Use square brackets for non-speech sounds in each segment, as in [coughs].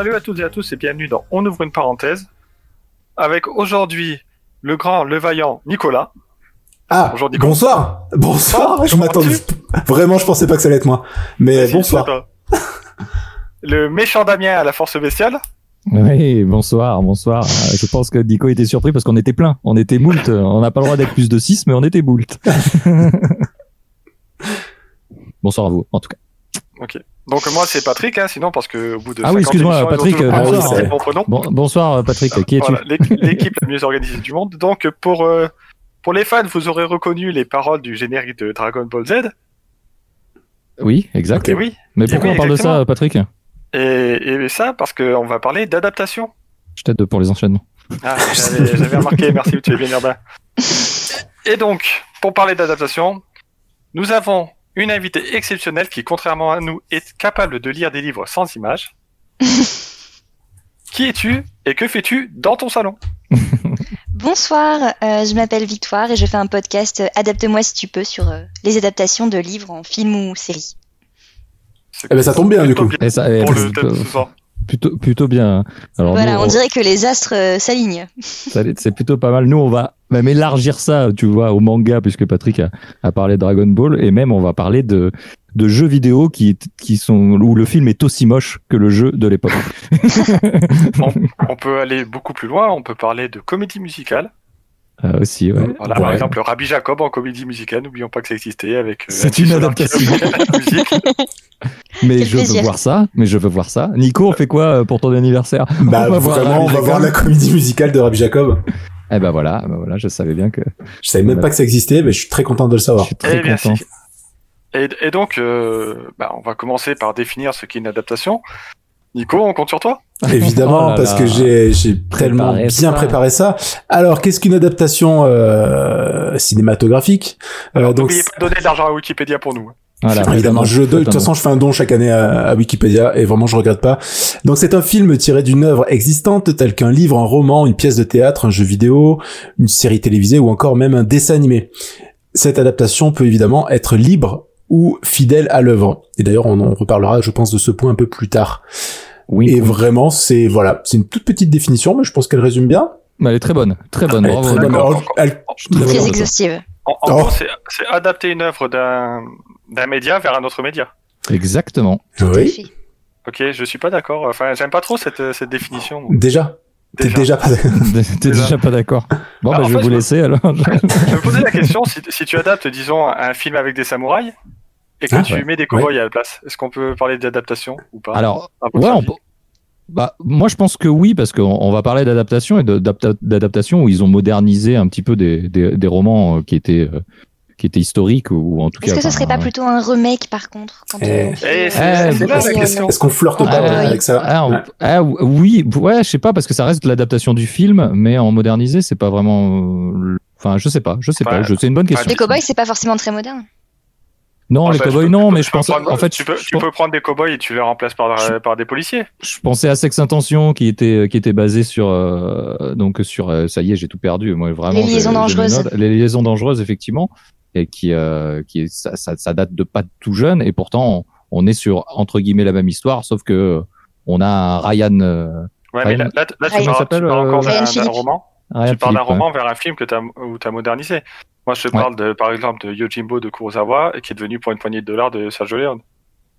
salut à toutes et à tous et bienvenue dans On ouvre une parenthèse. Avec aujourd'hui le grand, le vaillant Nicolas. Ah, Aujourd'hui, bonsoir. Bonsoir. Je m'attendais. Vraiment, je pensais pas que ça allait être moi. Mais bonsoir. le méchant Damien à la force bestiale. Oui, bonsoir, bonsoir. Euh, Je pense que Nico était surpris parce qu'on était plein. On était moult. On n'a pas le droit d'être plus de 6, mais on était moult. [laughs] bonsoir à vous, en tout cas. Ok. Donc moi c'est Patrick, hein, sinon parce que au bout de Ah oui, 50 excuse-moi, Patrick, euh, bonsoir. prénom. Bon, bonsoir Patrick, qui es-tu? Voilà, l'équipe la mieux organisée du monde. Donc pour euh, pour les fans, vous aurez reconnu les paroles du générique de Dragon Ball Z. Oui, exact. Oui. Mais pourquoi oui, on parle de ça, Patrick? Et, et ça parce qu'on va parler d'adaptation. Je t'aide pour les enchaînements. Ah, j'avais j'avais remarqué, merci, tu es bien urbain. Et donc, pour parler d'adaptation, nous avons une invitée exceptionnelle qui, contrairement à nous, est capable de lire des livres sans images. [laughs] qui es-tu et que fais-tu dans ton salon? Bonsoir, euh, je m'appelle Victoire et je fais un podcast euh, Adapte-moi si tu peux sur euh, les adaptations de livres en film ou série. Eh ben, ça tombe bien, du coup. Et ça, Pour le thème ce soir. Plutôt, plutôt bien. Alors, voilà, nous, on dirait que les astres euh, s'alignent. [laughs] C'est plutôt pas mal. Nous, on va même élargir ça, tu vois, au manga, puisque Patrick a, a parlé de Dragon Ball, et même on va parler de, de jeux vidéo qui, qui sont, où le film est aussi moche que le jeu de l'époque. [laughs] On peut aller beaucoup plus loin, on peut parler de comédie musicale. Euh, aussi, ouais. Voilà, Par Ouais. exemple, Rabbi Jacob en comédie musicale, n'oublions pas que ça existait avec. euh, C'est une adaptation. Mais Quel je veux voir ça, mais je veux voir ça. Nico, on fait quoi euh, pour ton anniversaire Bah, On va voir vraiment, on va voir la comédie musicale de Rabbi Jacob. Eh ben voilà, ben voilà, je savais bien que Je savais même pas que ça existait, mais je suis très content de le je savoir. suis très Eh content. Et, et donc, euh, bah, on va commencer par définir ce qu'est une adaptation. Nico, on compte sur toi? Évidemment, Oh là parce là. que j'ai j'ai tellement Préparé bien ça. préparé ça. Alors, qu'est-ce qu'une adaptation euh, cinématographique? Euh, Alors, Donc, N'oubliez pas de donner de l'argent à Wikipédia pour nous. Voilà, Évidemment, je, de toute façon, je fais un don chaque année à, à Wikipédia et vraiment, je regrette pas. Donc, c'est un film tiré d'une œuvre existante, tel qu'un livre, un roman, une pièce de théâtre, un jeu vidéo, une série télévisée ou encore même un dessin animé. Cette adaptation peut évidemment être libre ou fidèle à l'œuvre. Et d'ailleurs, on en reparlera, je pense, de ce point un peu plus tard. Oui, Et vraiment, c'est voilà, c'est une toute petite définition, mais je pense qu'elle résume bien. elle est très bonne, très bonne. Elle est bravo. très bonne. elle- exhaustive. En, en Oh. gros, c'est adapter une œuvre d'un d'un média vers un autre média. Exactement. Oui. Ok, je suis pas d'accord. Enfin, j'aime pas trop cette, cette définition. déjà. T'es Déjà. déjà pas. [laughs] T'es déjà pas d'accord. Bon, Ah, bah, je vais fait, vous je- laisser alors. [laughs] Je me posais la question si, si tu adaptes, disons, un film avec des samouraïs et que Ah, tu ouais. mets des cowboys à la place, est-ce qu'on peut parler d'adaptation ou pas? Alors, ouais, on peut- bah, moi je pense que oui, parce qu'on on va parler d'adaptation et d'adaptation où ils ont modernisé un petit peu des, des, des romans euh, qui étaient, euh, qui étaient historiques ou en tout Est-ce cas. que ce serait pas euh, plutôt un remake par contre quand Eh. on Eh, Eh. Est-ce qu'on flirte Ah, pas avec ça? Ah, Ouais. ah, oui, ouais, je sais pas parce que ça reste l'adaptation du film, mais en modernisé, c'est pas vraiment. euh, Enfin, je sais pas, je sais Ouais. pas. je- C'est une bonne question. Les cowboys, c'est pas forcément très moderne. Non, les cowboys, peux- non, mais je pense. prendre- En fait, tu peux, je, tu peux prendre des cowboys et tu les remplaces par, Je- par des policiers. je pensais à Sex Intention qui était qui était basé sur euh, donc sur euh, ça y est j'ai tout perdu moi vraiment Les liaisons dangereuses. les liaisons dangereuses effectivement et qui euh, qui ça, ça, ça date de pas tout jeune et pourtant on, on est sur entre guillemets la même histoire sauf que on a un Ryan euh, Ouais, Ryan- mais là, là, là, tu parles, tu parles euh, encore d'un- roman. Ryan tu parles d'un ouais. roman vers un film que t'as, où tu as modernisé. Moi, je te Ouais. parle, de, par exemple, de Yojimbo de Kurosawa, qui est devenu pour une poignée de dollars de Sergio Leone.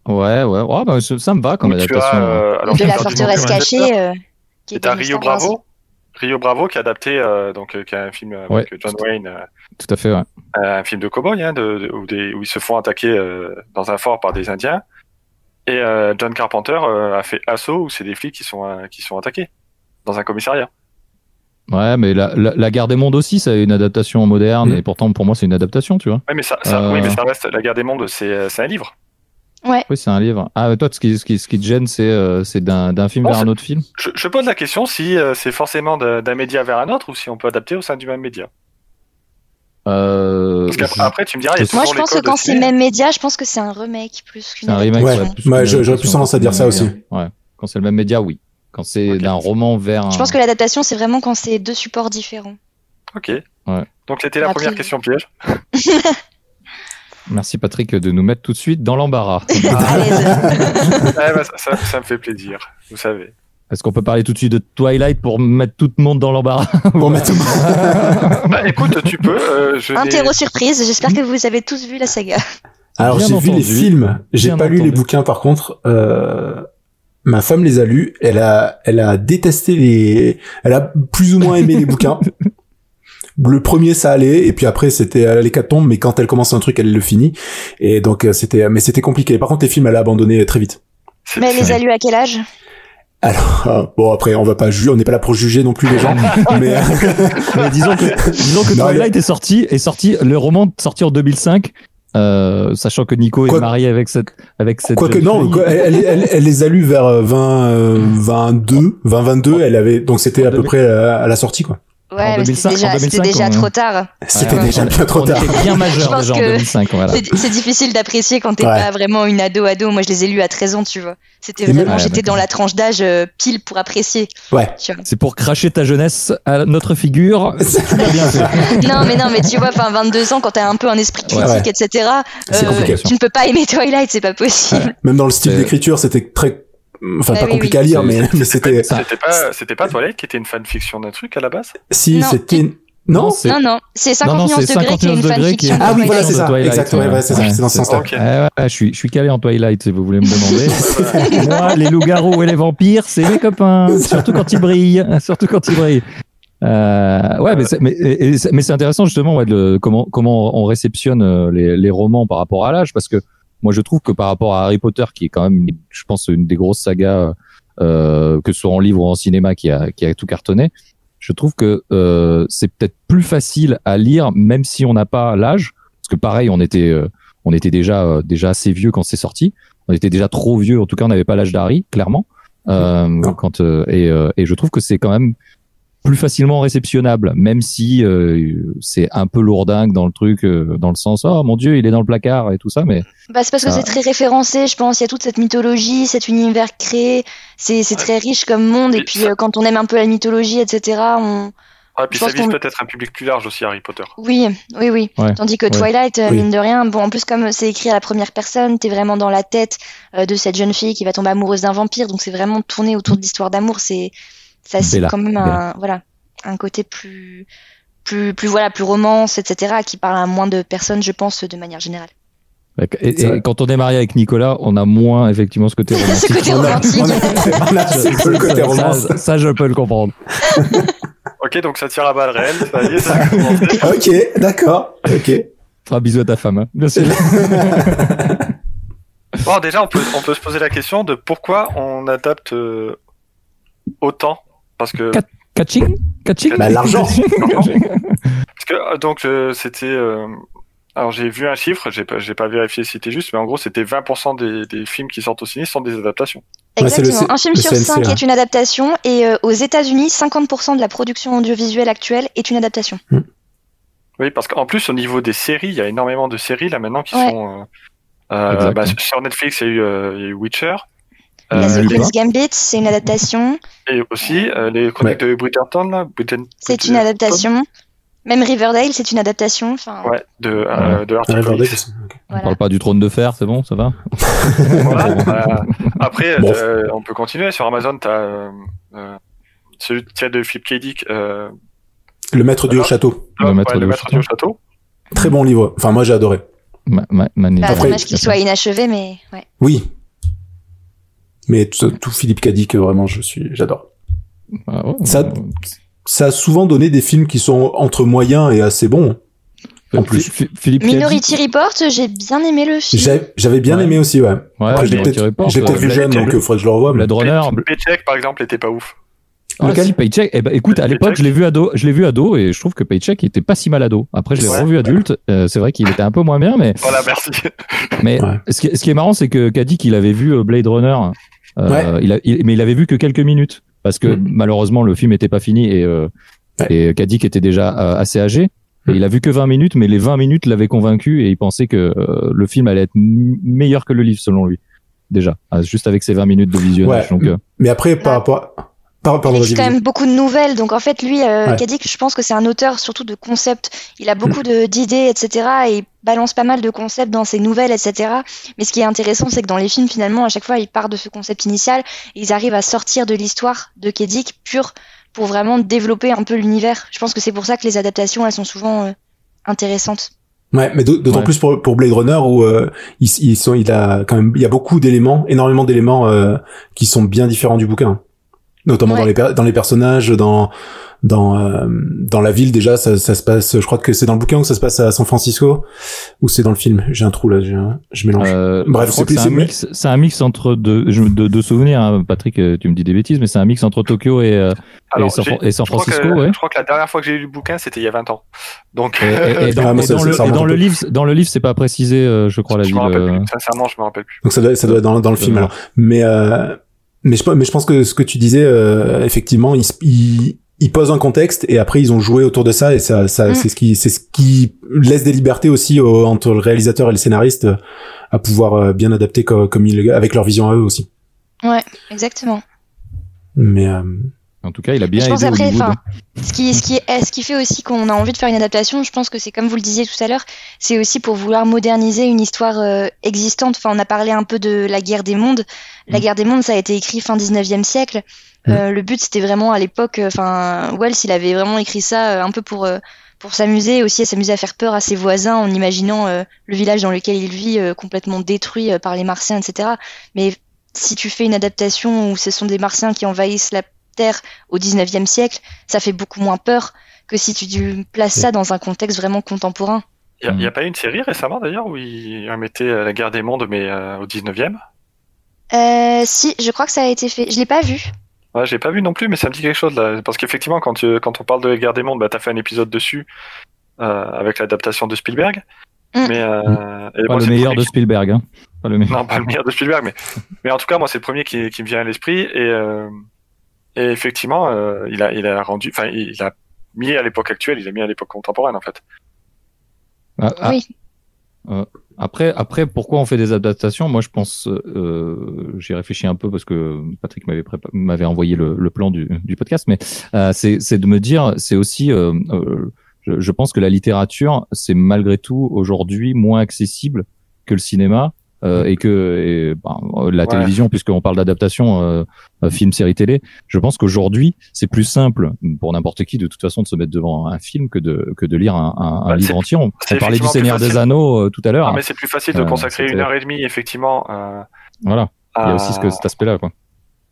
ouais ouais ouais bah, ça, ça me va comme adaptation as, euh, alors, de je la forteresse cachée. euh, qui Rio. Bravo. Rio Bravo qui a adapté, euh, donc, euh, qui a un film avec Ouais. John Wayne, euh, tout à fait ouais. un film de cowboy, hein, de, de- où, des, où ils se font attaquer euh, dans un fort par des Indiens. Et euh, John Carpenter euh, a fait Assaut, où c'est des flics qui sont, euh, qui sont attaqués dans un commissariat. Ouais mais la, la, la guerre des mondes aussi ça a une adaptation moderne Mm. et pourtant pour moi c'est une adaptation tu vois Ouais, mais ça, ça, Euh. oui, mais ça reste La guerre des mondes, c'est, euh, c'est un livre. Ouais. oui c'est un livre ah mais toi ce qui ce qui, ce qui te gêne c'est euh, c'est d'un d'un film vers un c'est- autre film? Je, je pose la question si euh, c'est forcément d'un média vers un autre ou si on peut adapter au sein du même média. euh, Parce qu'après, après, tu me diras, il y a Moi, je pense que quand c'est ciné. même média, je pense que c'est un remake plus qu'une C'est un remake, Ouais. Ouais, je- j'aurais plus tendance à dire ça aussi. Ouais. Quand c'est le même média, oui. Quand c'est d'un roman vers un. Je pense que l'adaptation, c'est vraiment quand c'est deux supports différents. Ok. Ouais. Donc c'était la Après- première question piège. [laughs] Merci Patrick de nous mettre tout de suite dans l'embarras. [laughs] [laughs] Ouais, bah, ça, ça- ça me fait plaisir, vous savez. Est-ce qu'on peut parler tout de suite de Twilight pour mettre tout le monde dans l'embarras Pour mettre Bah, écoute, tu peux. euh, je Interro surprise, j'espère que vous avez tous vu la saga. Alors j'ai vu les films, j'ai pas lu les bouquins par contre. Euh, ma femme les a lus, elle a, elle a détesté les, elle a plus ou moins aimé les [laughs] bouquins. Le premier ça allait et puis après c'était à l'hécatombe mais quand elle commence un truc elle le finit et donc euh, c'était mais c'était compliqué. Par contre les films elle a abandonné très vite. Mais elle les a lus à quel âge? Alors euh, [laughs] bon après on va pas juger, on n'est pas là pour juger non plus les gens [laughs] mais euh, Mais disons que, disons que Twilight est sorti, est sorti, le roman sorti en 2005, euh, sachant que Nico Quoi- est marié avec cette, avec cette. Quoique non, quoi, elle, elle, elle- les a lus vers euh, 20, euh, 22, 20, 22, elle avait, donc c'était à peu près à, à la sortie, quoi. Ouais, En mais 2005, c'était déjà, en c'était 2005, déjà on- trop tard. C'était Ouais, déjà on- bien trop on tard. était bien Je majeur déjà en que 2005, voilà. C'est difficile d'apprécier quand t'es Ouais. pas vraiment une ado-ado. Moi, je les ai lus à 13 ans, tu vois. C'était vraiment, Ouais, j'étais dans la tranche d'âge euh, pile pour apprécier. Ouais. C'est pour cracher ta jeunesse à notre figure. [laughs] Bien fait. [laughs] non, mais non, mais tu vois, enfin, 22 ans, quand t'as un peu un esprit critique, Ouais. etc., C'est euh, compliqué. tu ne peux pas aimer Twilight, c'est pas possible. Même dans le style Euh, d'écriture, c'était très, enfin, Bah pas oui, compliqué oui. à lire, mais, mais c'était, C'était pas, c'était pas Twilight qui était une fanfiction d'un truc à la base? Si, Non, c'était, non? c'est- Non, non, c'est 50 Non, non, nuances degrés 50 qui est une fanfiction. une Ah oui, voilà, c'est ça. Twilight, Exact, ouais, ouais, c'est ça, ouais, c'est dans ce sens-là. Ok. Ouais, ouais, je suis, je suis calé en Twilight, si vous voulez me [laughs] demander. [laughs] Moi, les loups-garous et les vampires, c'est mes copains. Surtout quand ils brillent. [laughs] Surtout quand ils brillent. Euh, ouais, mais c'est, mais, mais c'est intéressant justement ouais, de comment comment on réceptionne euh, les, les romans par rapport à l'âge, parce que moi je trouve que par rapport à Harry Potter, qui est quand même, je pense, une des grosses sagas, euh, que ce soit en livre ou en cinéma, qui a qui a tout cartonné, je trouve que euh, c'est peut-être plus facile à lire, même si on n'a pas l'âge, parce que pareil, on était euh, on était déjà déjà assez vieux quand c'est sorti, on était déjà trop vieux, en tout cas on n'avait pas l'âge d'Harry, clairement. Non. quand et, et je trouve que c'est quand même plus facilement réceptionnable, même si euh, c'est un peu lourdingue dans le truc, euh, dans le sens oh mon dieu il est dans le placard et tout ça, mais Bah, c'est parce que c'est très référencé, je pense. Il y a toute cette mythologie, cet univers créé. C'est c'est très riche comme monde. Et Et puis, ça- euh, quand on aime un peu la mythologie, etc., on. Ah, puis Je ça vise peut-être un public plus large aussi, Harry Potter. Oui, oui, oui. Ouais, Tandis que ouais. Twilight, mine de rien, bon, en plus, comme c'est écrit à la première personne, t'es vraiment dans la tête euh, de cette jeune fille qui va tomber amoureuse d'un vampire. Donc, c'est vraiment tourné autour de l'histoire d'amour. C'est. Ça, c'est quand même un. Voilà. Un côté plus. Plus, plus, voilà, plus romance, etc., qui parle à moins de personnes, je pense, de manière générale. et, quand on est marié avec Nicolas, on a moins effectivement ce côté [laughs] romantique. Ce côté romantique. a, Ça- je peux le comprendre. [laughs] Ok, donc ça tire à balles réelles, ça y est, ça a commencé. [laughs] Ok, d'accord, ok. Fera un bisou à ta femme. Hein. Bien sûr. Bon, déjà, on peut, on peut se poser la question de pourquoi on adapte euh, autant. Parce que, Catching Catching Bah, [laughs] l'argent. parce que euh, donc, euh, c'était. euh, alors, j'ai vu un chiffre, j'ai pas, j'ai pas vérifié si c'était juste, mais en gros, c'était 20% des, des films qui sortent au ciné sont des adaptations. Exactement. C- un film sur CNC, cinq est une adaptation et euh, aux États-Unis, 50% de la production audiovisuelle actuelle est une adaptation. Oui, parce qu'en plus, au niveau des séries, il y a énormément de séries là maintenant qui Ouais. sont. euh, euh, bah, sur Netflix, il y a eu, euh, il y a eu Witcher. Euh, The. Queen's Gambit, c'est une adaptation. et aussi euh, les chroniques de Bridgerton, là. Bridgerton- C'est une adaptation. Même Riverdale, c'est une adaptation. Enfin, Ouais, de, euh, de Ouais, Riverdale. On parle pas du trône de fer, c'est bon, ça va Voilà. [laughs] Euh, après, Bon. euh, on peut continuer. Sur Amazon, tu as euh, euh, celui de Philip K. Dick, euh, Le maître du haut château. Le ouais, Maître le du maître du haut château. Très bon livre. Enfin, moi, j'ai adoré. Ma, ma, Bah, dommage qu'il soit inachevé, mais ouais. Oui. Mais tout, tout Philippe Cadic, vraiment, je suis, j'adore. Ah ouais, Ça- euh, Ça a souvent donné des films qui sont entre moyens et assez bons. en plus. Phi- Phi- Philippe Minority Cadic- Report, j'ai bien aimé le film. J'avais bien Ouais. aimé aussi, ouais. Ouais, Après, je l'ai peut-être euh, vu jeune, donc il faudrait que je le revoie. mais- Blade Runner. Paycheck, par exemple, était pas ouf. Ah, Lequel si, Paycheck. Eh ben, écoute, à l'époque, je l'ai vu ado, je l'ai vu ado, et je trouve que Paycheck était pas si mal ado. Après, je l'ai Ouais. revu adulte. euh, c'est vrai qu'il était un peu moins bien, mais, Voilà, merci. mais Ouais. ce, qui, est- ce qui est marrant, c'est que Kadik, il avait vu euh, Blade Runner, euh, Ouais. il a, il- mais il avait vu que quelques minutes. Parce que Mm. malheureusement, le film était pas fini et, euh, Ouais. et Kadik était déjà euh, assez âgé. Et Mm. il a vu que 20 minutes, mais les 20 minutes l'avaient convaincu et il pensait que euh, le film allait être meilleur que le livre, selon lui. Déjà, Ah, juste avec ces 20 minutes de visionnage. Ouais. Donc, euh, Mais après, par rapport, à- Pardon, il écrit quand même beaucoup de nouvelles. Donc en fait, lui, euh, Ouais. Kadik, je pense que c'est un auteur surtout de concepts. Il a beaucoup de- d'idées, etc. Et il balance pas mal de concepts dans ses nouvelles, etc. Mais ce qui est intéressant, c'est que dans les films, finalement, à chaque fois, il part de ce concept initial. Et ils arrivent à sortir de l'histoire de Kadik pure pour vraiment développer un peu l'univers. Je pense que c'est pour ça que les adaptations, elles sont souvent euh, intéressantes. Ouais, mais d'au- d'autant Ouais. plus pour, pour Blade Runner où euh, ils, ils sont, il a quand même, il y a beaucoup d'éléments, énormément d'éléments euh, qui sont bien différents du bouquin, notamment dans les dans les personnages, dans dans euh, dans la ville déjà, ça, ça se passe. Je crois que c'est dans le bouquin où ça se passe à San Francisco ou c'est dans le film. J'ai un trou là, j'ai un- je mélange. Euh, Bref, c'est plus- que c'est un mix, c'est un mix entre deux, je- de, de souvenirs. hein, Patrick, euh, tu me dis des bêtises, mais c'est un mix entre Tokyo et, euh, et San, et San je crois Francisco, que- ouais. Je crois que la dernière fois que j'ai lu le bouquin, c'était il y a 20 ans. Donc, Et, et- et [laughs] dans, Ah, dans le, livre, dans le livre, c'est pas précisé, euh, je crois la je ville. euh, plus. Sincèrement, je me rappelle plus. Donc ça doit, ça doit être dans, dans le film alors. Mais euh, mais je mais je pense que ce que tu disais euh, effectivement, ils, ils ils posent un contexte et après ils ont joué autour de ça et ça ça Mm. c'est ce qui c'est ce qui laisse des libertés aussi au- entre le réalisateur et le scénariste euh, à pouvoir euh, bien adapter co- comme, ils avec leur vision à eux aussi. Ouais, exactement. Mais euh, En tout cas, il a bien je pense aidé après, Hollywood. ce qui, ce qui, ce qui fait aussi qu'on a envie de faire une adaptation, je pense que c'est comme vous le disiez tout à l'heure, c'est aussi pour vouloir moderniser une histoire euh, existante. Enfin, on a parlé un peu de la guerre des mondes. La Mm. guerre des mondes, ça a été écrit fin 19e siècle. Euh, le but, c'était vraiment à l'époque, euh, enfin, Wells, il avait vraiment écrit ça euh, un peu pour, euh, pour s'amuser, aussi à s'amuser à faire peur à ses voisins en imaginant euh, le village dans lequel il vit euh, complètement détruit euh, par les Martiens, etc. Mais si tu fais une adaptation où ce sont des Martiens qui envahissent la Au 19e siècle, ça fait beaucoup moins peur que si tu tu places ça dans un contexte vraiment contemporain. Il n'y a, Mm. pas eu une série récemment d'ailleurs où ils remettaient euh, la guerre des mondes, mais euh, au 19e Euh, si, je crois que ça a été fait. Je l'ai pas vu. Ouais, j'ai pas vu non plus, mais ça me dit quelque chose là. Parce qu'effectivement, quand, tu, quand on parle de la guerre des mondes, bah, t'as fait un épisode dessus euh, avec l'adaptation de Spielberg. Mm. Mais, euh, et Pas moi, le meilleur de Spielberg. Hein. Pas le meilleur. Non, pas le meilleur de Spielberg, mais, mais en tout cas, moi, c'est le premier qui, qui me vient à l'esprit. Et, euh, et effectivement, euh, il, a, il a rendu, enfin, il a mis à l'époque actuelle, il a mis à l'époque contemporaine, en fait. Ah, ah, Oui. Après, après, pourquoi on fait des adaptations? Moi, je pense, euh, j'ai réfléchi un peu parce que Patrick m'avait prépa- m'avait envoyé le, le plan du, du podcast, mais euh, c'est c'est de me dire, c'est aussi, euh, euh, je, je pense que la littérature, c'est malgré tout aujourd'hui moins accessible que le cinéma. Euh, et que et, ben, la Ouais. télévision, puisqu'on parle d'adaptation, euh, euh, film, série télé, je pense qu'aujourd'hui c'est plus simple pour n'importe qui de toute façon de se mettre devant un film que de que de lire un, un, un Bah, livre entier. On, parlait du Seigneur des. Anneaux euh, tout à l'heure. Non, mais c'est plus facile de consacrer une heure et demie, effectivement. Voilà, il y a aussi ce que, cet aspect-là, quoi.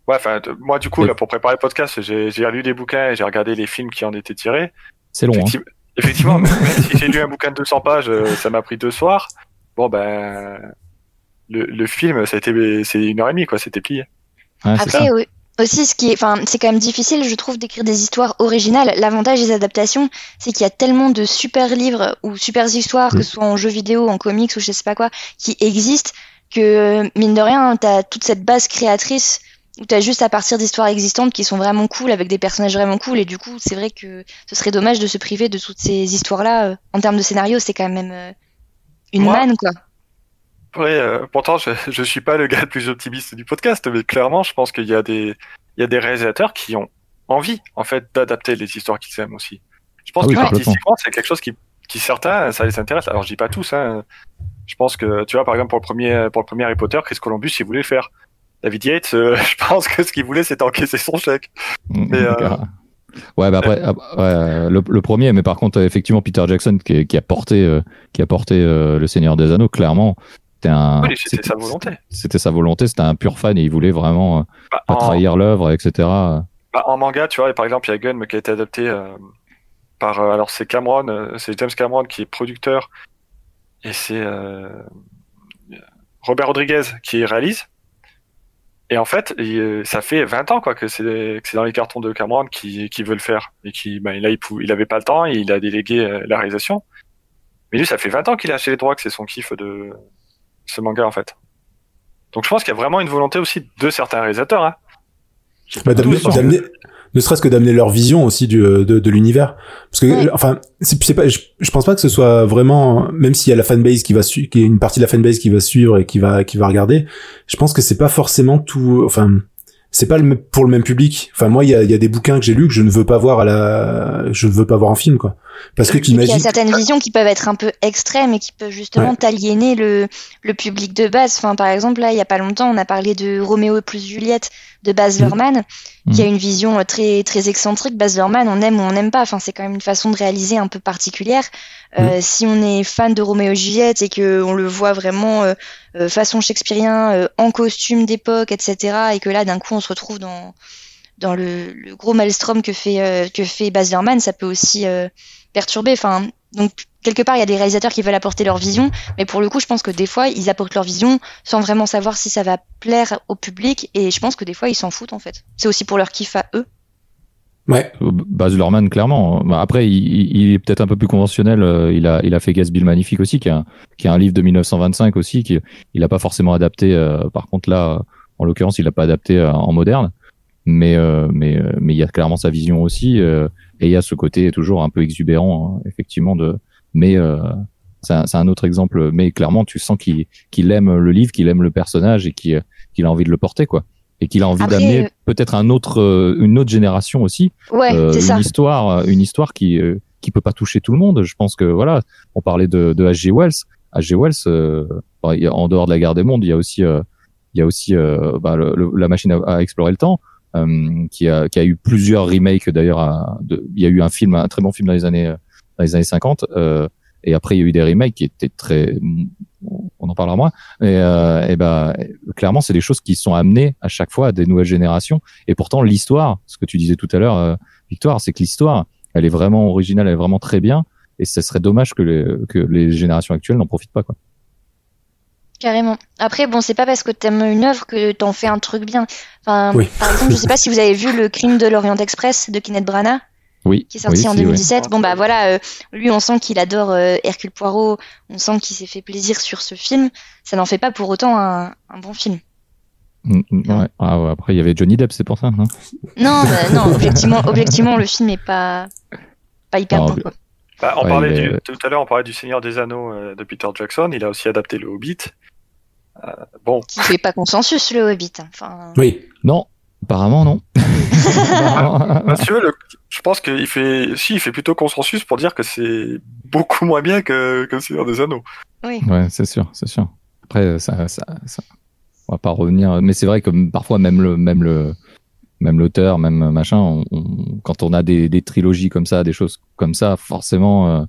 Ouais, enfin, moi, du coup, là, pour préparer le podcast, j'ai lu des bouquins et j'ai regardé les films qui en étaient tirés. C'est long, hein. Effective- Effectivement, [laughs] même si j'ai lu un bouquin de 200 pages, ça m'a pris deux soirs. Bon, ben, le, le film, ça a été, c'est une heure et demie, quoi, c'était plié. Ouais, c'est ça. Après, au- aussi, ce qui est, enfin, c'est quand même difficile, je trouve, d'écrire des histoires originales. L'avantage des adaptations, c'est qu'il y a tellement de super livres ou super histoires, que ce soit en jeux vidéo, en comics ou je sais pas quoi, qui existent que, mine de rien, t'as toute cette base créatrice où t'as juste à partir d'histoires existantes qui sont vraiment cool, avec des personnages vraiment cool, et du coup, c'est vrai que ce serait dommage de se priver de toutes ces histoires-là. euh, En termes de scénario, c'est quand même euh, une Moi- manne, quoi. Ouais, euh, pourtant, je, je suis pas le gars le plus optimiste du podcast, mais clairement, je pense qu'il y a des, il y a des réalisateurs qui ont envie, en fait, d'adapter les histoires qu'ils aiment aussi. Je pense Ah oui, que artistiquement, c'est quelque chose qui, qui certains, ça les intéresse. Alors, je dis pas tous, hein. Je pense que, tu vois, par exemple, pour le premier, pour le premier Harry Potter, Chris Columbus, il voulait le faire. David Yates, euh, [laughs] je pense que ce qu'il voulait, c'était encaisser son chèque. Mais, euh, Ouais, bah après, ah, ouais, euh, le, le premier, mais par contre, effectivement, Peter Jackson qui, qui a porté, qui a porté euh, le Seigneur des Anneaux, clairement, c'était un, Oui, c'était sa volonté. C'était sa volonté, c'était un pur fan et il voulait vraiment euh, Bah, pas en- trahir l'œuvre, etc. Bah, en manga, tu vois, par exemple, il y a Gun qui a été adapté euh, par. euh, alors, c'est Cameron, euh, c'est James Cameron qui est producteur, et c'est Robert Rodriguez qui réalise. Et en fait, il- ça fait 20 ans quoi que c'est dans les cartons de Cameron qui, qui veut le faire et qui, bah, là, il, pou- il avait pas le temps et il a délégué la réalisation. Mais lui, ça fait 20 ans qu'il a acheté les droits, que c'est son kiff de ce manga en fait. Donc, je pense qu'il y a vraiment une volonté aussi de certains réalisateurs. Hein. Bah, d'amener, Tous, d'amener- ne serait-ce que d'amener leur vision aussi du, de, de l'univers. Parce que, Ouais. enfin, c'est, c'est pas, je, je pense pas que ce soit vraiment, même s'il y a la fanbase qui va suivre, qui est une partie de la fanbase qui va suivre et qui va, qui va regarder, je pense que c'est pas forcément tout, enfin, c'est pas le, pour le même public. Enfin, moi, il y a, il y a des bouquins que j'ai lus que je ne veux pas voir à la, je ne veux pas voir en film, quoi. Parce que puis, Il y a certaines visions qui peuvent être un peu extrêmes et qui peuvent justement t'aliéner le, le public de base. Enfin, par exemple, là, il y a pas longtemps, on a parlé de Roméo plus Juliette de Baz Mhm. Luhrmann, qui a une vision euh, très, très excentrique. Baz Luhrmann, on aime ou on n'aime pas. Enfin, c'est quand même une façon de réaliser un peu particulière. Euh, Si on est fan de Roméo et Juliette et que on le voit vraiment euh, façon shakespearien, euh, en costume d'époque, etc., et que là, d'un coup, on se retrouve dans dans le, le gros maelstrom que fait que fait Baz Luhrmann, ça peut aussi perturber. Enfin, donc quelque part, il y a des réalisateurs qui veulent apporter leur vision, mais pour le coup, je pense que des fois, ils apportent leur vision sans vraiment savoir si ça va plaire au public, et je pense que des fois, ils s'en foutent en fait. C'est aussi pour leur kiff à eux. Ouais. Euh, Baz Luhrmann, clairement. Bah, Après, il, est peut-être un peu plus conventionnel. euh, Il a, il a fait Gatsby le Magnifique aussi, qui est un, qui est un livre de 1925 aussi, qui il a pas forcément adapté. euh, par contre, là, en l'occurrence, il l'a pas adapté en moderne. Mais, euh, mais, euh, mais il y a clairement sa vision aussi. euh, et il y a ce côté toujours un peu exubérant, hein, effectivement. De, mais euh, c'est un, un autre exemple. Mais clairement, tu sens qu'il qu'il aime le livre, qu'il aime le personnage et qu'il qu'il a envie de le porter, quoi. Et qu'il a envie d'amener euh, peut-être un autre, euh, une autre génération aussi Ouais, une ça. histoire, une histoire qui qui peut pas toucher tout le monde. Je pense que voilà, on parlait de, de H.G. Wells. H.G. Wells, euh, a- en dehors de la guerre des mondes, il y a aussi il y a aussi bah, le- le- la machine à, à explorer le temps, qui a qui a eu plusieurs remakes d'ailleurs. Il y a eu un film, un très bon film dans les années euh, dans les années 50. euh, et après, il y a eu des remakes qui étaient très, on en parlera moins. Et, euh, et ben, clairement, c'est des choses qui sont amenées à chaque fois à des nouvelles générations. Et pourtant, l'histoire, ce que tu disais tout à l'heure, euh, Victoire, c'est que l'histoire, elle est vraiment originale, elle est vraiment très bien. Et ce serait dommage que les, que les générations actuelles n'en profitent pas, quoi. Carrément. Après, bon, c'est pas parce que t'aimes une œuvre que t'en fais un truc bien. Enfin, Oui. par exemple, je sais pas si vous avez vu le crime de l'Orient Express de Kenneth Branagh. Oui. qui est sorti oui, en si, oui. 2017. Bon bah voilà, euh, lui on sent qu'il adore euh, Hercule Poirot, on sent qu'il s'est fait plaisir sur ce film. Ça n'en fait pas pour autant un, un bon film. Mm, mm, ouais. Ah ouais, après, il y avait Johnny Depp, c'est pour ça, non? Non, bah, [laughs] non, objectivement, objectivement le film est pas pas hyper Non, bon quoi. Bah, on Ouais, parlait mais- du, tout à l'heure, on parlait du Seigneur des Anneaux euh, de Peter Jackson. Il a aussi adapté le Hobbit. Euh, bon, Qui fait pas consensus le Hobbit. hein. Enfin, Oui. Non, apparemment non. [laughs] bah, veux, le- je pense qu'il fait, si, il fait plutôt consensus pour dire que c'est beaucoup moins bien que, que le Seigneur des Anneaux. oui. Ouais, c'est sûr, c'est sûr. Après, ça, ça, ça, on va pas revenir. Mais c'est vrai que parfois même le, même le, même l'auteur, même machin, on- on- quand on a des, des trilogies comme ça, des choses comme ça, forcément, euh,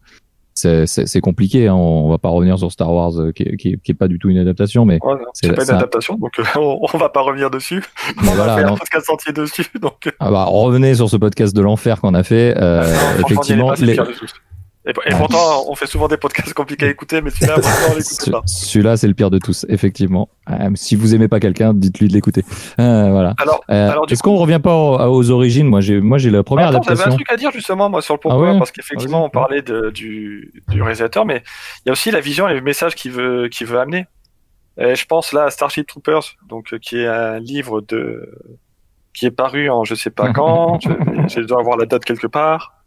c'est, compliqué. Hein. On va pas revenir sur Star Wars, euh, qui, qui, qui est pas du tout une adaptation, mais, Ouais, C'est- pas une adaptation, donc euh, on, on va pas revenir dessus. [laughs] on va voilà. faire non. un podcast entier dessus, donc. euh, Ah bah, revenez sur ce podcast de l'enfer qu'on a fait. [laughs] Effectivement, les- Et, et Ouais. pourtant, on fait souvent des podcasts compliqués à écouter, mais celui-là, [laughs] on l'écoute pas. celui-là, c'est le pire de tous, effectivement. Euh, si vous aimez pas quelqu'un, dites-lui de l'écouter. Euh, voilà. Alors, Euh, Alors, Est-ce qu'on revient pas aux, aux origines? Moi, j'ai, moi, j'ai la première Attends, j'avais un adaptation. truc à dire justement moi sur le pourquoi Ah ouais? parce qu'effectivement on parlait de, du, du réalisateur mais il y a aussi la vision et le message qu'il veut qu'il veut amener. Et je pense là à Starship Troopers donc euh, qui est un livre de qui est paru en je sais pas [laughs] quand, je, je dois avoir la date quelque part.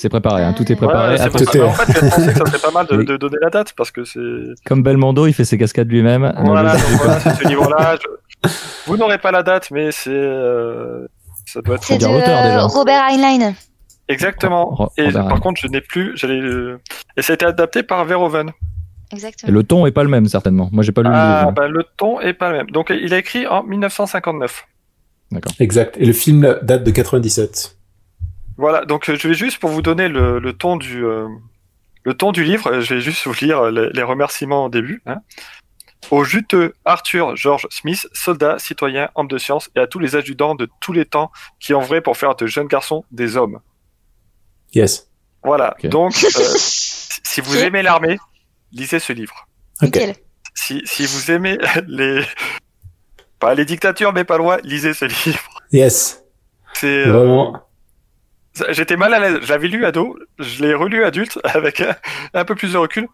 C'est préparé, hein, tout est préparé. ouais. Tout est- En fait, j'ai pensé que ça serait pas mal [laughs] de, donner la date parce que c'est Comme Belmondo, il fait ses cascades lui-même. Voilà, voilà, c'est ce [laughs] livre-là. je- Vous n'aurez pas la date mais c'est euh, ça doit être C'est de déjà. Robert Heinlein. exactement. Ro- Et Robert par Heinlein. contre je n'ai plus et ça a été adapté par Verhoeven. Et Exactement. le ton est pas le même, certainement. Moi, j'ai pas lu le Ah, livre. bah, le ton est pas le même. Donc, il a écrit en 1959. Exact. Et le film date de 97. Voilà. Donc, euh, je vais juste pour vous donner le, le ton du euh, le ton du livre. euh, Je vais juste vous lire euh, les, les remerciements au début. Hein. Au juteux Arthur George Smith, soldat, citoyen, homme de science, et à tous les adjudants de tous les temps qui ont vrai pour faire de jeunes garçons des hommes. Yes. Voilà. Donc, euh, [laughs] si vous aimez l'armée, lisez ce livre. Ok. Nickel. Si, si vous aimez [laughs] les pas les dictatures, mais pas loin, lisez ce livre. Yes. C'est euh, Vraiment. J'étais mal à l'aise. Je l'avais lu ado, je l'ai relu adulte [laughs] avec un, un peu plus de recul.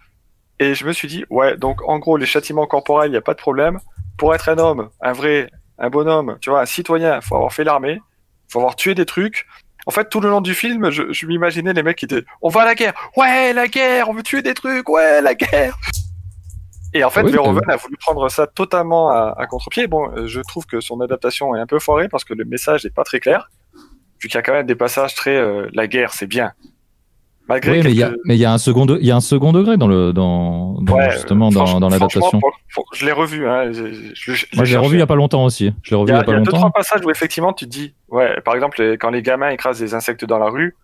Et je me suis dit, ouais, donc en gros, les châtiments corporels, il n'y a pas de problème. Pour être un homme, un vrai, un bonhomme, tu vois, un citoyen, faut avoir fait l'armée, faut avoir tué des trucs. En fait, tout le long du film, je, je m'imaginais les mecs qui étaient, on va à la guerre, ouais, la guerre, on veut tuer des trucs, ouais, la guerre. Et en fait, Oui, Verhoeven a voulu prendre ça totalement à, à contre-pied. Bon, euh, je trouve que son adaptation est un peu foirée parce que le message n'est pas très clair. Vu qu'il y a quand même des passages très euh, la guerre, c'est bien. Malgré Oui, mais il y a, quelques- mais il y a un second, de- il y a un second degré dans le, dans, dans- Ouais, justement dans, dans l'adaptation. je l'ai revu. Hein, je, je- je Moi, je l'ai revu il y a pas longtemps aussi. Je l'ai revu Il y il y a, pas il y a deux trois passages où effectivement tu te dis, ouais, par exemple les- quand les gamins écrasent des insectes dans la rue,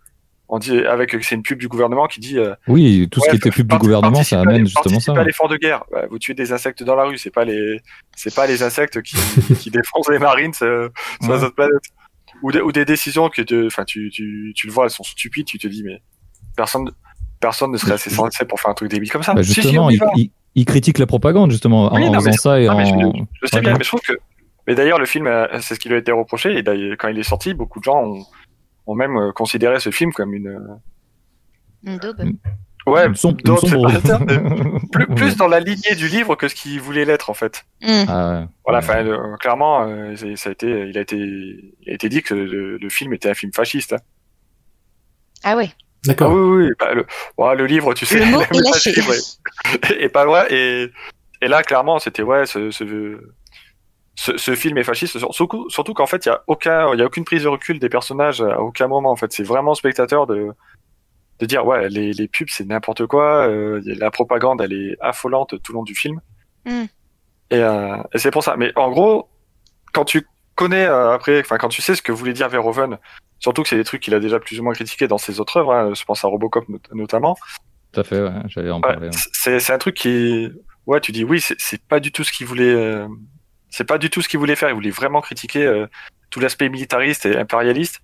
on dit avec c'est une pub du gouvernement qui dit euh, Oui, tout ce qui était pub du gouvernement, ça amène justement ça. à l'effort de guerre. Vous tuez des insectes dans la rue, c'est pas les c'est pas les insectes qui [laughs] qui défoncent les marines euh, sur Ouais. les autres planètes. Ou des, ou des décisions que te- tu, tu tu le vois, elles sont stupides, tu te dis mais personne personne ne serait assez sensé pour faire un truc débile comme ça. Bah, Si, si, justement, il, va. il, il critique la propagande justement en, Oui, en non, mais faisant ça et Non, mais en. je, je sais Ouais, bien, mais je trouve que. Mais d'ailleurs, le film, euh, c'est ce qui lui a été reproché. Et d'ailleurs, quand il est sorti, beaucoup de gens ont, ont même euh, considéré ce film comme une. euh, Une daube. Ouais, [laughs] plus, plus dans la lignée du livre que ce qu'il voulait l'être en fait. Hmm. Ah ouais. Voilà, Ouais. euh, clairement, euh, ça a été, il a été, il a été dit que le, le film était un film fasciste. hein. Ah. Ah D'accord. oui, oui, bah, le, ouais, le livre, tu sais, [laughs] Le mot est lâché. est pas loin. Et, et là, clairement, c'était ouais, ce, ce, ce, ce film est fasciste. Surtout, surtout qu'en fait, il y a aucun, il y a aucune prise de recul des personnages à aucun moment. En fait, c'est vraiment spectateur de de dire ouais, les, les pubs c'est n'importe quoi. euh, la propagande, elle est affolante tout le long du film. Mm. Et, euh, et c'est pour ça. Mais en gros, quand tu connais euh, après, enfin quand tu sais ce que voulait dire Verhoeven, surtout que c'est des trucs qu'il a déjà plus ou moins critiqués dans ses autres œuvres. hein, je pense à Robocop not- notamment. Tout à fait, ouais, j'allais en Ouais, parler. ouais. c'est c'est un truc qui ouais tu dis oui c'est c'est pas du tout ce qu'il voulait euh, c'est pas du tout ce qu'il voulait faire il voulait vraiment critiquer euh, tout l'aspect militariste et impérialiste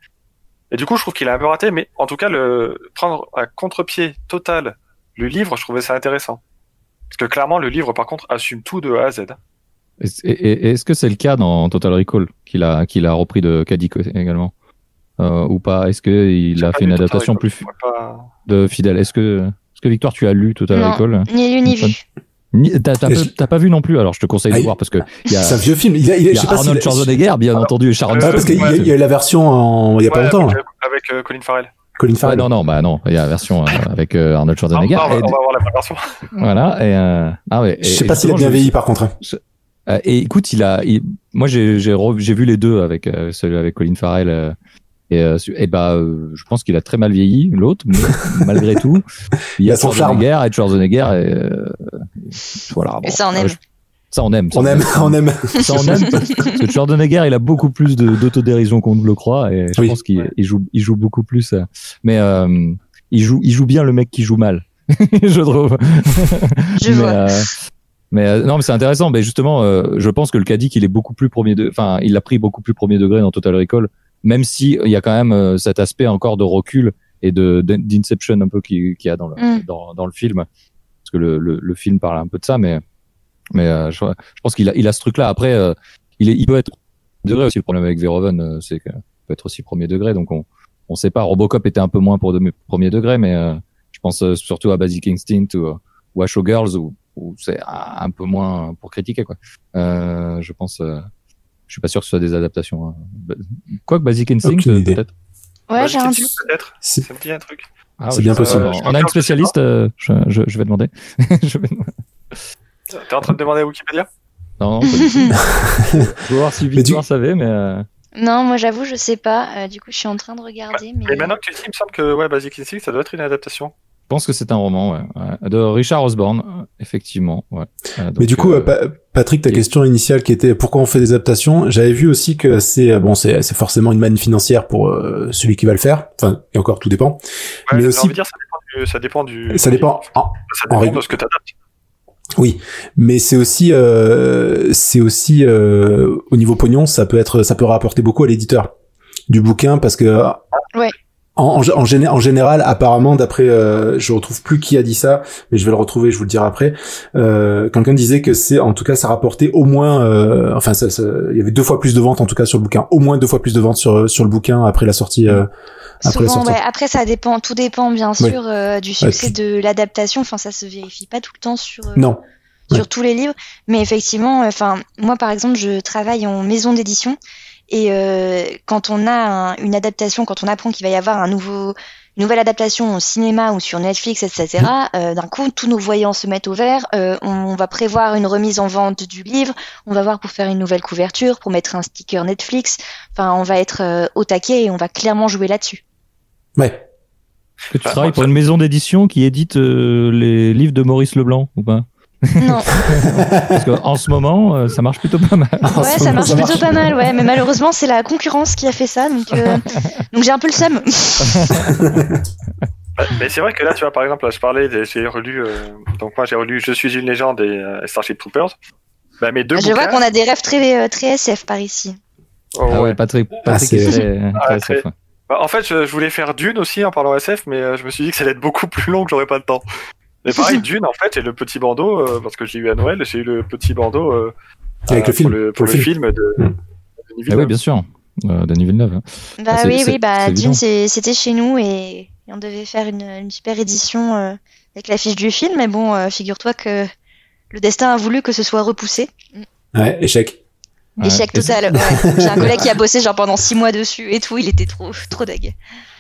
et du coup je trouve qu'il a un peu raté mais en tout cas le prendre à contre-pied total le livre je trouvais ça intéressant. Parce que clairement le livre par contre assume tout de A à Z. Est-ce que c'est le cas dans Total Recall qu'il a, qu'il a repris de Kadik également? Euh, Ou pas? Est-ce qu'il a fait une adaptation plus pas- de fidèle? Est-ce que, est-ce que Victoire, tu as lu Total Non. Recall? Ni lu ni vu. T'as pas, vu non plus Alors je te conseille Ah, de il- voir parce que C'est un vieux film. Il y a, il y a- il y je a sais pas Arnold Schwarzenegger, bien entendu, et Sharon parce qu'il y, a- il y a eu la version en, il y a pas longtemps. avec, là. avec, euh, Colin Farrell Colin Ouais, Farrell. non, non, bah non, il y a la version euh, avec euh, Arnold Ah, Schwarzenegger. on, va, et, on va voir la version [laughs] voilà, et, euh, ah ouais, Je sais pas s'il a bien vieilli par contre. hein. Euh, et écoute, il a, il- moi j'ai j'ai re- j'ai vu les deux avec euh, celui avec Colin Farrell euh, et, euh, et bah euh, je pense qu'il a très mal vieilli l'autre, mais [laughs] malgré tout, il y Il a a son charme. Schwarzenegger et Schwarzenegger et euh, voilà. Et ça, on aime. ça on aime. ça, On aime, on aime. Ça on aime [laughs] parce que Schwarzenegger il a beaucoup plus d'autodérision qu'on ne le croit et je Oui. pense qu'il Ouais. il joue il joue beaucoup plus. euh, mais euh, il joue il joue bien le mec qui joue mal, [laughs] je trouve. Je mais, vois. euh, mais euh, non, mais c'est intéressant. Mais justement, euh, je pense que le Kadik, il est beaucoup plus premier de, enfin, il l'a pris beaucoup plus premier degré dans Total Recall, même si il y a quand même euh, cet aspect encore de recul et de d'in- d'inception un peu qui qu'il y a dans le Mm. dans, dans le film, parce que le, le, le film parle un peu de ça, mais mais euh, je, je pense qu'il a il a ce truc-là. Après, euh, il est il peut être degré aussi. Le problème avec Verhoeven, euh, c'est qu'il peut être aussi premier degré. Donc on on sait pas. Robocop était un peu moins pour de premier degré, mais euh, je pense euh, surtout à Basic Instinct ou, ou à Showgirls où, où c'est un peu moins pour critiquer quoi. Euh, je pense. Je suis pas sûr que ce soit des adaptations. hein. Quoique Basic Instinct euh, peut-être? Ouais, Bah, j'ai un pas, peut-être C'est- ça me dit un truc Ah, C'est ouais, bien pas. possible. On a une spécialiste. euh, je, je, je vais demander. [laughs] je vais... t'es en train de demander à Wikipédia? Non, non, pas du tout. [laughs] Je vais voir si du- Victoire savait, mais euh, Non, moi j'avoue, je sais pas. Euh, du coup, je suis en train de regarder. Mais, mais maintenant que tu le dis il me semble que ouais Basic Instinct ça doit être une adaptation je pense que c'est un roman ouais, ouais. de Richard Osborne, effectivement. Ouais. Euh, Mais du coup, euh, euh, Pa- Patrick, ta question initiale qui était pourquoi on fait des adaptations, j'avais vu aussi que c'est euh, bon, c'est c'est forcément une manne financière pour euh, celui qui va le faire. Enfin, et encore tout dépend. Ouais, Mais j'ai aussi- envie de dire, ça dépend du, ça dépend du, Ça dépend. en- ça en dépend de ce que t'adaptes. Oui, mais c'est aussi, euh, c'est aussi euh, au niveau pognon, ça peut être, ça peut rapporter beaucoup à l'éditeur du bouquin parce que Ouais. En, en, en, géné- en général, apparemment, d'après, euh, je retrouve plus qui a dit ça, mais je vais le retrouver, je vous le dirai après. Euh, Quelqu'un disait que c'est, en tout cas, ça rapportait au moins, euh, enfin, ça, ça- il y avait deux fois plus de ventes en tout cas sur le bouquin, au moins deux fois plus de ventes sur sur le bouquin après la sortie. euh, après la Souvent, sortie. ouais. Après, ça dépend. Tout dépend bien sûr euh, du succès de l'adaptation. Enfin, ça se vérifie pas tout le temps sur. euh, Non. sur Ouais. tous les livres. Mais effectivement, enfin, moi par exemple, je travaille en maison d'édition et euh, quand on a un- une adaptation, quand on apprend qu'il va y avoir un nouveau, une nouvelle adaptation au cinéma ou sur Netflix, etc., euh, d'un coup, tous nos voyants se mettent au vert. Euh, on va prévoir une remise en vente du livre. On va voir pour faire une nouvelle couverture, pour mettre un sticker Netflix. Enfin, on va être euh, au taquet et on va clairement jouer là-dessus. Ouais. Est-ce que tu travailles pour une maison d'édition qui édite euh, les livres de Maurice Leblanc ou pas? Non. [laughs] Parce qu'en ce moment, euh, ça marche plutôt pas mal. Ouais, ça moment, marche plutôt pas mal, ouais. Mais malheureusement, c'est la concurrence qui a fait ça, donc, euh, [laughs] donc j'ai un peu le seum. [laughs] Bah, Mais c'est vrai que là, tu vois, par exemple, là, je parlais, des- j'ai relu, euh, donc moi j'ai relu Je suis une légende et euh, Starship Troopers. Bah, mes deux Je vois qu'on a des rêves très, euh, très SF par ici. oh, Ah ouais. Patrick, Ah, Patrick c'est- est très, Ah, très très- SF, ouais. Bah, en fait, je, je voulais faire Dune aussi en parlant SF, mais euh, je me suis dit que ça allait être beaucoup plus long, que j'aurais pas le temps. Mais [laughs] pareil, Dune, en fait, j'ai le petit bandeau, euh, parce que j'ai eu à Noël, j'ai eu le petit bandeau euh, Avec euh, le film. pour le, pour Le le film. film de, Mm. de Denis Ah Villeneuve. oui, bien sûr. Euh, Denis Villeneuve. hein. Bah Ah, oui, oui, bah Dune, c'était chez nous et, et on devait faire une, une super édition euh, avec l'affiche du film. Mais bon, euh, figure-toi que le destin a voulu que ce soit repoussé. Ouais, échec. Ouais. Échec total. ouais. J'ai un collègue qui a [laughs] bossé genre pendant six mois dessus et tout. Il était trop, trop deg.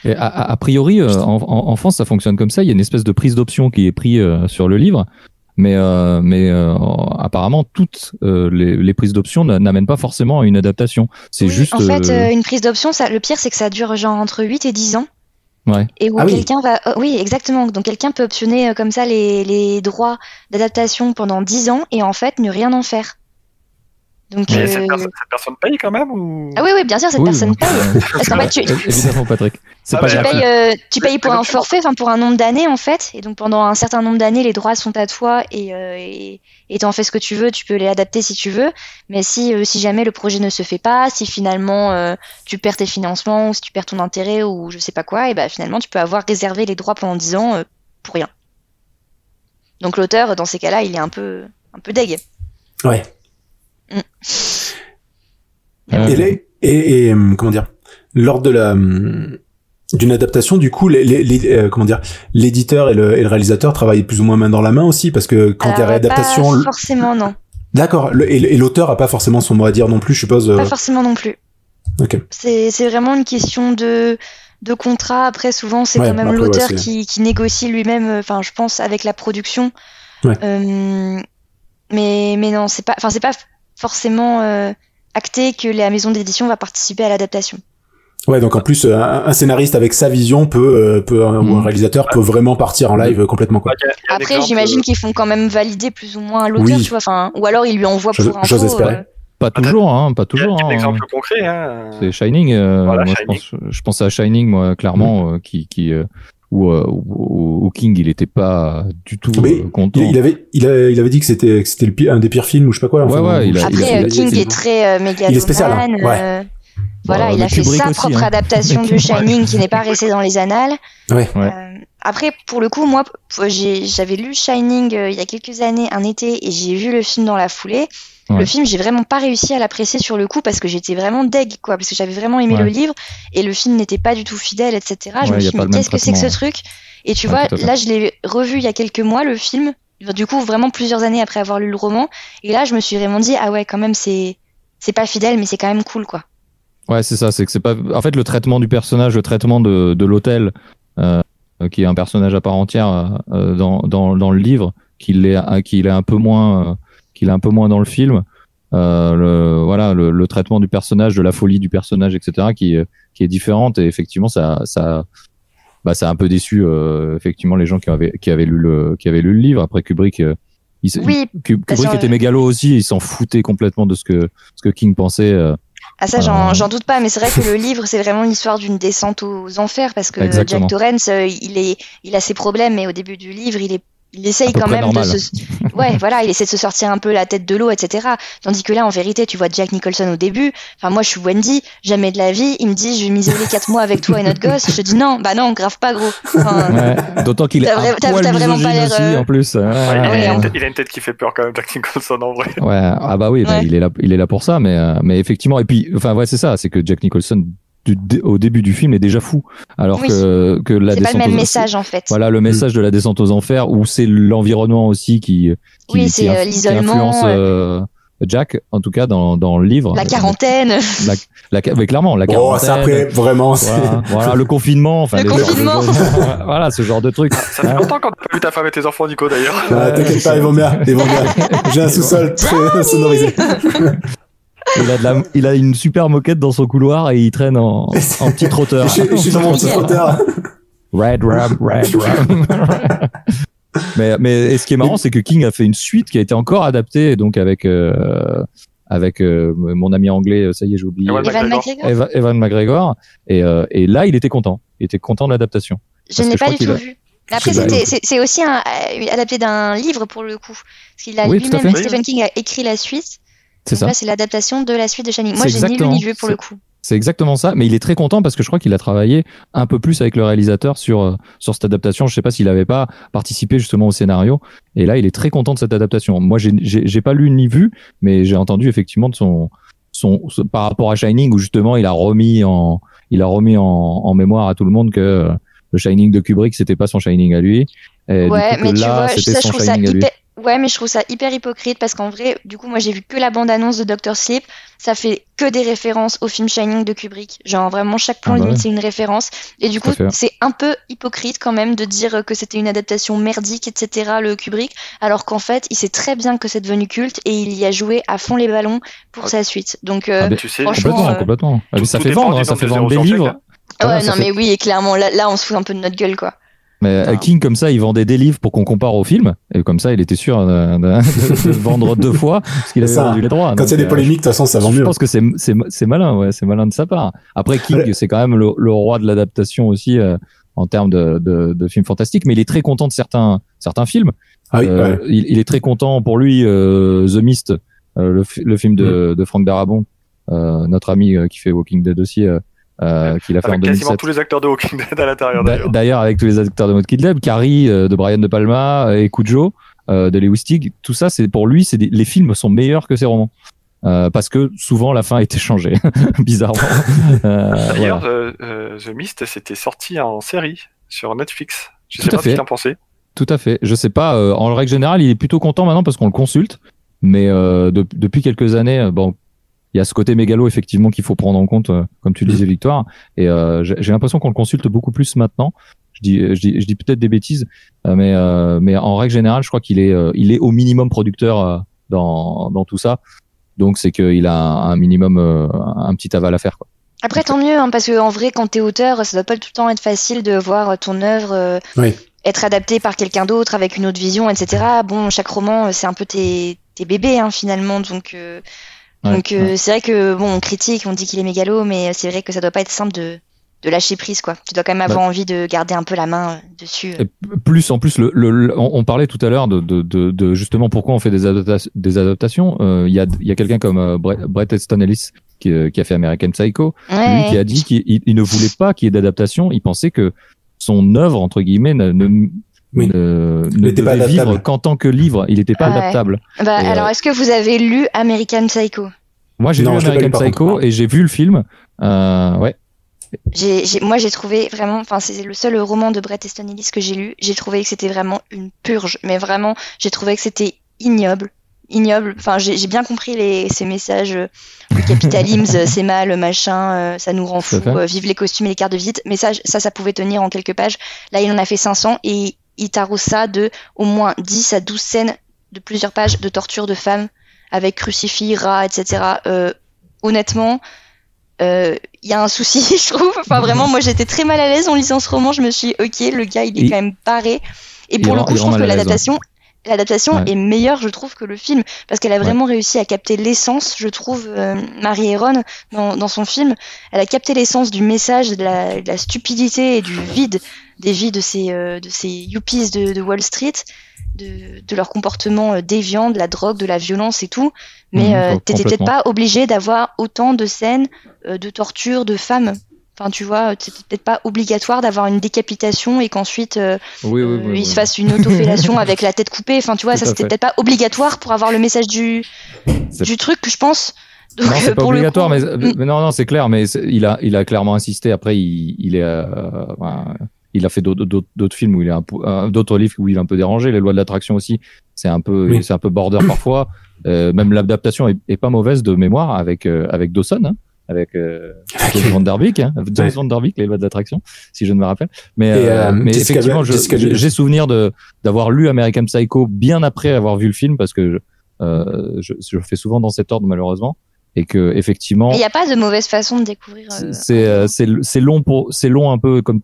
Et a, priori, euh, en, en- en France, ça fonctionne comme ça. Il y a une espèce de prise d'option qui est prise euh, sur le livre. Mais, euh, mais euh, apparemment, toutes euh, les, les prises d'option n'a- n'amènent pas forcément à une adaptation. C'est Oui, juste. En fait, une prise d'option, ça, le pire, c'est que ça dure genre entre 8 et 10 ans. Ouais. Et où Ah oui. quelqu'un va. euh, oui, exactement. Donc quelqu'un peut optionner euh, comme ça les, les droits d'adaptation pendant 10 ans et en fait ne rien en faire. Donc. Mais euh, cette, perso- cette personne paye quand même ou... Ah oui, oui, bien sûr, cette oui, personne paye. Parce qu'en fait, tu, Évidemment, Patrick. Ah, pas tu payes, euh, tu payes pour un tu- forfait, enfin pour un nombre d'années en fait, et donc pendant un certain nombre d'années, les droits sont à toi et euh, et et t'en fais ce que tu veux, tu peux les adapter si tu veux. Mais si euh, si jamais le projet ne se fait pas, si finalement euh, tu perds tes financements ou si tu perds ton intérêt ou je sais pas quoi, et ben finalement tu peux avoir réservé les droits pendant 10 ans euh, pour rien. Donc l'auteur dans ces cas-là, il est un peu un peu deg. Ouais. Mm. Euh, Et, les- et, et, hum, comment dire lors de la hum, d'une adaptation du coup les, les, les- euh, comment dire l'éditeur et le, et le réalisateur travaillent plus ou moins main dans la main aussi parce que quand il y a réadaptation pas forcément non, d'accord et, l'auteur a pas forcément son mot à dire non plus je suppose euh, pas forcément non plus. ok C'est c'est vraiment une question de de contrat. Après, souvent, c'est Ouais, quand même ouais, l'auteur qui, qui négocie lui-même. euh, Enfin, je pense avec la production. Ouais. Euh, mais mais non, c'est pas. Enfin, c'est pas forcément euh, acté que la maison d'édition va participer à l'adaptation. ouais donc en plus euh, un, un scénariste avec sa vision peut euh, peut ou un Mm. réalisateur peut vraiment partir en live euh, complètement quoi un Après, j'imagine qu'ils font quand même valider plus ou moins l'auteur, Oui. tu vois. Enfin, ou alors ils lui envoient J'ose- pour info. j'ose espérer. Pas toujours, hein, pas toujours. un hein. exemple concret. Hein. C'est Shining. euh, Voilà, moi, Shining. Je, pense, je pense à Shining, moi, clairement, euh, qui, qui, euh, où, euh, où- où King, il était pas du tout Mais euh, content. il, il avait il, a- il avait dit que c'était que c'était le pire- un des pires films ou je sais pas quoi Ouais, ouais, il a- Après, il a- euh, King il a- est très euh, méga Il est spécial, hein. Ouais. Voilà, Bon, il a fait sa aussi, propre hein. adaptation de Shining qui n'est pas restée dans les annales. Ouais. Ouais. Euh, après, pour le coup, moi, j'avais lu Shining euh, il y a quelques années, un été, et j'ai vu le film dans la foulée. Ouais. Le film, j'ai vraiment pas réussi à l'apprécier sur le coup parce que j'étais vraiment deg, quoi, parce que j'avais vraiment aimé Ouais. le livre et le film n'était pas du tout fidèle, etc. je Ouais, me suis dit, mais qu'est-ce que c'est que ce truc? Et tu Ouais, vois, là, je l'ai revu il y a quelques mois, le film. Du coup, vraiment plusieurs années après avoir lu le roman. Et là, je me suis vraiment dit, ah ouais, quand même, c'est, c'est pas fidèle, mais c'est quand même cool, quoi. Ouais, c'est ça. C'est que c'est pas. En fait, le traitement du personnage, le traitement de, de l'hôtel, euh, qui est un personnage à part entière euh, dans, dans, dans le livre, qu'il est, euh, qu'il est un peu moins, euh, qu'il est un peu moins dans le film. Euh, le, voilà, le, le traitement du personnage, de la folie du personnage, etc., qui, qui est différente. Et effectivement, ça, ça, bah, ça a un peu déçu euh, effectivement les gens qui avaient, qui avaient lu le, qui avaient lu le livre. Après Kubrick. euh, il, Oui, Ku- Kubrick était euh, mégalo aussi, il s'en foutait complètement de ce que, ce que King pensait. euh, Ah ça, j'en Euh. j'en doute pas, mais c'est vrai que le livre, c'est vraiment l'histoire d'une descente aux enfers, parce que Exactement. Jack Torrance, euh, il est, il a ses problèmes, mais au début du livre, il est, il essaye quand même normal. de se, ouais, [laughs] voilà, il essaie de se sortir un peu la tête de l'eau, etc. Tandis que là, en vérité, tu vois Jack Nicholson au début. Enfin, moi, je suis Wendy, jamais de la vie. Il me dit, je vais m'isoler quatre mois avec toi et notre gosse. Je te dis non, bah non, grave pas gros. Enfin, Ouais, d'autant qu'il est T'as un vra- t'as- poil t'as vraiment pas l'air, aussi, euh, en plus. Ouais, Ouais, il, ouais, a, ouais, une tête- il a une tête qui fait peur quand même, Jack Nicholson en vrai. Ouais, ah bah oui, bah, il est là, il est là pour ça, mais euh, mais effectivement, et puis, enfin ouais, c'est ça, c'est que Jack Nicholson du, au début du film est déjà fou, alors Oui. que que la c'est pas descente le même aux- message, en fait. Voilà le message de la descente aux enfers, où c'est l'environnement aussi qui qui, Oui, qui c'est, inf- euh, qui l'isolement, influence, euh, Jack, en tout cas dans, dans le livre. La quarantaine. La, la, mais clairement, la Oh, quarantaine. ça après, vraiment. Voilà, voilà, le confinement, enfin, Le confinement. [laughs] voilà, ce genre de truc. Ça fait longtemps qu'on n'a pas vu ta femme et tes enfants, Nico, d'ailleurs. Ah, T'inquiète pas, ils vont bien, ils vont bien. J'ai un sous-sol très [laughs] sonorisé. Il a, de la, il a une super moquette dans son couloir et il traîne en, [laughs] en petit trotteur. Je, suis- je suis dans mon petit trotteur. Red Ram, Red Ram. [laughs] mais, mais et ce qui est marrant, c'est que King a fait une suite qui a été encore adaptée, donc avec euh, avec euh, mon ami anglais, euh, ça y est, j'ai oublié, Evan McGregor. McGregor. Eva- Evan McGregor. Et, euh, et là, il était content. Il était content de l'adaptation. Je n'ai pas du tout a- vu. Mais Après, C'est c'était- dingue. c'est c'est aussi un, euh, adapté d'un livre pour le coup. Parce qu'il a Oui, lui-même. Stephen King a écrit la suite. C'est ça. Là, c'est l'adaptation de la suite de Shining. Moi, j'ai ni lu ni vu pour le coup. C'est exactement ça, mais il est très content parce que je crois qu'il a travaillé un peu plus avec le réalisateur sur euh, sur cette adaptation. Je sais pas s'il avait pas participé justement au scénario, et là il est très content de cette adaptation. Moi j'ai pas lu ni vu, mais j'ai entendu effectivement de son son par rapport à Shining où justement il a remis en il a remis en, en mémoire à tout le monde que euh, le Shining de Kubrick c'était pas son Shining à lui. Et Ouais, mais tu vois, ça, je trouve ça hyper. Ouais, mais je trouve ça hyper hypocrite parce qu'en vrai, du coup, moi, j'ai vu que la bande-annonce de Doctor Sleep. Ça fait que des références au film Shining de Kubrick. Genre, vraiment, chaque plan Ah bah limite, ouais. c'est une référence. Et du coup, c'est un peu hypocrite quand même de dire que c'était une adaptation merdique, etc., le Kubrick. Alors qu'en fait, il sait très bien que c'est devenu culte et il y a joué à fond les ballons pour Ah. sa suite. Donc, euh, Ah, mais Tu sais, franchement, Complètement, euh, complètement. Mais tout- ça tout fait vendre, hein, ça fait vendre des livres. Voilà, ouais, non, fait- mais oui, et clairement, là, là, on se fout un peu de notre gueule, quoi. Mais euh, Ah. King, comme ça, il vendait des livres pour qu'on compare au film. Et comme ça, il était sûr euh, de, de- de vendre deux [laughs] fois parce qu'il avait ça. vendu les droits. Quand il y a des euh, polémiques, de toute façon, ça vend Je mieux. pense que c'est c'est c'est malin, ouais, c'est malin de sa part. Après, King, c'est quand même le, le roi de l'adaptation aussi euh, en termes de, de, de films fantastiques. Mais il est très content de certains certains films. Ah oui, Euh, ouais. il, il est très content pour lui euh, The Mist, euh, le, le film de, Mm. de Frank Darabont, euh, notre ami euh, qui fait Walking Dead aussi, euh, qu'il a fait en Avec 2007. quasiment tous les acteurs de Walking Dead à l'intérieur, D'a- d'ailleurs. D'ailleurs, avec tous les acteurs de Kid Lab, Carrie, euh, de Brian De Palma euh, et Cujo, euh, de Lewis Stig, tout ça, c'est pour lui, c'est des- les films sont meilleurs que ses romans. Euh, parce que souvent la fin a été changée, [laughs] bizarrement. D'ailleurs, voilà. The Mist, c'était sorti en série sur Netflix. Je Tout sais ce que t'en pensais. Tout à fait. Je sais pas. euh, en règle générale, il est plutôt content maintenant parce qu'on le consulte. Mais euh, de- depuis quelques années, bon, il y a ce côté mégalo effectivement qu'il faut prendre en compte, euh, comme tu le disais, Victoire. Et euh, j'ai l'impression qu'on le consulte beaucoup plus maintenant. Je dis, je dis, je dis peut-être des bêtises, euh, mais euh, mais en règle générale, je crois qu'il est, euh, il est au minimum producteur euh, dans dans tout ça. Donc c'est qu'il a un, minimum, euh, un petit aval à faire. Quoi. Après, tant mieux, hein, parce que en vrai, quand t'es auteur, ça doit pas tout le temps être facile de voir ton œuvre euh, Oui. être adaptée par quelqu'un d'autre avec une autre vision, etc. Bon, chaque roman, c'est un peu tes, tes bébés, hein, finalement. Donc, euh, Ouais, donc euh, c'est vrai que bon, on critique, on dit qu'il est mégalo, mais c'est vrai que ça doit pas être simple de, de lâcher prise, quoi. Tu dois quand même avoir envie de garder un peu la main euh, dessus. euh. Et plus en plus, le, le- le- on, on parlait tout à l'heure de, de, de, de justement pourquoi on fait des, adapta- des adaptations. Euh, Il y a, y a quelqu'un comme euh, Brett, Easton Ellis qui, euh, qui a fait American Psycho, Ouais, lui qui a dit qu'il il- il ne voulait pas qu'il y ait d'adaptation. Il pensait que son œuvre entre guillemets ne, ne, Oui. ne, ne n'était pas devait vivre adaptable. qu'en tant que livre. Il n'était pas Ouais. adaptable. Bah, Et, euh, alors, est-ce que vous avez lu American Psycho? Moi, j'ai lu, American Psycho contre. et j'ai vu le film. Euh, ouais. moi, j'ai trouvé vraiment, enfin, c'est le seul roman de Bret Easton Ellis que j'ai lu. J'ai trouvé que c'était vraiment une purge, mais vraiment, j'ai trouvé que c'était ignoble, ignoble. Enfin, j'ai, bien compris les, ces messages. euh, Le capitalisme, [laughs] c'est mal, machin, euh, ça nous rend fous. Euh, vive les costumes et les cartes de visite. Mais ça, ça, ça pouvait tenir en quelques pages. Là, il en a fait 500 et ça de au moins 10 à 12 scènes de plusieurs pages de torture de femmes avec crucifix, rats, etc. Euh, honnêtement, euh, il y a un souci, [laughs] je trouve. Enfin, vraiment, moi, j'étais très mal à l'aise en lisant ce roman. Je me suis dit, ok, le gars, il est quand même barré. Et pour le coup, je trouve que l'aise, l'adaptation, l'adaptation Ouais. est meilleure, je trouve, que le film, parce qu'elle a vraiment réussi à capter l'essence, je trouve, euh, Marie Héron dans, dans son film. Elle a capté l'essence du message, de la, de la stupidité et du vide des vies de ces, euh, de ces yuppies de, de Wall Street, de, de leur comportement euh, déviant, de la drogue, de la violence et tout. Mais Mhm, euh, t'étais peut-être pas obligé d'avoir autant de scènes euh, de torture de femmes. Enfin, tu vois, c'était peut-être pas obligatoire d'avoir une décapitation et qu'ensuite euh, Oui, oui, euh, oui, il se fasse une autofellation [laughs] avec la tête coupée. Enfin, tu vois, Tout ça c'était peut-être pas obligatoire pour avoir le message du C'est- du truc, je pense. Donc, non, euh, c'est pas le obligatoire, coup, mais, mm, mais non, non, c'est clair, mais c'est- il a, il a clairement insisté. Après, il, il est, euh, ben, il a fait d'autres- d'autres d'autres films où il est un peu, euh, d'autres livres où il est un peu dérangé. Les lois de l'attraction aussi, c'est un peu, Oui. c'est un peu border parfois. Euh, même l'adaptation est, est pas mauvaise de mémoire avec euh, avec Dawson, hein, avec euh, James Van Der Beek, hein, James Ouais. Van Der Beek, les lois de l'attraction, si je ne me rappelle. Mais, Et, euh, euh, mais Jessica effectivement, je- j'ai souvenir de d'avoir lu American Psycho bien après avoir vu le film parce que euh, je, je le fais souvent dans cet ordre malheureusement et que effectivement Il n'y a pas de mauvaise façon de découvrir. euh, c'est euh, c'est c'est long pour c'est long un peu comme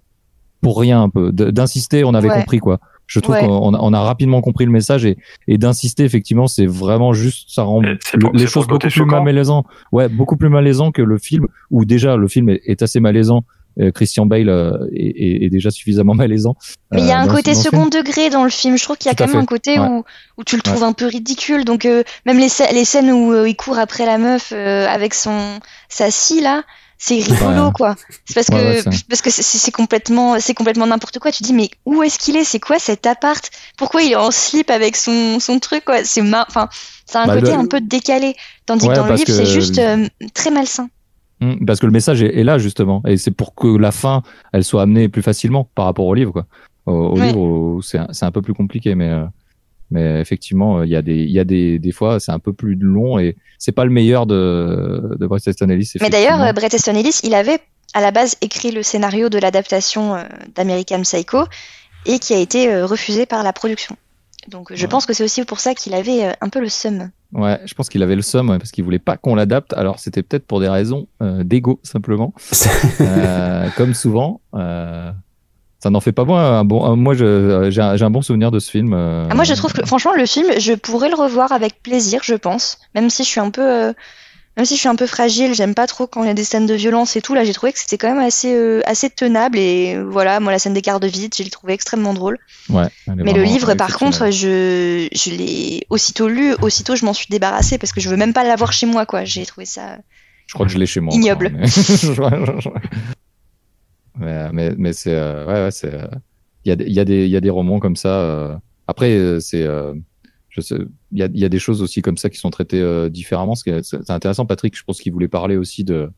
pour rien un peu d'insister on avait Ouais. compris quoi je trouve Ouais. qu'on a, on a rapidement compris le message et, et d'insister effectivement c'est vraiment juste ça rend pour- les choses beaucoup côté plus choquant. malaisant ouais beaucoup plus malaisant que le film où déjà le film est, est assez malaisant Euh, Christian Bale euh, est, est- est déjà suffisamment [laughs] malaisant Mais il y a euh, un côté second film. degré dans le film. Je trouve qu'il y a Tout quand même fait. un côté Ouais. où, où tu le trouves un peu ridicule. Donc euh, même les, les scènes où euh, il court après la meuf euh, avec son sa scie là, c'est rigolo Ouais. quoi. C'est parce Ouais, ouais, parce que c'est- complètement c'est complètement n'importe quoi. Tu te dis mais où est-ce qu'il est? C'est quoi cet appart? Pourquoi il est en slip avec son son truc quoi? C'est enfin c'est un Bah, côté le- un peu décalé. Tandis que dans le livre c'est juste euh, très malsain. Mm, Parce que le message est, est là justement, et c'est pour que la fin, elle soit amenée plus facilement par rapport au livre. Quoi. Au, livre, c'est un, un peu plus compliqué, mais euh, mais effectivement, euh, il y a des il y a des des fois, c'est un peu plus long et c'est pas le meilleur de de Bret Easton Ellis. Mais d'ailleurs, euh, Bret Easton Ellis, il avait à la base écrit le scénario de l'adaptation euh, d'American Psycho et qui a été refusé par la production. Donc je Ouais. pense que c'est aussi pour ça qu'il avait un peu le seum. Ouais, je pense qu'il avait le somme ouais, parce qu'il voulait pas qu'on l'adapte. Alors c'était peut-être pour des raisons euh, d'ego simplement, [laughs] Euh, comme souvent. Euh, ça n'en fait pas moins un bon. un- moi, j'ai un, bon souvenir de ce film. euh, Ah, moi, je trouve que franchement, le film, je pourrais le revoir avec plaisir, je pense, même si je suis un peu, euh, même si je suis un peu fragile, j'aime pas trop quand il y a des scènes de violence et tout. Là, j'ai trouvé que c'était quand même assez, euh, assez tenable et voilà, moi, la scène des quarts de vide, j'ai trouvé extrêmement drôle. Ouais, Mais le livre, par contre, je, je l'ai aussitôt lu, aussitôt je m'en suis débarrassée parce que je veux même pas l'avoir chez moi, quoi. J'ai trouvé ça. Je crois que je l'ai chez moi. Ignoble. encore, mais- [laughs] Je- je- mais mais, mais c'est euh, ouais ouais c'est euh, il y a des il y a des il y a des romans comme ça. euh. Après euh, c'est euh, je sais il y a y a des choses aussi comme ça qui sont traitées euh, différemment. Ce qui est- C'est intéressant, Patrick. Je pense qu'il voulait parler aussi de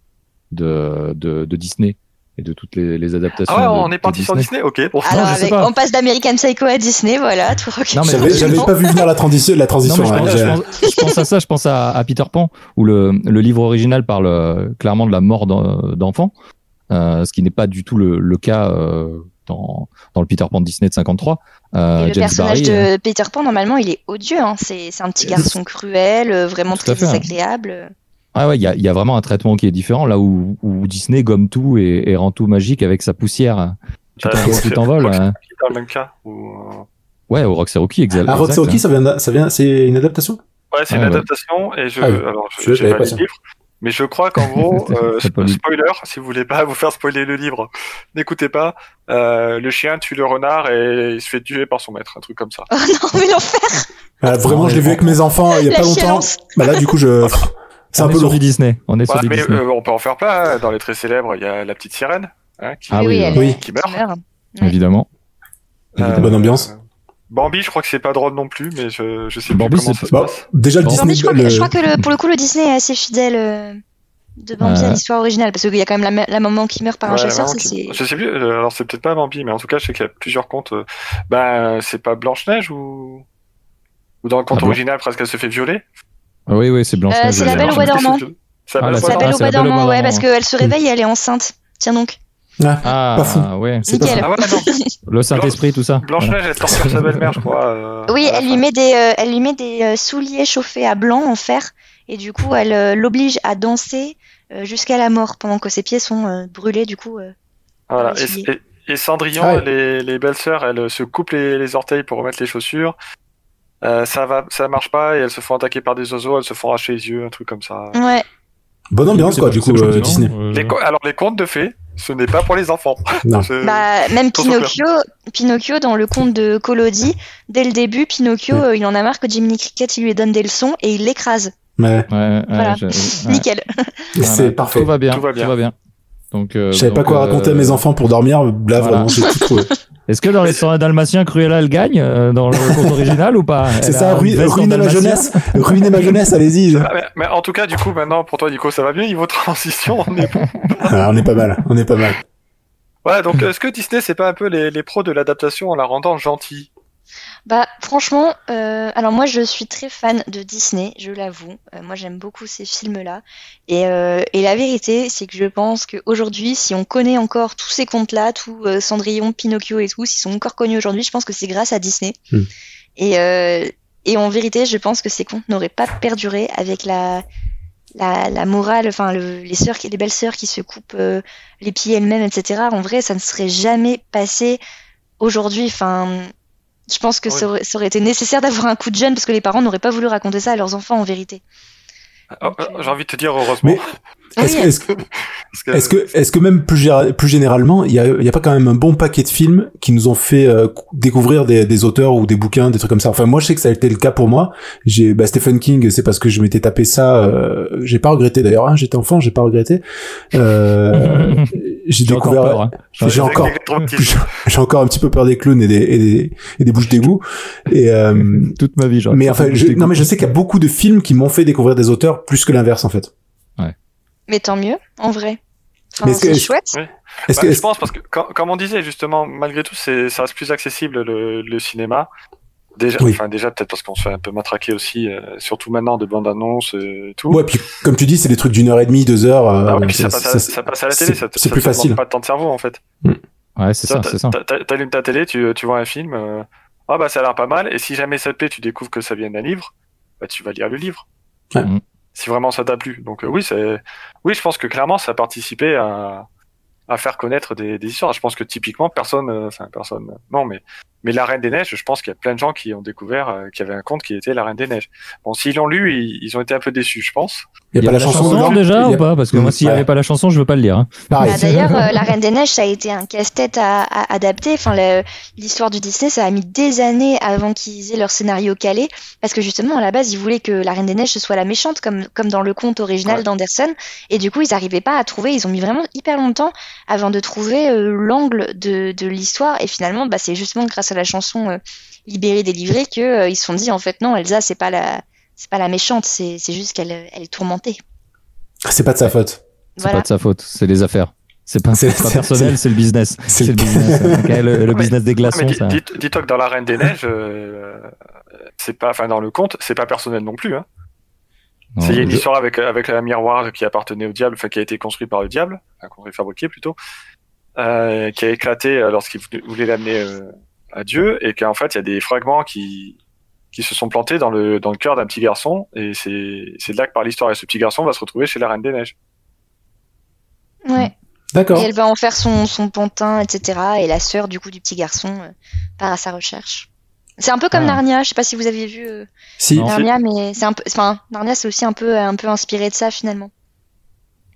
de de, de Disney et de toutes les, les adaptations. Ah ouais, de- on est parti sur Disney, ok. Bon. Alors, je sais avec- pas. on passe d'American Psycho à Disney, voilà, tout ok. Non, mais J'avais pas vu venir la transition, la Non, transition. mais je, hein, pense, je pense- je pense à ça, je pense à, à Peter Pan, où le, le livre original parle euh, clairement de la mort d'en- d'enfants, euh, ce qui n'est pas du tout le, le cas euh, dans, dans le Peter Pan de Disney de 53. Euh, Et le James personnage Barry, euh, de Peter Pan, normalement, il est odieux. Hein. C'est c'est un petit garçon cruel, euh, vraiment très hein. désagréable. Ah ouais, il y a, il y a vraiment un traitement qui est différent, là où, où Disney gomme tout et, et rend tout magique avec sa poussière. Tu Euh, t'envoles, c'est- tu t'envoles. Roxy hein. Dans le même cas. ou, euh, Ouais, au Roxy Rookie, exact. Ah, Roxy exact. Rocky, ça vient, de- ça vient, c'est une adaptation? Ouais, c'est Ah, une ouais. adaptation et je, Ah oui. alors, Je- je, pas le livre, mais je crois qu'en gros, [laughs] euh, spoiler, si vous voulez pas vous faire spoiler le livre, n'écoutez pas. Euh, le chien tue le renard et il se fait tuer par son maître, un truc comme ça. [laughs] Oh non, mais l'enfer Ah, Vraiment, je l'ai vu avec mes enfants il y a La pas longtemps. chialence. Bah là, du coup, je. [laughs] C'est un peu sur Disney. On est sur Ouais, du mais Disney. euh, on peut en faire plein. hein. Dans les très célèbres, il y a la petite sirène hein, qui, Ah oui, oui, euh, elle oui. qui meurt. Évidemment. Euh, Bonne ambiance. Bambi, je crois que c'est pas drôle non plus, mais je, je sais plus Bambi, comment c'est ça se passe. déjà, le. Non, Disney. je crois, que, le- je crois que le- pour le coup, le Disney est assez fidèle euh, de Bambi à l'histoire originale. Parce qu'il y a quand même la, ma- la maman qui meurt par un chasseur. ça, qui- Je sais plus, euh, alors c'est peut-être pas Bambi, mais en tout cas, je sais qu'il y a plusieurs contes. Ben, c'est pas Blanche-Neige ou. Ou dans le conte Ah bon original, presque elle se fait violer. Ah oui, oui, c'est Blanche. Euh, c'est la Belle au bois dormant. C'est la Belle au bois dormant, ouais, parce qu'elle se réveille et elle est enceinte. Tiens donc, Ah, Ah, Pas fou. ouais. C'est pas. Ah. Le Saint-Esprit, tout ça. Blanche-Neige, elle torture sa belle-mère, je crois. euh, Oui, la elle lui met des, euh, elle lui met des euh, souliers chauffés à blanc en fer, et du coup, elle euh, l'oblige à danser euh, jusqu'à la mort pendant que ses pieds sont euh, brûlés. Du coup, euh. Voilà. Et, et- et Cendrillon, Ah ouais. les, les belles-sœurs, elles se coupent les, les orteils pour remettre les chaussures. Euh, ça va, ça marche pas et elles se font attaquer par des oiseaux, elles se font arracher les yeux, un truc comme ça. ouais. Bonne ambiance, quoi, pas- du coup, euh, Disney. euh, Les alors les contes de fées, ce n'est pas pour les enfants. [laughs] Non. Bah, même. Pinocchio, Pinocchio dans le conte de Collodi, dès le début, Pinocchio, Ouais. euh, il en a marre que Jiminy Cricket il lui donne des leçons et il l'écrase. Ouais, Ouais, ouais, Voilà. je- ouais. Nickel. Voilà. c'est parfait. Tout va bien. Tout va bien. Tout va bien. Donc, euh, Je savais pas quoi euh, raconter à mes enfants pour dormir. Là, voilà. vraiment, j'ai tout trouvé. [laughs] Est-ce que dans les 101 Dalmatiens, Cruella, elle gagne euh, dans le conte original ou pas [laughs] C'est ça, ruiner ma dalmatien jeunesse. Ruiner ma jeunesse, allez-y. Ah, mais, mais en tout cas, du coup, maintenant, pour toi, Nico, ça va bien niveau transition. On est bon. [laughs] Ah, on est pas mal, on est pas mal. Ouais, donc est-ce que Disney, c'est pas un peu les, les pros de l'adaptation en la rendant gentille? Bah franchement, euh, alors moi je suis très fan de Disney, je l'avoue. Euh, moi j'aime beaucoup ces films-là. Et, euh, et la vérité, c'est que je pense qu'aujourd'hui, si on connaît encore tous ces contes-là, tout euh, Cendrillon, Pinocchio et tout, s'ils sont encore connus aujourd'hui, je pense que c'est grâce à Disney. Hmm. Et, euh, et en vérité, je pense que ces contes n'auraient pas perduré avec la, la, la morale, enfin le- les sœurs, les belles sœurs qui se coupent euh, les pieds elles-mêmes, etc. En vrai, ça ne serait jamais passé aujourd'hui. Enfin, je pense que Oui. ça, aurait, ça aurait été nécessaire d'avoir un coup de jeune parce que les parents n'auraient pas voulu raconter ça à leurs enfants en vérité. Oh, Donc, euh, J'ai envie de te dire heureusement. Est-ce Oui. que, même plus, généralement, il y a, y a pas quand même un bon paquet de films qui nous ont fait euh, découvrir des, des auteurs ou des bouquins, des trucs comme ça? Enfin, moi, je sais que ça a été le cas pour moi. J'ai, bah, Stephen King, c'est parce que je m'étais tapé ça. Euh, j'ai pas regretté d'ailleurs. Hein, J'étais enfant, j'ai pas regretté. Euh, [laughs] j'ai J'ai encore découvert. peur. hein. J'ai encore, traumatismes. j'ai encore un petit peu peur des clowns et des, et des, et des bouches d'égout. Et euh, [laughs] Toute ma vie, genre. mais enfin, je, non, mais je sais qu'il y a beaucoup de films qui m'ont fait découvrir des auteurs plus que l'inverse en fait. Mais tant mieux, en vrai. Enfin, c'est chouette. Est-ce Bah, que, je pense parce que comme, comme on disait justement, malgré tout, c'est ça reste plus accessible le, le cinéma. Déjà, Oui. enfin déjà peut-être parce qu'on se fait un peu matraquer aussi, euh, surtout maintenant de bandes annonces euh, et tout. Ouais, puis comme tu dis, c'est des trucs d'une heure et demie, deux heures. euh, Ah ouais, puis ça, passe à, ça- ça passe à la télé, ça, c'est ça plus te demande facile. Pas de temps de cerveau en fait. Ouais, c'est ça, c'est ça. t'a- t'a- T'allumes ta télé, tu, tu vois un film, euh, ah bah ça a l'air pas mal, et si jamais ça te plaît, tu découvres que ça vient d'un livre, bah tu vas lire le livre. Ouais. Mm. Si vraiment ça t'a plu. Donc euh, oui, c'est, oui, je pense que clairement ça a participé à, à faire connaître des, des histoires. Je pense que typiquement personne, euh, enfin personne, non mais mais la Reine des Neiges, je pense qu'il y a plein de gens qui ont découvert euh, qu'il y avait un conte qui était la Reine des Neiges. Bon, s'ils l'ont lu, ils, ils ont été un peu déçus, je pense. Il y a pas la chanson dedans déjà Il y ou a- pas? Parce que moi, s'il n'y avait pas la chanson, je veux pas le lire. hein. Bah, D'ailleurs, euh, La Reine des Neiges, ça a été un casse-tête à, à adapter. Enfin, l'histoire du Disney, ça a mis des années avant qu'ils aient leur scénario calé, parce que justement, à la base, ils voulaient que La Reine des Neiges ce soit la méchante, comme comme dans le conte original Ouais. d'Anderson. Et du coup, ils n'arrivaient pas à trouver. Ils ont mis vraiment hyper longtemps avant de trouver euh, l'angle de de l'histoire. Et finalement, bah, c'est justement grâce à la chanson euh, Libérée, délivrée que euh, ils se sont dit en fait non, Elsa, c'est pas la c'est pas la méchante, c'est c'est juste qu'elle elle est tourmentée. C'est pas de sa faute. C'est Voilà. pas de sa faute, c'est les affaires. C'est pas, C'est- c'est pas [laughs] c'est- personnel, c'est le business. c'est [laughs] C'est le le- business. Le, le mais- business des glaçons, dis- ça. dis- dis-toi que dans la Reine des Neiges, euh, c'est pas, enfin dans le conte, c'est pas personnel non plus. Hein. Non, C'est- Il y a une je- histoire avec, avec un miroir qui appartenait au diable, enfin qui a été construit par le diable, enfin construit fabriqué plutôt, euh, qui a éclaté euh, lorsqu'il voulait- voulait l'amener euh, à Dieu, et qu'en fait il y a des fragments qui qui se sont plantés dans le dans le cœur d'un petit garçon, et c'est c'est de là que par l'histoire, et ce petit garçon va se retrouver chez la Reine des Neiges. Ouais. Et D'accord. elle va en faire son, son pantin, etc. Et la sœur du coup du petit garçon euh, part à sa recherche. C'est un peu comme Ah. Narnia. Je sais pas si vous avez vu euh, Si. Non. Narnia, mais c'est un peu, enfin Narnia c'est aussi un peu un peu inspiré de ça finalement.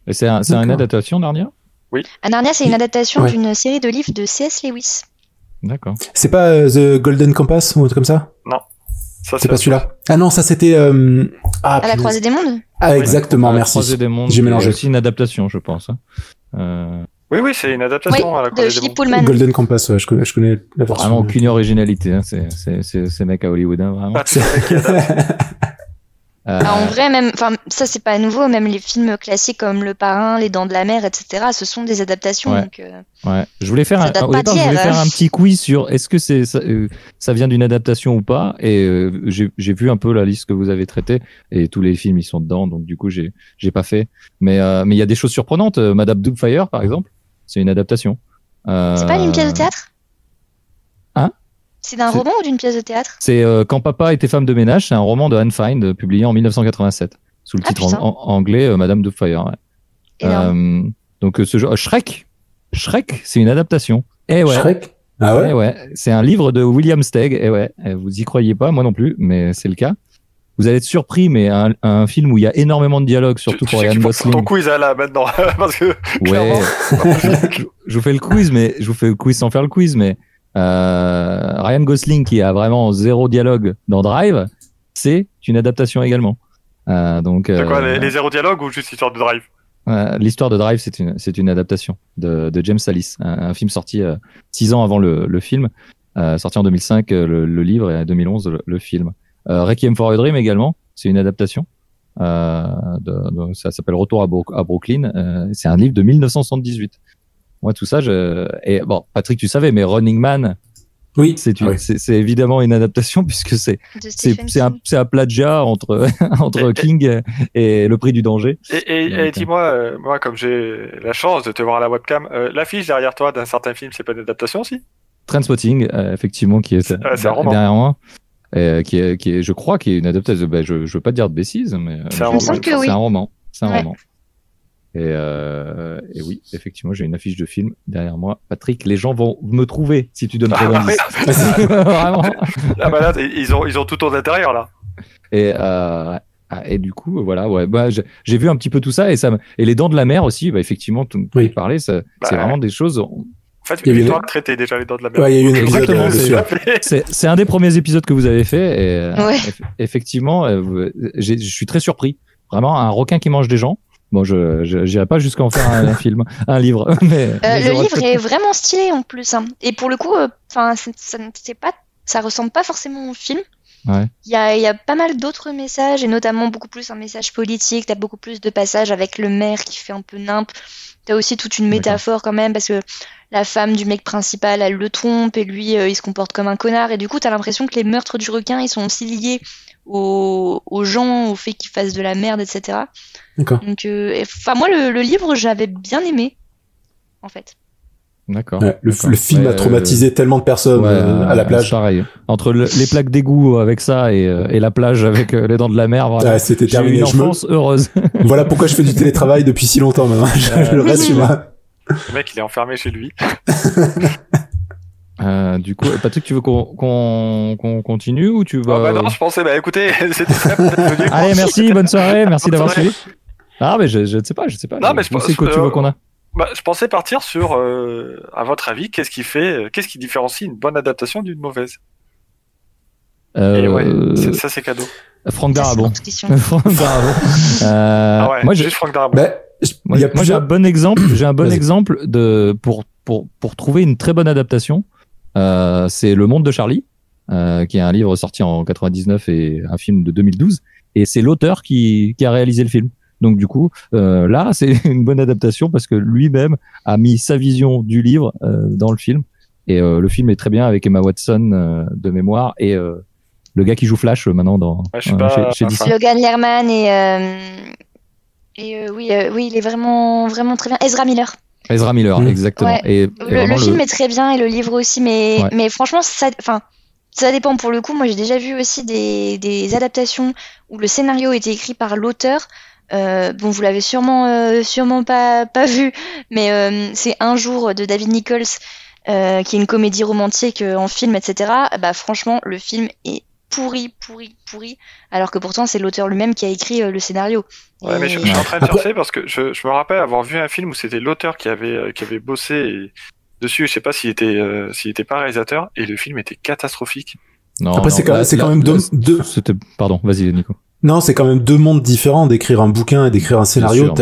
Et c'est un, c'est une adaptation, Narnia? Ah, Narnia c'est une adaptation Ouais. d'une série de livres de C.S. Lewis. D'accord. C'est pas euh, The Golden Compass ou un truc comme ça Ça C'est pas celui-là. Ah non, ça c'était. Euh... Ah, À la croisée des mondes. Ah exactement, La merci. Croisée des mondes, J'ai mélangé. C'est aussi une adaptation, je pense. hein. Euh, Oui, oui, c'est une Oui, adaptation à la de Croisée des Mondes. Pullman. Golden Compass, ouais, je connais, je connais la version. vraiment aucune originalité, hein. c'est, c'est, c'est, ces mecs à Hollywood, hein, vraiment. Pas [laughs] Euh, Ah, en vrai, même, enfin, ça c'est pas nouveau. Même les films classiques comme Le Parrain, Les Dents de la Mer, etc. Ce sont des adaptations. Ouais. Donc, euh, Ouais, je voulais faire un, au départ, je voulais d'hier, faire hein. un petit quiz sur est-ce que c'est ça, euh, ça vient d'une adaptation ou pas et j'ai j'ai vu un peu la liste que vous avez traitée et tous les films ils sont dedans donc du coup j'ai j'ai pas fait mais mais il y a des choses surprenantes Madame Doubtfire par exemple c'est une adaptation c'est pas une pièce de théâtre? Hein C'est d'un roman ou d'une pièce de théâtre c'est euh, Quand papa était femme de ménage c'est un roman de Anne Find euh, publié en 1987 sous le Ah, titre en, putain. en- anglais euh, Madame Doubtfire ouais. Énorme. Euh, donc ce jeu Shrek Shrek c'est une adaptation eh ouais Shrek Ah ouais, Ouais, ouais. C'est un livre de William Stegg. Et ouais, eh, vous y croyez pas, moi non plus, mais c'est le cas. Vous allez être surpris, mais un, un film où il y a énormément de dialogue, surtout Tu- pour Ryan Gosling. Ton quiz là maintenant, [laughs] parce que Ouais. [laughs] je vous fais le quiz, mais je vous fais le quiz sans faire le quiz, mais euh, Ryan Gosling qui a vraiment zéro dialogue dans Drive, c'est une adaptation également. Euh, donc quoi, euh, les, les zéro dialogues ou juste histoire de drive? L'histoire de Drive, c'est une, c'est une adaptation de, de James Salis, un, un film sorti euh, six ans avant le, le film, sorti en 2005 euh, le, le livre et en 2011 le, le film. Requiem for a Dream également, c'est une adaptation. De, de- ça s'appelle Retour à, Bro- à Brooklyn. C'est un livre de 1978. Moi, tout ça, je... et bon, Patrick, tu savais, mais Running Man, Oui, c'est oui. c'est évidemment une adaptation [laughs] puisque c'est un un plagiat entre [laughs] entre Et- King et le prix du danger. Et, et, et Donc, dis-moi, euh, moi, comme j'ai la chance de te voir à la webcam, euh, l'affiche derrière toi d'un certain film, c'est pas une adaptation aussi Trainspotting, euh, effectivement, qui est, euh, un roman. derrière moi, euh, qui est, qui est, je crois, qui est une adaptation. Ben, je, je veux pas te dire de bêtises, mais euh, C'est un je- que c'est oui. un roman. C'est un Ouais. roman. Et, euh, et oui, effectivement, j'ai une affiche de film derrière moi. Patrick, les gens vont me trouver si tu donnes Ah. Vraiment. [laughs] Ah bah là, ils ont, ils ont tout au intérieur là. Et, euh, ah, et du coup, voilà, ouais, bah, j'ai j'ai vu un petit peu tout ça et ça me- et les dents de la mer aussi, bah, effectivement, tu Oui. parlais, ça, c'est Bah, vraiment des choses. En fait, Il y a eu une- traité déjà les dents de la mer. Ouais, il y a eu une Exactement, euh, [laughs] c'est un des premiers épisodes que vous avez fait et euh, Ouais. eff- effectivement, euh, je suis très surpris. Vraiment, un requin qui mange des gens. Bon, je je- j'irai pas jusqu'à en faire un, un [laughs] film, un livre, [laughs] mais, Euh, mais le livre est vraiment stylé en plus. hein. Et pour le coup, enfin, ça ne- c'est pas, ça ressemble pas forcément au film. Ouais. Il y a, il y a pas mal d'autres messages et notamment beaucoup plus un message politique. T'as beaucoup plus de passages avec le maire qui fait un peu nimp. T'as aussi toute une métaphore quand même parce que la femme du mec principal, elle le trompe et lui, euh, il se comporte comme un connard. Et du coup, t'as l'impression que les meurtres du requin, ils sont aussi liés aux, aux gens, au fait qu'ils fassent de la merde, etc. D'accord. Donc, euh, enfin, moi, le, le livre, j'avais bien aimé, en fait. D'accord. Ouais, le, film Ouais, a traumatisé tellement de personnes Ouais, euh, à la euh, plage. Pareil. Entre le- les plaques d'égout avec ça et, euh, et la plage avec euh, les dents de la mer. Ouais, c'était terminé. une Je me- enfance heureuse. [laughs] Voilà pourquoi je fais du télétravail depuis si longtemps maintenant. [laughs] Je le reste chez moi. Le mec, il est enfermé chez lui. [laughs] Euh, du coup, Patrick, tu veux qu'on qu'on qu'on continue ou tu vas Ah bah non, je pensais, bah écoutez, [laughs] c'était ça. [laughs] Allez, merci, bonne soirée, merci d'avoir suivi. Ah, mais je, je ne sais pas, je sais pas. Non, mais je pense- que tu veux qu'on a. Bah, je pensais partir sur, euh, à votre avis, qu'est-ce qui fait, euh, qu'est-ce qui différencie une bonne adaptation d'une mauvaise? Et Euh, ouais, ça c'est cadeau. Franck Darabon. [laughs] Franck Darabon. Euh, ah ouais, moi, j'ai juste Franck Darabont. Ben, moi, j'ai un bon exemple. J'ai un bon exemple de pour pour pour trouver une très bonne adaptation. Euh, c'est Le Monde de Charlie, euh, qui est un livre sorti en 99 et un film de 2012. Et c'est l'auteur qui qui a réalisé le film. Donc du coup, euh, là, [laughs] c'est une bonne adaptation parce que lui-même a mis sa vision du livre euh, dans le film. Et euh, le film est très bien avec Emma Watson euh, de mémoire et euh, le gars qui joue Flash euh, maintenant dans Ouais, je euh, pas- chez, chez enfin. Logan Lerman et, euh, et euh, oui, euh, oui, il est vraiment, vraiment très bien. Ezra Miller. Ezra Miller, Mm. exactement. Ouais. Et, et Le, film est très bien et le livre aussi, mais, Ouais. mais franchement, ça, enfin, ça dépend pour le coup. Moi, j'ai déjà vu aussi des, des adaptations où le scénario était écrit par l'auteur. Euh, bon, vous l'avez sûrement, euh, sûrement pas, pas vu, mais euh, c'est Un jour de David Nichols, euh, qui est une comédie romantique euh, en film, etc. Bah, franchement, le film est pourri, pourri, pourri, alors que pourtant c'est l'auteur lui-même qui a écrit euh, le scénario. Ouais, mais je, suis en train de Après- chercher parce que je, je me rappelle avoir vu un film où c'était l'auteur qui avait, euh, qui avait bossé et dessus. Je sais pas s'il était, euh, s'il était pas réalisateur et le film était catastrophique. Non, Après, c'est quand- quand même deux- deux- C'était, pardon, vas-y, Nico. Non, c'est quand même deux mondes différents d'écrire un bouquin et d'écrire un scénario.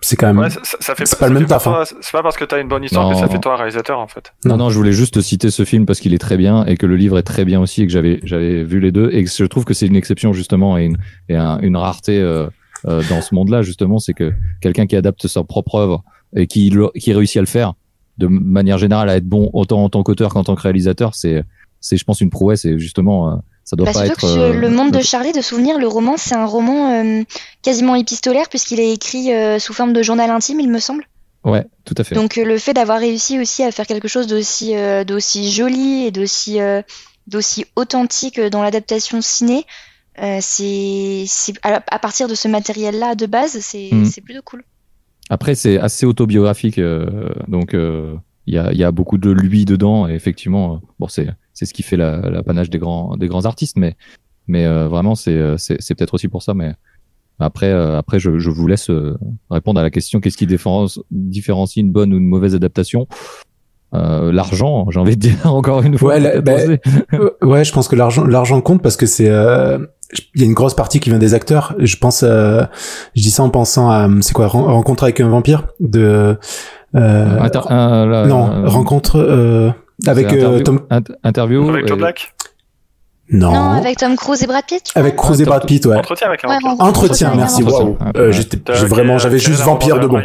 C'est quand même. Ouais, ça, ça- fait c'est pas, pas le même taf, toi- C'est pas parce que t'as une bonne histoire que ça Non. fait toi un réalisateur en fait. Non, Non. non, je voulais juste citer ce film parce qu'il est très bien et que le livre est très bien aussi et que j'avais, j'avais vu les deux et que je trouve que c'est une exception justement et une, et un- une rareté euh, euh, dans ce monde-là justement, c'est que quelqu'un qui adapte sa propre œuvre et qui, le- qui réussit à le faire de manière générale à être bon autant en tant qu'auteur qu'en tant que réalisateur, c'est, c'est je pense une prouesse et justement euh, ça doit Bah, pas être. que euh, le monde de Charlie, de souvenir, le roman, c'est un roman euh, quasiment épistolaire puisqu'il est écrit euh, sous forme de journal intime, il me semble. Ouais, tout à fait. Donc le fait d'avoir réussi aussi à faire quelque chose d'aussi euh, d'aussi joli et d'aussi euh, d'aussi authentique dans l'adaptation ciné, euh, c'est à, à partir de ce matériel-là de base, c'est c'est plutôt cool. Après, c'est assez autobiographique, donc il y, a, y a beaucoup de lui dedans. Et effectivement, bon, c'est c'est ce qui fait la- l'apanage des grands des grands artistes, mais mais euh, vraiment, c'est euh, c'est c'est peut-être aussi pour ça. Mais après, euh, après, je, je vous laisse répondre à la question qu'est-ce qui différencie, une bonne ou une mauvaise adaptation? Euh, L'argent, j'ai envie de dire [laughs] encore une fois. Ouais, la- peut-être bah. Euh, ouais, je pense que l'argent, l'argent compte parce que c'est, euh, il y a une grosse partie qui vient des acteurs. Je pense, je dis ça en pensant à, c'est quoi, Ren- rencontre avec un vampire de, Inter- la- non, rencontre avec euh, interview- Tom, int- interview. Avec Joe Black, non, Non, avec Tom Cruise et Brad Pitt. avec Cruise et Brad Pitt, ouais. entretien avec un Ouais, Entretien, merci. Waouh. Euh, j'étais, vraiment, j'avais juste vampire de bon.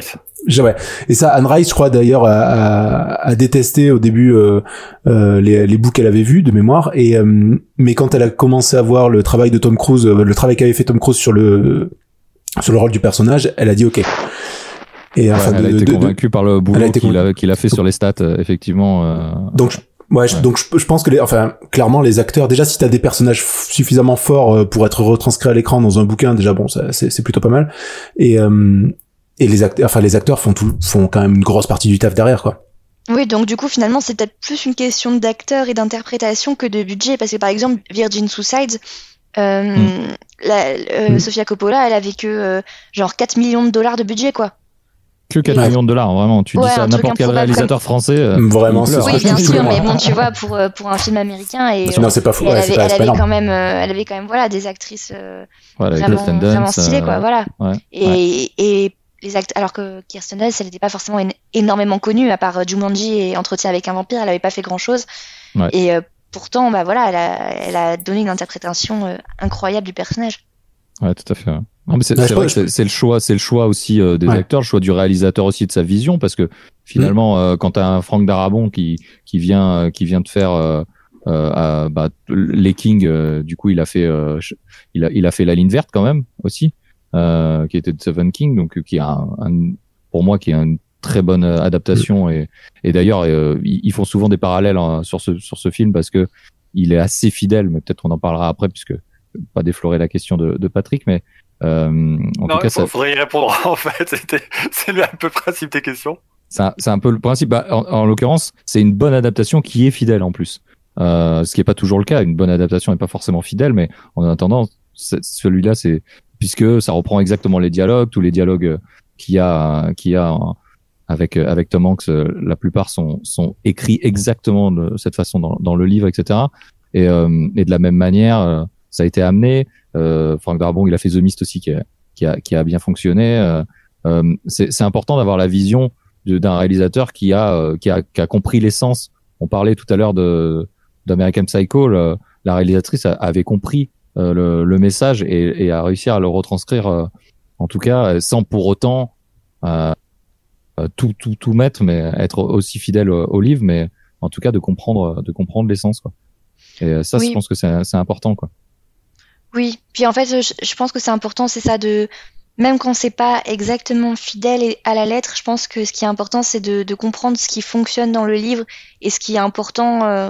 Ouais. Et ça, Anne Rice, je crois d'ailleurs, a, a, a détesté au début euh, euh, les, les bouts qu'elle avait vus de mémoire. Et euh, mais quand elle a commencé à voir le travail de Tom Cruise, euh, le travail qu'avait fait Tom Cruise sur le sur le rôle du personnage, elle a dit OK. Et Ouais, enfin, elle a de- été de- de- convaincue par le a boulot été qu'il a, qu'il a fait sur les stats, euh, effectivement. euh, Donc, je- ouais, Ouais. donc je, je pense que les, enfin, clairement, les acteurs, déjà, si t'as des personnages suffisamment forts euh, pour être retranscrits à l'écran dans un bouquin, déjà, bon, c'est, plutôt pas mal. Et, euh, et les acteurs, enfin, les acteurs font tout, font quand même une grosse partie du taf derrière, quoi. Oui, donc du coup, finalement, c'est peut-être plus une question d'acteur et d'interprétation que de budget. Parce que par exemple, Virgin Suicides, euh, la, euh, Mm. Sofia Coppola, elle avait que euh, genre 4 millions de dollars de budget, quoi. Que 4 Ouais. millions de dollars, vraiment. Tu Ouais, dis ça à n'importe quel réalisateur français. euh, Vraiment, c'est Oui, bien sûr, mais bon, tu vois, pour, euh, pour un film américain, et, Non, c'est pas et elle ouais, avait, pas, elle pas avait énorme. quand même, euh, elle avait quand même, voilà, des actrices euh, vraiment, stylées, euh, quoi, voilà. ouais, Et, et les actes, alors que Kirsten Dunst, elle n'était pas forcément én- énormément connue, à part euh, Jumanji et Entretien avec un vampire, elle avait pas fait grand chose. Ouais. Et euh, pourtant, bah voilà, elle a, elle a donné une interprétation euh, incroyable du personnage. Ouais, tout à fait. ouais. Non, mais c'est Ouais, c'est vrai que le choix, c'est le choix aussi euh, des Ouais. acteurs, le choix du réalisateur aussi de sa vision, parce que finalement, euh, quand t'as un Franck Darabon qui qui vient euh, qui vient de faire euh, euh, à- bah, les Kings, euh, du coup, il a fait euh, il a il a fait la ligne verte quand même aussi, euh, qui était de Seven King, donc qui a un, un- pour moi qui est une très bonne adaptation et et d'ailleurs ils, font souvent des parallèles hein, sur ce sur ce film parce que il est assez fidèle, mais peut-être on en parlera après puisque pas déflorer la question de, de Patrick, mais euh, en Non, tout cas, il ça, faudrait y répondre [laughs] en fait. C'est le un peu le principe des questions. c'est un, un peu le principe. Bah, en, en l'occurrence, c'est une bonne adaptation qui est fidèle en plus. Euh, ce qui est pas toujours le cas. Une bonne adaptation n'est pas forcément fidèle, mais en attendant, celui-là, c'est puisque ça reprend exactement les dialogues, tous les dialogues qu'il y a, qu'il y a avec avec Tom Hanks, la plupart sont sont écrits exactement de cette façon dans, dans le livre, etc. Et, euh, et de la même manière, ça a été amené. Euh, Frank Darabont, il a fait The Mist aussi, qui a qui a, qui a bien fonctionné. Euh, euh, c'est important d'avoir la vision d'un réalisateur qui a, euh, qui a qui a compris l'essence. On parlait tout à l'heure de d'American Psycho. le- la réalisatrice avait compris le, le message et, et a réussi à le retranscrire, en tout cas, sans pour autant tout tout tout mettre, mais être aussi fidèle au, livre, mais en tout cas de comprendre de comprendre l'essence. Et ça, Oui. je pense que c'est c'est important. Quoi. Oui, puis en fait, je, pense que c'est important, c'est ça de, même quand c'est pas exactement fidèle à la lettre, je pense que ce qui est important, c'est de, comprendre ce qui fonctionne dans le livre et ce qui est important euh,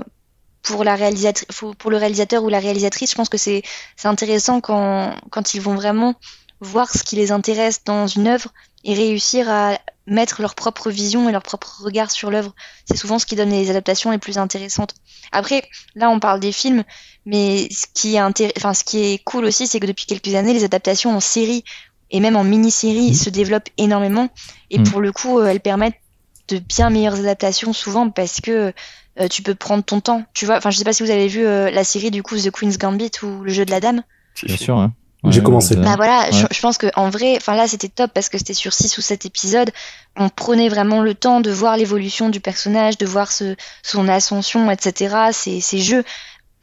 pour le réalisateur ou la réalisatrice. Je pense que c'est intéressant quand ils vont vraiment voir ce qui les intéresse dans une œuvre et réussir à mettre leur propre vision et leur propre regard sur l'œuvre. C'est souvent ce qui donne les adaptations les plus intéressantes. Après, là, on parle des films, mais ce qui est, intér- enfin, ce qui est cool aussi, c'est que depuis quelques années, les adaptations en série et même en mini-série se développent énormément. Et Mm. pour le coup, euh, elles permettent de bien meilleures adaptations souvent parce que euh, tu peux prendre ton temps. Tu vois, enfin, je sais pas si vous avez vu euh, la série du coup The Queen's Gambit ou Le Jeu de la Dame. Bien sûr. Hein. J'ai commencé. Bah voilà, je, Ouais. je pense que en vrai, enfin là c'était top parce que c'était sur 6 ou 7 épisodes. On prenait vraiment le temps de voir l'évolution du personnage, de voir ce, son ascension, etc. Ces, ces jeux.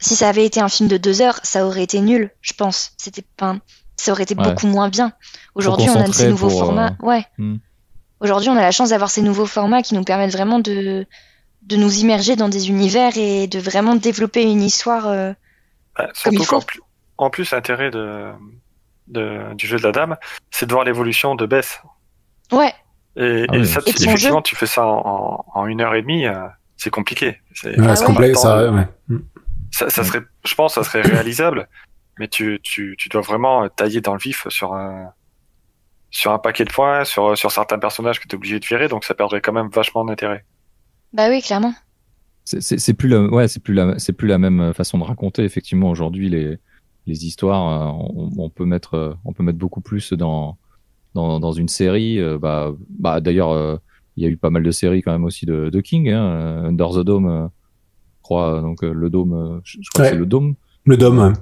Si ça avait été un film de deux heures, ça aurait été nul, je pense. C'était pas, ça aurait été Ouais. beaucoup moins bien. Aujourd'hui, on a ces nouveaux pour, euh, formats. Ouais. Hmm. Aujourd'hui, on a la chance d'avoir ces nouveaux formats qui nous permettent vraiment de de nous immerger dans des univers et de vraiment développer une histoire. euh, Bah, Comme il surtout faut. qu'en plus, en plus, l'intérêt de, de, du jeu de la dame, c'est de voir l'évolution de Bess. Ouais. Et, Ah et oui. ça, Et effectivement, jeu. tu fais ça en, en une heure et demie, euh, c'est compliqué. C'est, Ouais, Ah ouais. complet, ça, ouais. Mm. ça, ça serait, je pense, ça serait réalisable, mais tu, tu, tu dois vraiment tailler dans le vif sur un, sur un paquet de points, sur, sur certains personnages que tu es obligé de virer, donc ça perdrait quand même vachement d'intérêt. Bah oui, clairement. c'est plus la ouais c'est plus la c'est plus la même façon de raconter effectivement aujourd'hui les les histoires euh, on, on peut mettre euh, on peut mettre beaucoup plus dans dans dans une série euh, bah bah d'ailleurs il y a eu pas mal de séries quand même aussi de de King hein, Under the Dome crois donc euh, le dôme euh, je, je crois Ouais. que c'est le dôme Le ouais.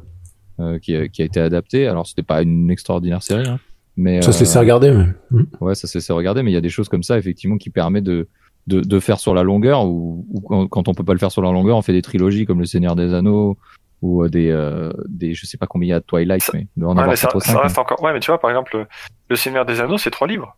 euh, qui a, qui a été adapté alors c'était pas une extraordinaire série hein, mais ça se euh, laissait regarder, mais. Mm. Ouais, ça se laissait regarder, mais il y a des choses comme ça, effectivement, qui permettent de, de, de faire sur la longueur, ou, ou quand, quand on peut pas le faire sur la longueur, on fait des trilogies comme Le Seigneur des Anneaux, ou euh, des, euh, des, je sais pas combien il y a de Twilight, Ça- mais doit en Ouais, avoir mais ça, reste hein. encore. Ouais, mais tu vois, par exemple, le, le Seigneur des Anneaux, c'est trois livres.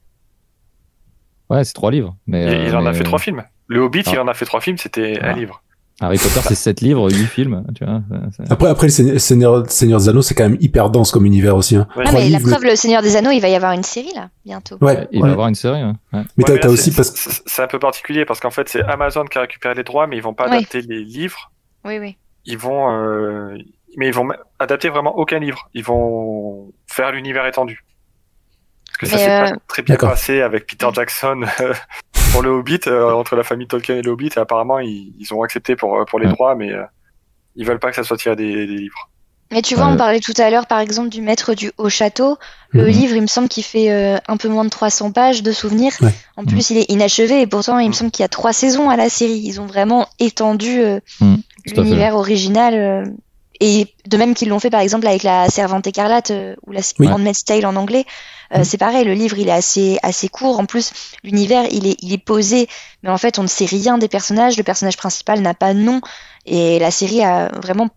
Ouais, c'est trois livres. Mais, euh, il en a fait trois films. Le Hobbit, Ah. il en a fait trois films, c'était Ah. un livre. Harry Potter, c'est sept livres, huit films. Tu vois, Après, après le Seigneur, des Anneaux, c'est quand même hyper dense comme univers aussi. Hein. Ouais. Ah, mais la preuve, le Seigneur des Anneaux, il va y avoir une série là, bientôt. Ouais. Il ouais. va y avoir une série. ouais. Ouais. Mais Ouais, t'as aussi c'est- parce que c'est un peu particulier parce qu'en fait, c'est Amazon qui a récupéré les droits, mais ils vont pas Oui. adapter les livres. Oui, oui. Ils vont, euh, mais ils vont adapter vraiment aucun livre. Ils vont faire l'univers étendu. Parce que ça s'est euh, pas très bien passé avec Peter Jackson euh, [laughs] pour le Hobbit, euh, entre la famille Tolkien et le Hobbit. Et apparemment, ils, ils ont accepté pour pour les Ouais. droits, mais euh, ils veulent pas que ça soit tiré des, des livres. Mais tu vois, on parlait tout à l'heure, par exemple, du maître du haut château. Le Mhm. livre, il me semble qu'il fait euh, un peu moins de 300 pages de souvenirs. Ouais. En plus, il est inachevé et pourtant, il me Mhm. semble qu'il y a trois saisons à la série. Ils ont vraiment étendu euh, Mhm, l'univers original. euh, et de même qu'ils l'ont fait, par exemple, avec la Servante écarlate euh, ou la Oui. Handmaid's Tale en anglais. Euh, Mhm. C'est pareil, le livre, il est assez, assez court. En plus, l'univers, il est, il est posé. Mais en fait, on ne sait rien des personnages. Le personnage principal n'a pas de nom. Et la série a vraiment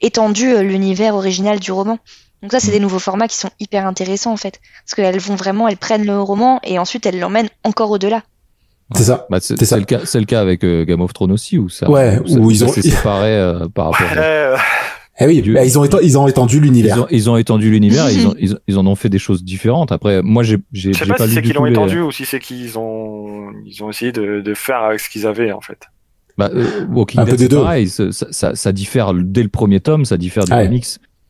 étendu euh, l'univers original du roman. Donc ça, c'est Mm. des nouveaux formats qui sont hyper intéressants en fait, parce qu'elles vont vraiment, elles prennent le roman et ensuite elles l'emmènent encore au-delà. C'est ça. Bah, c'est ça. c'est le cas, c'est le cas avec euh, Game of Thrones aussi où ça, Ouais, où, ça- où ils ça ont- [laughs] séparé euh, par rapport. Ouais, euh, [laughs] Eh oui, Du- bah, ils ont étendu, ils ont étendu l'univers. ils ont étendu l'univers, [laughs] ils, ont, ils, en ont fait des choses différentes. Après, moi, j'ai, j'ai, je sais j'ai pas, pas si lu c'est du qu'ils l'ont tout les- étendu ou si c'est qu'ils ont ils ont essayé de, de faire avec ce qu'ils avaient en fait. Bah, euh, Walking Un peu Dead, des c'est deux. pareil. Ça, ça, ça- diffère dès le premier tome, ça diffère du Ouais. comics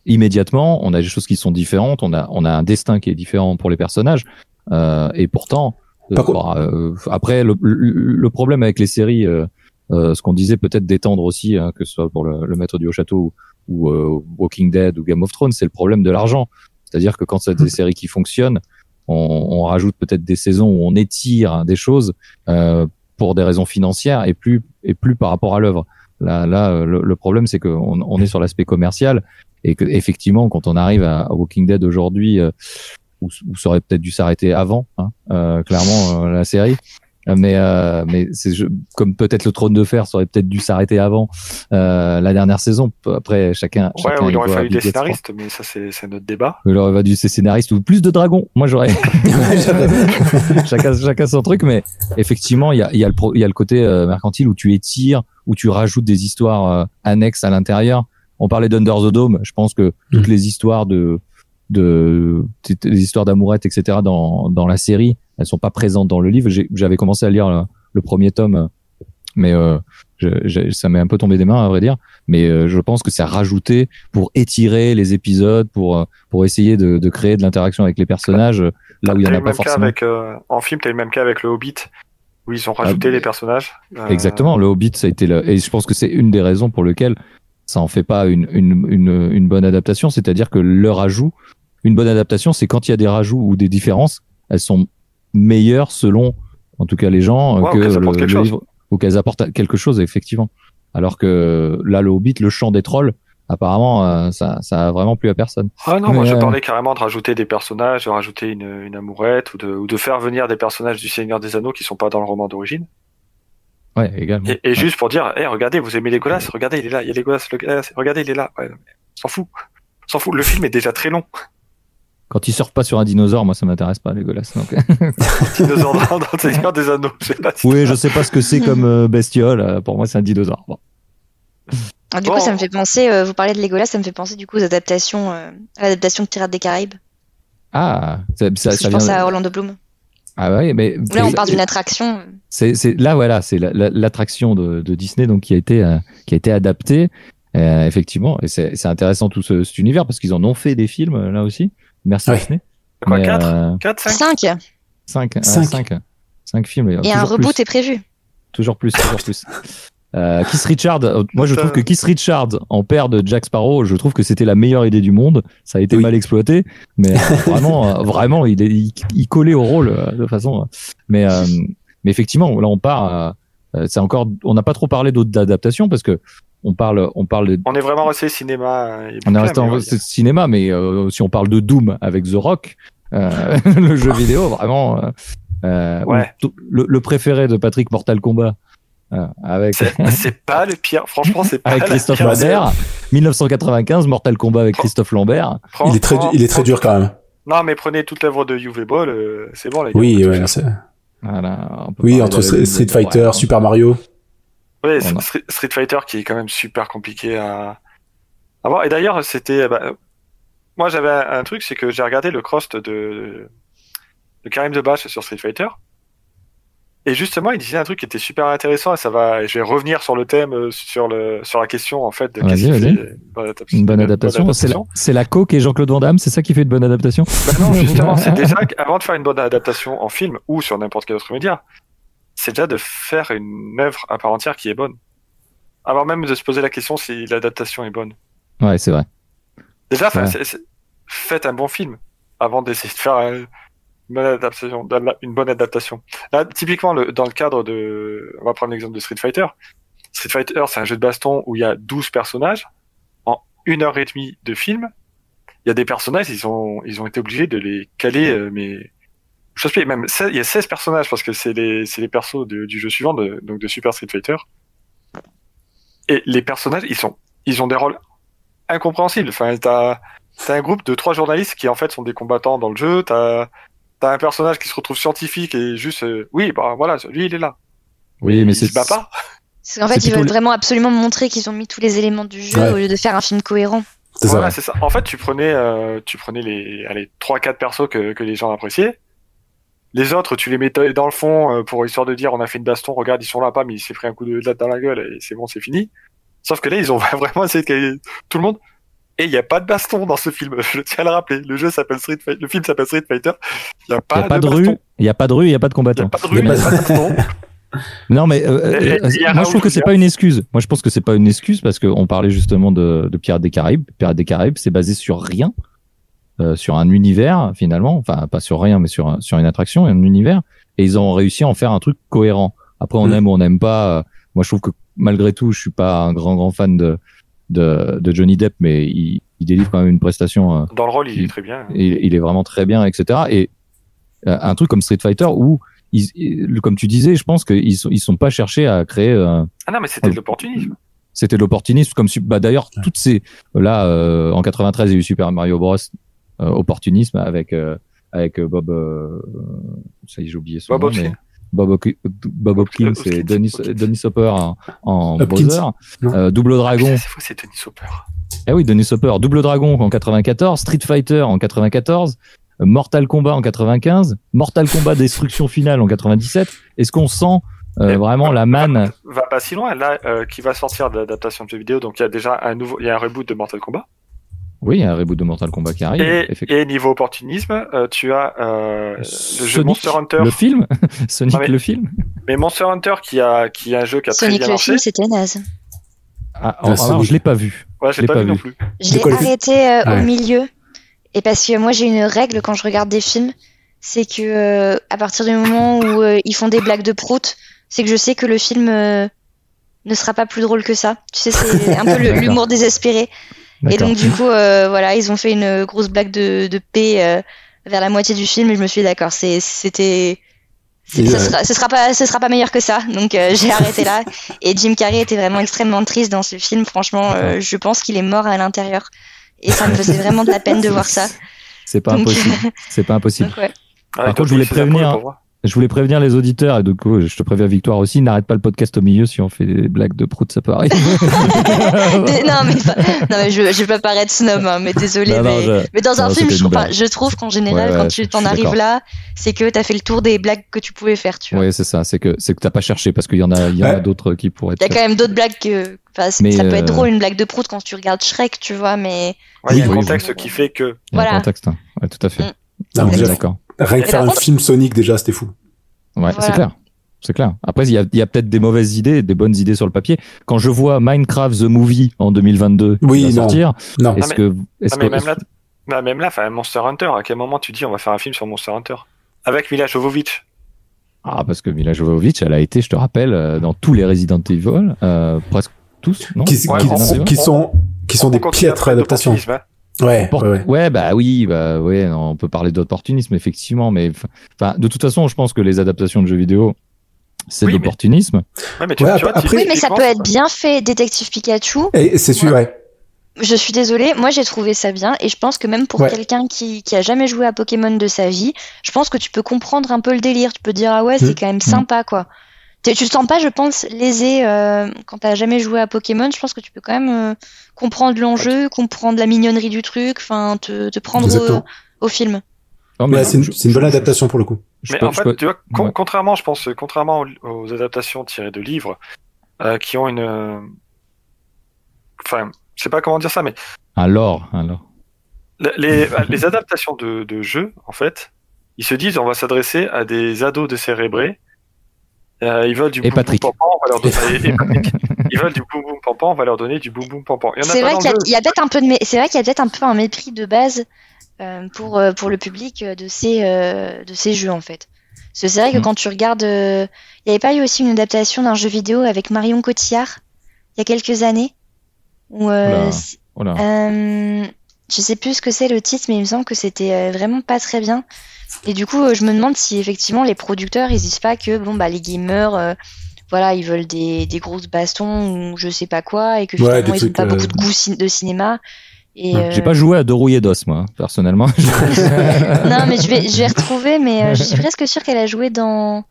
immédiatement. On a des choses qui sont différentes. On a, on a un destin qui est différent pour les personnages. Euh, et pourtant, Par euh, après, le, le, problème avec les séries, euh, euh, ce qu'on disait peut-être d'étendre aussi, hein, que ce soit pour le, le Maître du Haut Château ou euh, Walking Dead ou Game of Thrones, c'est le problème de l'argent. C'est-à-dire que quand c'est des [laughs] séries qui fonctionnent, on, on rajoute peut-être des saisons où on étire hein, des choses euh, pour des raisons financières et plus et plus par rapport à l'œuvre. Là, là, le, le problème c'est qu'on on est sur l'aspect commercial et que effectivement, quand on arrive à, à Walking Dead aujourd'hui, euh, où, où ça aurait peut-être dû s'arrêter avant, hein, euh, clairement euh, la série. Mais euh, mais c'est je- comme peut-être le Trône de Fer, ça aurait peut-être dû s'arrêter avant euh, la dernière saison. Après, chacun. Ouais, chacun il aurait fallu des scénaristes, mais ça c'est c'est notre débat. Il aurait fallu ses scénaristes ou plus de dragons. Moi, j'aurais [laughs] [laughs] chacun, chacun son truc, mais effectivement, il y a, il y a le, pro- il y a le côté euh, mercantile où tu étires, où tu rajoutes des histoires euh, annexes à l'intérieur. On parlait d'Under the Dome. Je pense que toutes Mm. les histoires de, de, des histoires d'amourettes, etc. dans, dans la série, elles sont pas présentes dans le livre. J'avais commencé à lire le, le premier tome, mais euh, je, je- ça m'est un peu tombé des mains, à vrai dire. Mais euh, je pense que c'est rajouté pour étirer les épisodes, pour euh, pour essayer de, de créer de l'interaction avec les personnages euh, là où il y en a pas forcément. avec euh, en film, t'as le même cas avec le Hobbit où ils ont rajouté Ah, les personnages. Euh, Exactement, le Hobbit, ça a été le... et je pense que c'est une des raisons pour lesquelles ça en fait pas une, une, une, une bonne adaptation, c'est-à-dire que leur ajout, une bonne adaptation, c'est quand il y a des rajouts ou des différences, elles sont meilleures selon, en tout cas les gens, Ouais, ou que qu'elles le, apportent quelque le chose. livre, ou qu'elles apportent quelque chose, effectivement. Alors que là, le Hobbit, le chant des trolls, apparemment, euh, ça, ça a vraiment plu à personne. Ah non, moi Mais, euh, parlais carrément de rajouter des personnages, de rajouter une, une amourette ou de, ou de faire venir des personnages du Seigneur des Anneaux qui sont pas dans le roman d'origine. Ouais, également. Et, et juste pour dire, eh regardez, vous aimez Legolas, regardez, il est là, il y a Legolas, Legolas, regardez, il est là. Ouais, s'en fout. S'en fout. Le film est déjà très long. Quand ils surfent pas sur un dinosaure, moi, ça m'intéresse pas, les Golas. Donc... [laughs] Dinosaure dans, dans le Seigneur des Anneaux. Je sais pas si oui, je sais pas ce que c'est comme euh, bestiole. euh, Pour moi, c'est un dinosaure. Bon. Ah, du Bon. coup, ça me fait penser, euh, vous parlez de Legolas, ça me fait penser du coup aux adaptations, euh, à l'adaptation de Pirates des Caraïbes. Ah, ça, ça, ça je pense vient- à Orlando Bloom. Ah ouais, mais là, on parle d'une attraction. c'est c'est là voilà, c'est la- la- l'attraction de, de Disney donc qui a été euh, qui a été adaptée euh, effectivement et c'est c'est intéressant tout ce, cet univers parce qu'ils en ont fait des films euh, là aussi. Merci Ouais. Disney. Quoi, Mais, quatre euh, 4, 5 5. cinq, euh, Cinq. cinq, cinq films et, Et un plus, reboot est prévu. toujours plus toujours plus. Euh, Kiss Richard, euh, moi je trouve que Kiss Richard en père de Jack Sparrow, je trouve que c'était la meilleure idée du monde. Ça a été Oui. mal exploité, mais euh, [laughs] vraiment, euh, vraiment, il, est, il, il collait au rôle de façon. mais, euh, mais effectivement, là on part. euh, c'est encore, on n'a pas trop parlé d'autres adaptations parce que on parle, on parle de, On est vraiment resté cinéma. on est resté en cinéma, mais euh, si on parle de Doom avec The Rock, euh, [laughs] le jeu vidéo, vraiment, Ouais. le, le préféré de Patrick Mortal Kombat avec C'est pas le pire. Franchement, c'est pas avec la Christophe pire Lambert, 1995, Mortal Kombat avec Christophe Lambert. Il est très, il est très dur quand même. Non, mais prenez toute l'œuvre de UV Ball, euh, c'est bon, les gars. Oui, ouais, c'est- Voilà, oui, entre Street Fighter, ouais. Super Mario. a- Street, Street Fighter qui est quand même super compliqué à à voir. Et d'ailleurs, c'était. bah, moi, j'avais un, un truc, c'est que j'ai regardé le cross de, de Karim Debache sur Street Fighter. Et justement, il disait un truc qui était super intéressant, et ça va. Je vais revenir sur le thème, euh, sur le sur la question en fait de Vas-y, vas-y. une bonne adaptation. Une bonne adaptation. C'est la, c'est la coque et Jean-Claude Van Damme, c'est ça qui fait une bonne adaptation? [laughs] Bah non, [laughs] justement, c'est déjà qu'avant de faire une bonne adaptation en film ou sur n'importe quel autre média, c'est déjà de faire une œuvre à part entière qui est bonne. Avant même de se poser la question si l'adaptation est bonne. Ouais, c'est vrai. Déjà, enfin, Ouais. c'est- c'est- faites un bon film avant d'essayer de faire un- une bonne adaptation. Une bonne adaptation. Là, typiquement, dans le cadre de, on va prendre l'exemple de Street Fighter. Street Fighter, c'est un jeu de baston où il y a 12 personnages en une heure et demie de film. Il y a des personnages, ils ont, ils ont été obligés de les caler, euh, mais je sais même 16 il y a 16 personnages parce que c'est les, c'est les persos du jeu suivant, de, donc de Super Street Fighter. Et les personnages, ils sont, ils ont des rôles incompréhensibles. Enfin, t'as, t'as un groupe de trois journalistes qui en fait sont des combattants dans le jeu. T'as, t'as un personnage qui se retrouve scientifique et juste, euh, oui, bah voilà, lui il est là. Oui, mais il c'est. se bat pas. Qu'en fait, ils veulent vraiment absolument montrer qu'ils ont mis tous les éléments du jeu Ouais. au lieu de faire un film cohérent. C'est ça. Voilà. En fait, tu prenais, euh, tu prenais les, allez, trois, quatre persos que, que les gens appréciaient. Les autres, tu les mettais dans le fond euh, pour histoire de dire, on a fait une baston, regarde, ils sont là pas, mais il s'est pris un coup de latte dans la gueule et c'est bon, c'est fini. Sauf que là, ils ont [laughs] vraiment essayé de caler tout le monde. Et il n'y a pas de baston dans ce film. [laughs] Je tiens à le rappeler. Le jeu s'appelle Street Fighter. Le film s'appelle Street Fighter. Il n'y a Il pas, n'y a pas de baston. rue, il n'y a pas de rue, il n'y a pas de Il n'y combattant. a pas de y rue, a il n'y a pas de [laughs] baston. Non, mais euh, euh, y moi je trouve que c'est pas une excuse. Moi je pense que c'est pas une excuse parce qu'on parlait justement de, de Pirates des Caraïbes. Pirates des Caraïbes, c'est basé sur rien, euh, sur un univers finalement, enfin pas sur rien, mais sur un- sur une attraction et un univers. Et ils ont réussi à en faire un truc cohérent. Après on Mm. aime ou on n'aime pas. euh, Moi je trouve que malgré tout, je suis pas un grand grand fan de de, de Johnny Depp, mais il, il délivre quand même une prestation. euh, Dans le rôle, il Il- est très bien. il, il est vraiment très bien, etc. Et euh, un truc comme Street Fighter où, ils, ils- comme tu disais, je pense qu'ils sont, ils sont pas cherchés à créer. euh, Ah non, mais c'était de l'opportunisme. c'était de l'opportunisme, comme bah d'ailleurs toutes ces là euh, en 93 il y a eu Super Mario Bros. euh, opportunisme avec euh, avec Bob. euh, ça y est, j'ai oublié son Bob nom. Mais Bob, Bob Hopkins et Dennis. Dennis Hopper en. Bowser. Euh, Double Dragon. Ah, C'est Denis Hopper. Eh oui, Dennis Hopper, Double Dragon en 94, Street Fighter en 94, euh, Mortal Kombat en 95, Mortal Kombat Destruction Finale en 97. Est-ce qu'on sent euh, Et- vraiment la manne Va pas si loin. Là, euh, qui va sortir de l'adaptation de jeux vidéo. Donc, il y a déjà un nouveau, il y a un reboot de Mortal Kombat. Oui, il y a un reboot de Mortal Kombat qui arrive. Et, niveau opportunisme, euh, tu as euh, le jeu Sonic, Monster Hunter. le film [laughs] Sonic Non, mais- le film Mais Monster Hunter qui a qui est un jeu qui a très Sonic bien le marché. film, c'était naze. ah, Ah, alors, Sonic. je l'ai pas vu. Ouais, je l'ai pas, pas vu non plus. Je l'ai le arrêté euh, Ouais. au milieu. Et parce que moi, j'ai une règle quand je regarde des films, c'est que euh, à partir du moment où euh, ils font des blagues de prout, c'est que je sais que le film euh, ne sera pas plus drôle que ça. Tu sais, c'est un peu le- [laughs] l'humour désespéré. Et donc, du coup, euh, voilà, ils ont fait une grosse blague de, de paix euh, vers la moitié du film et je me suis dit, d'accord, c'est- c'était. Ce euh, sera, ce sera pas, ce sera pas meilleur que ça, donc euh, j'ai arrêté là. [laughs] Et Jim Carrey était vraiment extrêmement triste dans ce film. Franchement, euh, je pense qu'il est mort à l'intérieur. Et ça me faisait vraiment de la peine de [laughs] voir ça. C'est pas Donc- impossible. C'est pas impossible. Ah, contre, donc, je voulais prévenir-. Je voulais prévenir les auditeurs et du coup, je te préviens Victoire aussi, n'arrête pas le podcast au milieu si on fait des blagues de prout, ça peut arriver. [laughs] Non, mais, non, mais je, je vais pas paraître snob, hein, mais désolé. Non, non, mais, je- mais dans un non, film, je, trouve- enfin, blague. je trouve qu'en général, Ouais, quand tu t'en arrives là, c'est que t'as fait le tour des blagues que tu pouvais faire, tu vois. Oui, c'est ça. C'est que c'est que t'as pas cherché parce qu'il y en a, il y en a d'autres qui pourraient. Il y a quand même d'autres blagues que. Enfin, ça peut être euh, drôle, une blague de prout quand tu regardes Shrek, tu vois, mais. Ouais, il y a Oui, un contexte oui. qui fait que. Il y a Voilà. contexte. hein. Ouais, tout à fait. Mm. Déjà, d'accord. Rien que faire un film Sonic, déjà, c'était fou. Ouais, Voilà. c'est clair. C'est clair. Après, il y a, il y a peut-être des mauvaises idées, des bonnes idées sur le papier. Quand je vois Minecraft the Movie en 2022 qui Oui, va non. sortir, Non. est-ce que, est-ce Ah, mais que, même là, même là, enfin, Monster Hunter, à quel moment tu dis on va faire un film sur Monster Hunter? Avec Mila Jovovich. ah, parce que Mila Jovovich, elle a été, je te rappelle, euh, dans tous les Resident Evil, euh, presque tous, non? Qui, Ouais, qui- on- qui- on- qui sont, qui sont On des piètres adaptations. hein. Ouais, Por- ouais, ouais. ouais, bah oui, bah ouais, on peut parler d'opportunisme effectivement, mais enfin, de toute façon, je pense que les adaptations de jeux vidéo, c'est Oui, mais- l'opportunisme. Ouais, mais tu, Ouais, tu vois, après- Oui, mais ça peut être bien fait, Détective Pikachu. Et c'est sûr, ouais. je suis désolée, moi j'ai trouvé ça bien et je pense que même pour Ouais. quelqu'un qui, qui a jamais joué à Pokémon de sa vie, je pense que tu peux comprendre un peu le délire. Tu peux dire ah ouais c'est Mm. quand même sympa quoi. Tu te sens pas, je pense, lésé euh, quand t'as jamais joué à Pokémon. Je pense que tu peux quand même euh, comprendre l'enjeu, comprendre la mignonnerie du truc, enfin te, te prendre au, au film. Non, mais Ouais, c'est une, bonne adaptation pour le coup. je Mais peux- en fait, peux- tu vois, con- ouais. contrairement, je pense, contrairement aux, aux adaptations tirées de livres, euh, qui ont une, enfin, je sais pas comment dire ça, mais un lore. le- les, [laughs] les adaptations de, de jeux, en fait, ils se disent, on va s'adresser à des ados décérébrés. Euh, ils veulent du Et boum boum Patrick. pampan, on va leur donner. [laughs] et Patrick. Ils veulent du boum boum pampan, on va leur donner du boum boum pampan. C'est vrai qu'il y a, peut-être un peu de, mé- c'est vrai qu'il y a peut-être un peu un mépris de base euh, pour euh, pour le public euh, de ces euh, de ces jeux en fait. C'est vrai que Mm. quand tu regardes, euh, il n'y avait pas eu aussi une adaptation d'un jeu vidéo avec Marion Cotillard il y a quelques années où euh, Voilà. Je sais plus ce que c'est le titre, mais il me semble que c'était euh, vraiment pas très bien. Et du coup, euh, je me demande si effectivement les producteurs ils disent pas que bon bah les gamers euh, voilà, ils veulent des, des grosses bastons ou je sais pas quoi, et que finalement ils ont pas euh, beaucoup de goût cin- de cinéma. Euh, J'ai pas joué à Dorouille d'os, moi, personnellement. [laughs] [laughs] non, mais je vais, je vais retrouver, mais euh, je suis presque sûre qu'elle a joué dans,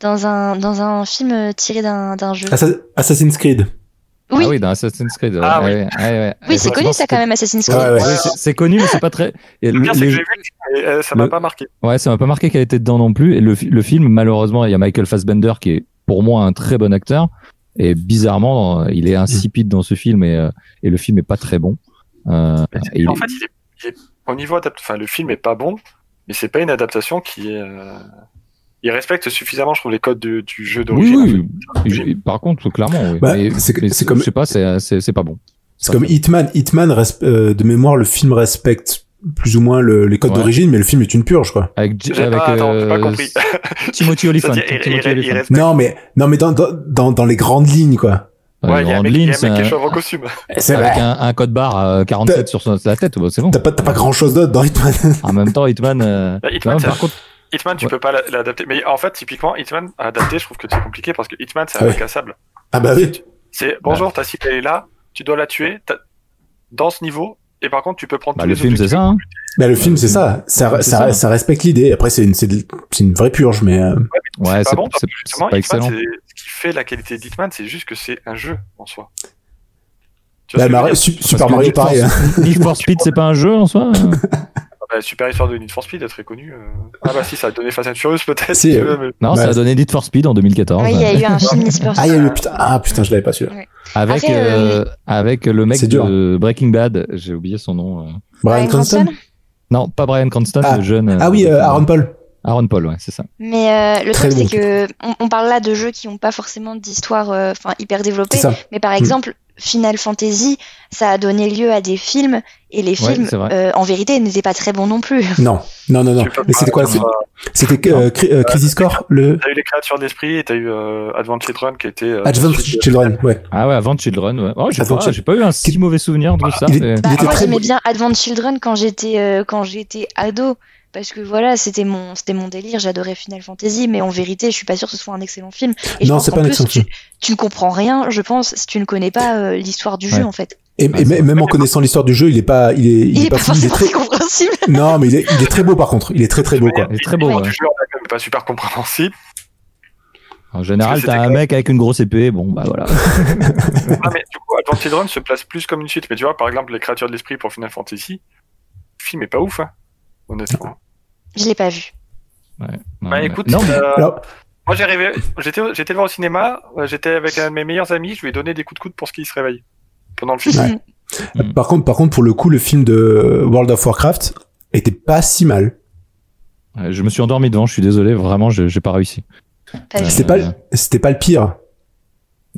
dans, un, dans un film tiré d'un d'un jeu. Assa- Assassin's Creed. Oui. Ah oui, dans Assassin's Creed. ouais, Ah oui. ouais, ouais, ouais. Oui, c'est connu ça quand même, Assassin's Creed. Ouais, ouais. Oui, c'est- connu, mais c'est pas très. et Le c'est les- que j'ai vu, mais euh, ça m'a le- pas marqué. Ouais, ça m'a pas marqué qu'elle était dedans non plus. Et le, fi- le film, malheureusement, il y a Michael Fassbender qui est pour moi un très bon acteur. Et bizarrement, il est insipide dans ce film et, euh, et le film est pas très bon. Euh, et il en fait, il est, il est- au niveau adapt... enfin, le film est pas bon, mais c'est pas une adaptation qui est. euh, Il respecte suffisamment, je trouve, les codes de- du jeu oui, d'origine. oui. Je- Par contre, clairement, oui. Bah, Mais- c'est- comme- Je sais pas, c'est c'est- c'est pas bon. C'est comme Hitman. Hitman, resp- euh, de mémoire, le film respecte plus ou moins le- les codes Ouais. d'origine, mais le film est une purge, quoi. Avec, J- avec pas, attends, j'ai pas euh, compris. [laughs] Timothy Olyphant. Non, mais, non, mais dans, dans, dans, dans les grandes lignes, quoi. Ouais, il y a un mec, il y a un mec qui est en costume. C'est avec vrai. un, un code barre euh, 47 sur son- sa tête, c'est bon. T'as pas, t'as pas grand chose d'autre dans Hitman. En même temps, Hitman. euh, Bah, Hitman, par contre, Hitman, tu Ouais. peux pas l'a- l'adapter. Mais en fait, typiquement, Hitman à adapter, je trouve que c'est compliqué parce que Hitman, c'est Ah un ouais. incassable. ah bah oui. C'est bonjour, ta cible elle est là, tu dois la tuer dans ce niveau, et par contre, tu peux prendre bah, tous le les film, c'est ça. Hein Bah, le film, c'est ça. Ça, ça, ça. ça respecte l'idée. Après, c'est une, c'est de- c'est une vraie purge, mais, euh, ouais, c'est bon, parce c'est- que c'est justement, pas Hitman, excellent. ce qui fait la qualité d'Hitman, c'est juste que c'est un jeu en soi. Bah, Mario- Super Mario, pareil. hein. Need for Speed, c'est pas un jeu en soi [laughs] Bah, Super Histoire de Need for Speed est très connu. euh. Ah bah si, ça a donné Fast and Furious peut-être. Si, euh, mais- Non, ça a donné Need for Speed en 2014. Oui, il y a eu un film Need for Ah, il y a Speed. eu, putain, ah, putain, je l'avais pas celui-là. Avec, Après, euh, avec le mec de Breaking Bad, j'ai oublié son nom. euh. Brian Cranston? Non, pas Brian Cranston, Ah. le jeune. Ah oui, euh, Aaron Paul. Aaron Paul, ouais, c'est ça. Mais euh, le Très truc, bon c'est que on, on parle là de jeux qui n'ont pas forcément d'histoire euh, enfin hyper développée. Mais par exemple, Final Fantasy, ça a donné lieu à des films, et les Ouais, films, euh, en vérité, n'étaient pas très bons non plus. [laughs] Non, non, non, non. Mais c'était quoi? pas- C'était euh, Cri- euh, Crisis Core, le T'as eu les créatures d'esprit et t'as eu euh, Advent Children qui était. euh, de- Children, ouais. Ah ouais, avant Children, ouais. Oh, j'ai pas, pas eu un si mauvais souvenir de ça. il est- mais- Bah, était moi, j'aimais bien Advent Children quand j'étais euh, quand j'étais ado. Parce que voilà, c'était mon, c'était mon délire, j'adorais Final Fantasy, mais en vérité, je suis pas sûre que ce soit un excellent film. Et Non, c'est pas un plus, excellent tu, film. tu ne comprends rien, je pense, si tu ne connais pas euh, l'histoire du Ouais. jeu, en fait. Et, et c'est même en connaissant l'histoire du jeu, il est pas, il est, il, Il, est est pas pas fou, il est forcément très, compréhensible. [laughs] non, mais il est, il est très beau par contre. Il est très très beau, quoi. Il est très beau, ouais. pas super compréhensible. En général, t'as un mec avec une grosse épée, bon, bah voilà. [laughs] Ah, mais du coup, Advent Children se place plus comme une suite. Mais tu vois, par exemple, les créatures de l'esprit pour Final Fantasy, le film est pas ouf, hein, honnêtement. Je l'ai pas vu. Ouais. Non, Bah mais- écoute, non, mais- euh, moi j'ai rêvé, j'étais, j'étais voir au cinéma, euh, j'étais avec un de mes meilleurs amis, je lui ai donné des coups de coude pour ce qu'il se réveille pendant le film. Ouais. Par contre, par contre, pour le coup, le film de World of Warcraft était pas si mal. Je me suis endormi devant, je suis désolé, vraiment, je- j'ai pas réussi. Pas vu. C'était pas, le- c'était pas le pire.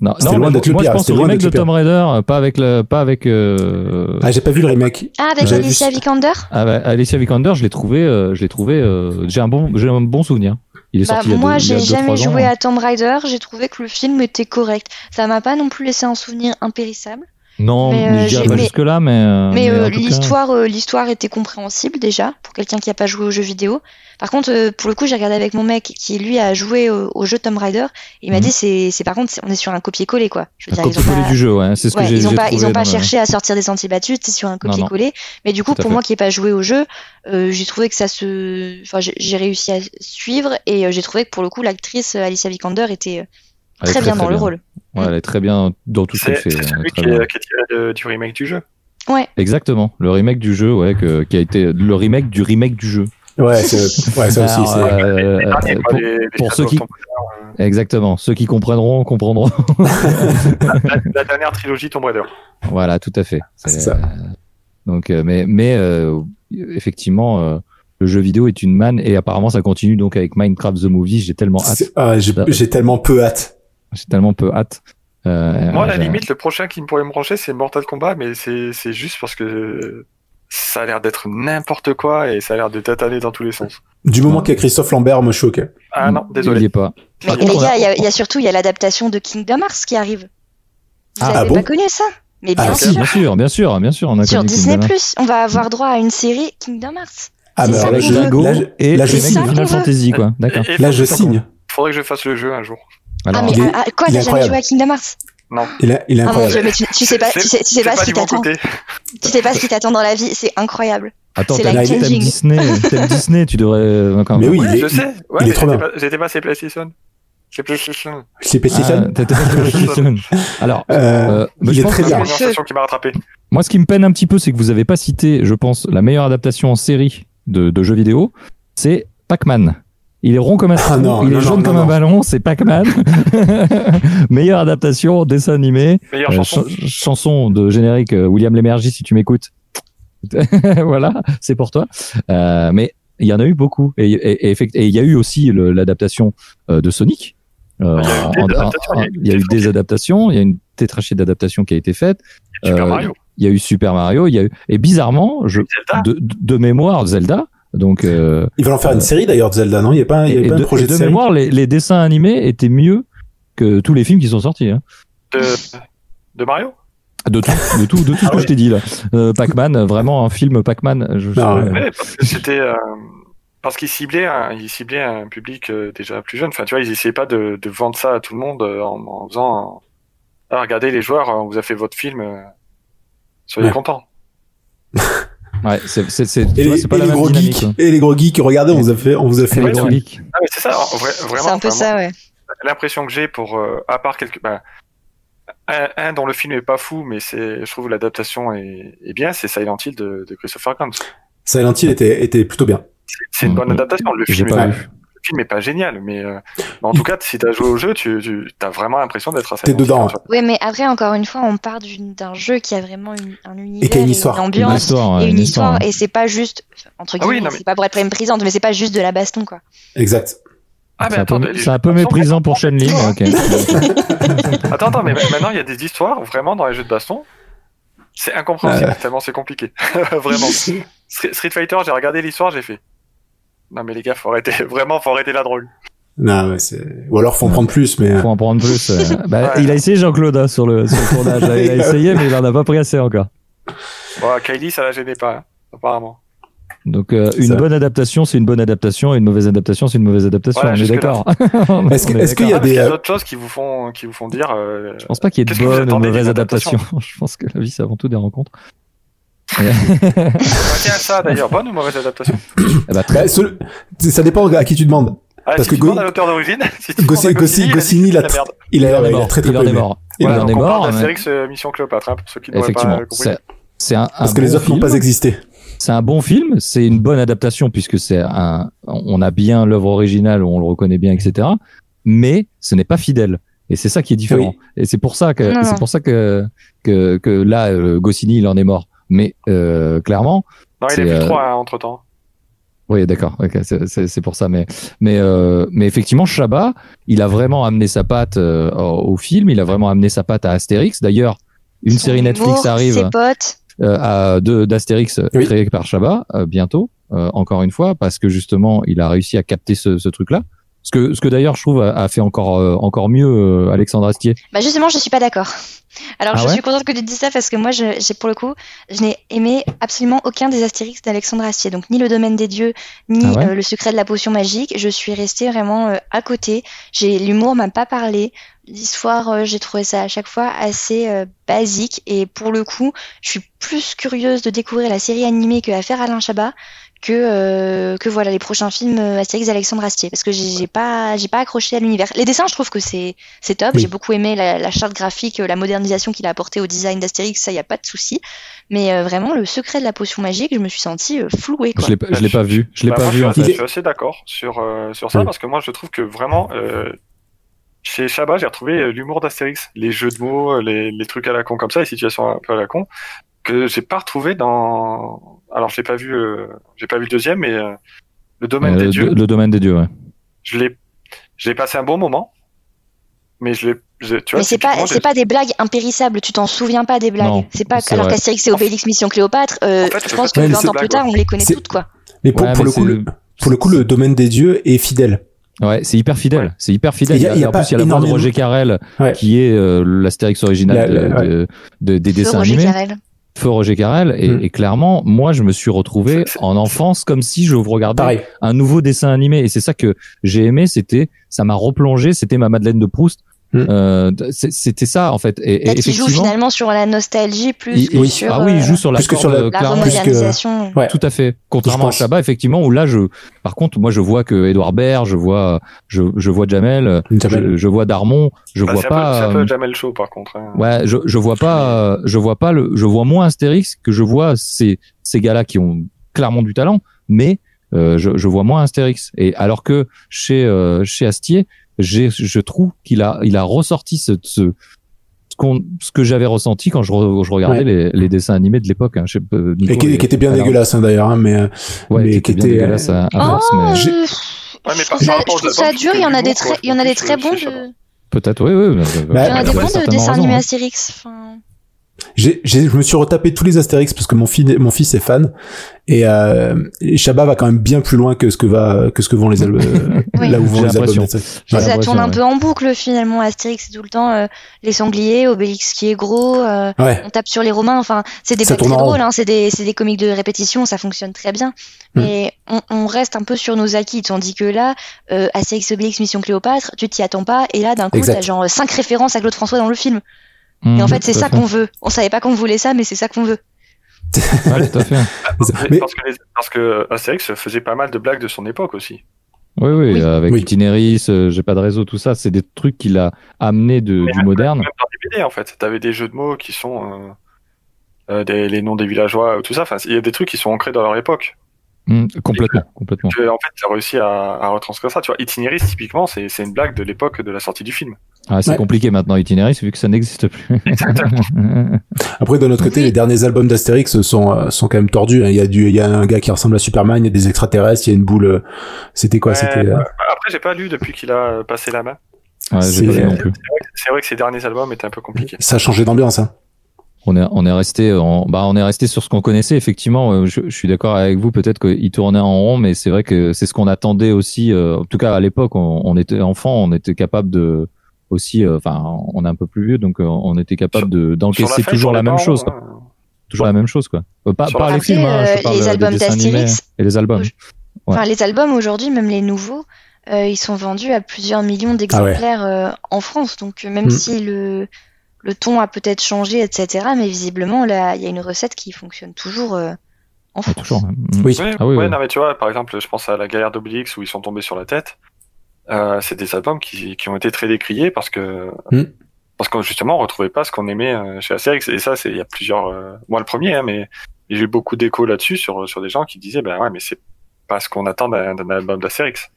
Non, C'était non, loin d'être le moi, pire, je pense c'était au remake de le Tomb Raider, euh, pas avec le, pas avec, euh, Ah, j'ai pas vu le remake. Ah, avec vu Alicia. Vikander? Avec Alicia Vikander, je l'ai trouvé, euh, je l'ai trouvé, euh, j'ai un bon, j'ai un bon souvenir. Il est Bah, sorti moi, j'ai jamais ans, joué hein. à Tomb Raider. J'ai trouvé que le film était correct. Ça m'a pas non plus laissé un souvenir impérissable. Non, Mais, euh, je dirais j'ai- pas mais- jusque là, mais. euh, Mais, mais euh, cas- l'histoire, l'histoire était compréhensible déjà pour quelqu'un qui a pas joué aux jeux vidéo. Par contre, pour le coup, j'ai regardé avec mon mec qui lui a joué au, au jeu Tomb Raider. Et il m'a Mhm. dit c'est, c'est par contre, on est sur un copier-coller quoi. Je veux Un dire, copier-coller pas, du jeu, ouais. C'est ce que j'ai ils ont j'ai pas, ils ont pas le- cherché à sortir des sentiers battus. C'est sur un copier-coller. Mais du coup, pour fait. moi qui ai pas joué au jeu, euh, j'ai trouvé que ça se, enfin, j'ai- réussi à suivre et j'ai trouvé que pour le coup, l'actrice Alicia Vikander était très, bien dans le rôle. Ouais, elle est très bien dans tout ce C'est qu'elle fait. c'est celui qui est, qui est tiré de- du remake du jeu. Ouais. Exactement, le remake du jeu, ouais, que- qui a été le remake du remake du jeu. Ouais, c'est- ouais, ça aussi, euh, euh, pour- les- les pour Shadow ceux qui- euh, Exactement, ceux qui comprendront comprendront. [laughs] la, la dernière trilogie Tomb Raider. voilà, tout à fait. C'est ça. euh, donc, euh, mais mais euh, effectivement, euh, le jeu vidéo est une manne et apparemment ça continue donc avec Minecraft the Movie. J'ai tellement hâte, ah, j'ai tellement peu hâte. J'ai tellement peu hâte. Euh, Moi, à la j'ai- limite, le prochain qui me pourrait me brancher, c'est Mortal Kombat, mais c'est c'est juste parce que ça a l'air d'être n'importe quoi et ça a l'air de tataner dans tous les sens. Du moment qu'il y a Christophe Lambert, suis ok. Ah non, Il désolé. est pas. Mais il y, a- il y a surtout il y a l'adaptation de Kingdom Hearts qui arrive. Vous Ah, avez bon pas connu ça? Mais Ah, bien si, sûr. Bien sûr, bien sûr, bien sûr. On a Sur Disney Hearts. on va avoir droit à une série Kingdom Hearts. Ah, bah, alors là, je, là, je- et là, je signe. Final. Fantasy, quoi. D'accord. Là, je signe. Faudrait que je fasse le jeu un jour. Alors, ah mais il est- ah, ah, quoi, t'as jamais joué à Kingdom Hearts? Il est, il est Ah mon incroyable. dieu, mais tu, tu sais pas, tu sais, tu sais C'est pas ce qui t'attend. Tu sais pas ce qui t'attend dans la vie, c'est incroyable. Attends, C'est t'aimes changing. Disney, t'aimes Disney, tu devrais euh, quand même. Mais oui, Ouais, il est- je sais. Ouais, il est trop j'étais bien. pas- J'étais pas assez PlayStation. C'est PlayStation. C'est Ah, PlayStation. t'étais pas sur PlayStation. [laughs] Alors, Euh, euh, il est très C'est bien. qui m'a rattrapé. Moi, ce qui me peine un petit peu, c'est que vous avez pas cité, je pense, la meilleure adaptation en série de, de jeux vidéo, c'est Pac-Man. Il est rond comme un Ah trou, non, il non, est non, jaune non, comme non. un ballon, c'est Pac-Man. [laughs] meilleure adaptation, dessin animé, Meilleure euh, chanson. ch- chanson de générique euh, William Lémergie, si tu m'écoutes. [laughs] voilà, c'est pour toi. Euh, mais il y en a eu beaucoup. Et, et, et effect- et il y a eu aussi l'adaptation euh, de Sonic. Euh, Il y a eu des adaptations, il y a il une tétrachée d'adaptations qui a été faite. Super Euh, Mario. Il y a eu Super Mario, il y a eu et bizarrement, je Zelda. de, de- de mémoire Zelda. Donc euh, Ils veulent en faire une série d'ailleurs de Zelda, non? Il y a pas, il y et, et pas de, un projet et de, de série? mémoire, les, les dessins animés étaient mieux que tous les films qui sont sortis. Hein. De, de Mario? De tout, de tout, de tout ce que je t'ai dit là. Euh, Pac-Man, vraiment un film Pac-Man. Je, Ah ouais. Parce que c'était. euh, parce qu'ils ciblaient, un, ils ciblaient un public euh, déjà plus jeune. Enfin, tu vois, ils essayaient pas de, de vendre ça à tout le monde euh, en, en faisant. Ah, regardez les joueurs, on vous a fait votre film. soyez Ouais. contents. [laughs] Ouais, c'est pas et la les même gros dynamique. geeks, et les gros geeks, regardez, on vous a fait, on vous a fait C'est les gros geeks. Ah, c'est ça, vrai- vraiment. C'est un peu enfin, ça, ouais. L'impression que j'ai pour, euh, à part quelques, ben, un, un dont le film est pas fou, mais c'est, je trouve l'adaptation est, est bien, c'est Silent Hill de, de Christopher Gans. Silent Hill était, était plutôt bien. C'est- une bonne Mhm. adaptation. Le J'ai film, pas est. le film est pas génial, mais, euh, mais en tout cas, si t'as joué au jeu, tu, tu as vraiment l'impression d'être à T'es dedans. Oui, mais après, encore une fois, on part d'un jeu qui a vraiment une, un univers, qui a une histoire. une Une ambiance histoire, et une histoire, et c'est pas juste, entre Ah oui, guillemets, non, mais- c'est pas pour être méprisante, mais c'est pas juste de la baston, quoi. Exact. Ah, mais C'est un peu- un peu méprisant pour Shenlin, mais ok. [laughs] Attends, attends, mais maintenant, il y a des histoires, vraiment, dans les jeux de baston. C'est incompréhensible, Euh. tellement c'est compliqué. [laughs] vraiment. Street [laughs] Street Fighter, j'ai regardé l'histoire, j'ai fait. Non, mais les gars, faut arrêter, [laughs] vraiment, faut arrêter la drogue. Non, c'est, ou alors faut en prendre plus, mais, Faut en prendre plus. euh. [laughs] Bah, Ouais. Il a essayé Jean-Claude hein, sur, le, sur le tournage. là. [laughs] Il a essayé, mais il en a pas pris assez encore. Bon, Kylie, ça la gênait pas, hein, apparemment. Donc euh, une Ça. bonne adaptation, c'est une bonne adaptation, et une mauvaise adaptation, c'est une mauvaise adaptation. Voilà, on est d'accord. Est-ce que- est est-ce qu'il y a des, euh, d'autres choses qui vous font, qui vous font dire. Euh... Je pense pas qu'il y ait de bonnes ou de mauvaises adaptations. adaptation Je pense que la vie, c'est avant tout des rencontres. [laughs] Tiens, ça d'ailleurs, bonne ou mauvaise adaptation [coughs] Eh bah, très- bah, ce- ça dépend à qui tu demandes. ah, Parce si que tu Go- demandes à l'auteur d'origine, [laughs] si Gossi- Gossi- il a Goscinny, il tr- il il a, en est il a mort. très très Il en est mort. Il Il en en est est on mort. parle mais- d'Astérix Mission Cléopâtre, hein, pour ceux qui n'auraient Effectivement, pas compris. c'est c'est un, un Parce que bon les autres n'ont film. pas existé. C'est un bon film, c'est une bonne adaptation puisque c'est un, on a bien l'œuvre originale, on le reconnaît bien, etc. Mais ce n'est pas fidèle. Et c'est ça qui est différent. Et c'est pour ça que, Non, c'est non. pour ça que, que, que là, euh, Goscinny, il en est mort. Mais, euh, clairement, Non, il a vu euh, trois entre temps. oui, d'accord. c'est- pour ça. Mais, mais, euh, mais effectivement, Chabat, il a vraiment amené sa patte euh, au film. Il a vraiment amené sa patte à Astérix. D'ailleurs, une Son série Netflix arrive euh, d'Astérix Oui. créé par Chabat euh, bientôt. euh, encore une fois, parce que justement, il a réussi à capter ce, ce truc-là. Ce que, ce que d'ailleurs je trouve a, a fait encore, euh, encore mieux euh, Alexandre Astier. Bah justement, je suis pas d'accord. Alors Ah je ouais suis contente que tu dises ça parce que moi, j'ai pour le coup, je n'ai aimé absolument aucun des Astérix d'Alexandre Astier. Donc ni le domaine des dieux, ni Ah ouais euh, le secret de la potion magique. Je suis restée vraiment à côté. J'ai l'humour m'a pas parlé. L'histoire, j'ai trouvé ça à chaque fois assez basique. Et pour le coup, je suis plus curieuse de découvrir la série animée que à faire Alain Chabat que euh, que voilà les prochains films euh, Astérix d'Alexandre Astier parce que j'ai j'ai pas j'ai pas accroché à l'univers. Les dessins, je trouve que c'est c'est top. Oui. J'ai beaucoup aimé la, la charte graphique, euh, la modernisation qu'il a apporté au design d'Astérix, ça y a pas de souci. Mais euh, vraiment le secret de la potion magique, je me suis sentie euh, flouée quoi. Je l'ai, pas- je l'ai pas vu. Je l'ai Bah, pas moi, vu je, en suis, fait. assez- je suis assez d'accord sur, euh, sur ça Oui. parce que moi je trouve que vraiment euh, chez Chabat j'ai retrouvé l'humour d'Astérix, les jeux de mots, les, les trucs à la con comme ça, les situations un peu à la con que j'ai pas retrouvé dans. Alors j'ai pas vu, euh, j'ai pas vu le deuxième, mais euh, le domaine Euh, des le- dieux, le domaine des dieux, ouais. je l'ai, j'ai passé un bon moment, mais je l'ai, je- tu vois, Mais c'est pas c'est pas des blagues impérissables, tu t'en souviens pas des blagues. Non, c'est pas c'est alors qu'Astérix et Obélix Mission Cléopâtre, euh, En fait, je pense que pas- mais 20 c'est ans plus tard, on les connaît toutes quoi. Mais pour, Ouais, pour mais le coup, le, pour le coup, le domaine des dieux est fidèle. Ouais, c'est hyper fidèle. Ouais. C'est hyper fidèle. Il y a- il y a en pas plus, il y a la voix de Roger Carrel, Ouais. qui est euh, l'Astérix original La- de- la- de- de- des dessins Roger animés. Carrel. Feu Roger Carrel. Et, Mm. et clairement, moi, je me suis retrouvé en enfance comme si je regardais Pareil. un nouveau dessin animé. Et c'est ça que j'ai aimé. C'était, ça m'a replongé. C'était ma Madeleine de Proust. Mm. Euh, c'est- c'était ça, en fait. Et, et qu'il joue effectivement, finalement sur la nostalgie plus il- que oui. sur ah oui, il euh, joue sur la plus que sur corde, la- la plus que- remodernisation. Ouais. Tout à fait. Contrairement à. Chabat, effectivement, où là, je, par contre, moi, je vois que Edouard Baird, je vois, je, je vois Jamel, Jamel. je, je vois Darmon, je bah, vois c'est un peu- pas. c'est un euh, peu Jamel Show par contre. hein. Ouais, je, je vois pas, euh, je vois pas le, je vois moins Astérix que je vois ces, ces gars-là qui ont clairement du talent, mais euh, je, je vois moins Astérix. Et alors que chez, euh, chez Astier, je trouve qu'il a, il a ressorti ce, ce, ce, qu'on, ce que j'avais ressenti quand je, re- je regardais Ouais. les, les dessins animés de l'époque. Hein. Je sais pas, Nico, Et qui, qui était bien alors, dégueulasse hein, d'ailleurs, hein, mais, euh, Ouais, mais qui était qui bien était, dégueulasse à, à Oh, mais euh, Ouais, mais je par- trouve ça, je trouve ça dur. Il y en a des très, il y en a des très bons euh, peut-être, oui, oui. Bah, il y en a des bons de dessins animés hein. Astérix. Enfin, J'ai, j'ai, je me suis retapé tous les Astérix parce que mon, fils mon fils est fan et, euh, et Chabat va quand même bien plus loin que ce que va que ce que vont les albums [laughs] Oui. là où vont les albums. ça tourne un peu en boucle finalement. Astérix c'est tout le temps euh, les sangliers, Obélix qui est gros. euh, Ouais. on tape sur les Romains. Enfin, c'est des Ça blagues très tourne en rond. drôles. Hein, c'est des, c'est des comiques de répétition. Ça fonctionne très bien. Hmm. Mais on, on reste un peu sur nos acquis, tandis que là, euh, Astérix, Obélix, Mission Cléopâtre, tu t'y attends pas. Et là, d'un coup, Exact. t'as genre cinq références à Claude François dans le film. Et Mmh, en fait, c'est ça qu'on veut. On savait pas qu'on voulait ça, mais c'est ça qu'on veut. [laughs] Ouais, tout à fait. Mais- Parce que, les- parce que Astérix faisait pas mal de blagues de son époque aussi. Oui, oui, Oui. euh, avec Oui. Itinéris, euh, j'ai pas de réseau, tout ça, c'est des trucs qu'il a amené de, Mais du moderne. Même dans les BD, en fait. T'avais des jeux de mots qui sont euh, euh, des, les noms des villageois, tout ça. Enfin, il y a des trucs qui sont ancrés dans leur époque. Mmh, complètement, complètement. Tu, en fait, tu as réussi à, à retranscrire ça. Tu vois, Itinéris, typiquement, c'est c'est une blague de l'époque de la sortie du film. Ah, c'est Ouais. compliqué maintenant, Itinéris, vu que ça n'existe plus. [laughs] Après, de notre côté, les derniers albums d'Astérix sont euh, sont quand même tordus. hein. Il y a du, il y a un gars qui ressemble à Superman, il y a des extraterrestres, il y a une boule. euh, C'était quoi Ouais, C'était. euh, bah, Après, j'ai pas lu depuis qu'il a passé la main. ouais, C'est- vrai que ses derniers albums étaient un peu compliqués. Ça a changé d'ambiance. Hein. On est, on est resté, en, bah, on est resté sur ce qu'on connaissait. Effectivement, euh, je, je suis d'accord avec vous. Peut-être qu'il tournait en rond, mais c'est vrai que c'est ce qu'on attendait aussi. euh, en tout cas, à l'époque, on, on était enfant, on était capable de aussi. euh, Enfin, on est un peu plus vieux, donc euh, on était capable d'encaisser toujours la même chose. quoi. Toujours la même chose, quoi. Euh, pas pas les films, hein, je parle les albums d'Astérix, et les albums. Enfin, les albums aujourd'hui, même les nouveaux, euh, ils sont vendus à plusieurs millions d'exemplaires euh, en France. Donc, même Mm. si le, le ton a peut-être changé, etc., mais visiblement, là, il y a une recette qui fonctionne toujours euh, en Ouais, France. toujours. Mm. Oui. Ah oui, ouais, oui. non, mais tu vois, par exemple, je pense à la galère d'Obélix où ils sont tombés sur la tête. Euh, c'est des albums qui, qui ont été très décriés parce que Hmm. parce qu'on justement on retrouvait pas ce qu'on aimait euh, chez Astérix et ça c'est il y a plusieurs euh, moi le premier hein, mais j'ai eu beaucoup d'échos là-dessus sur sur des gens qui disaient ben ouais mais c'est pas ce qu'on attend d'un d'un album d'Astérix.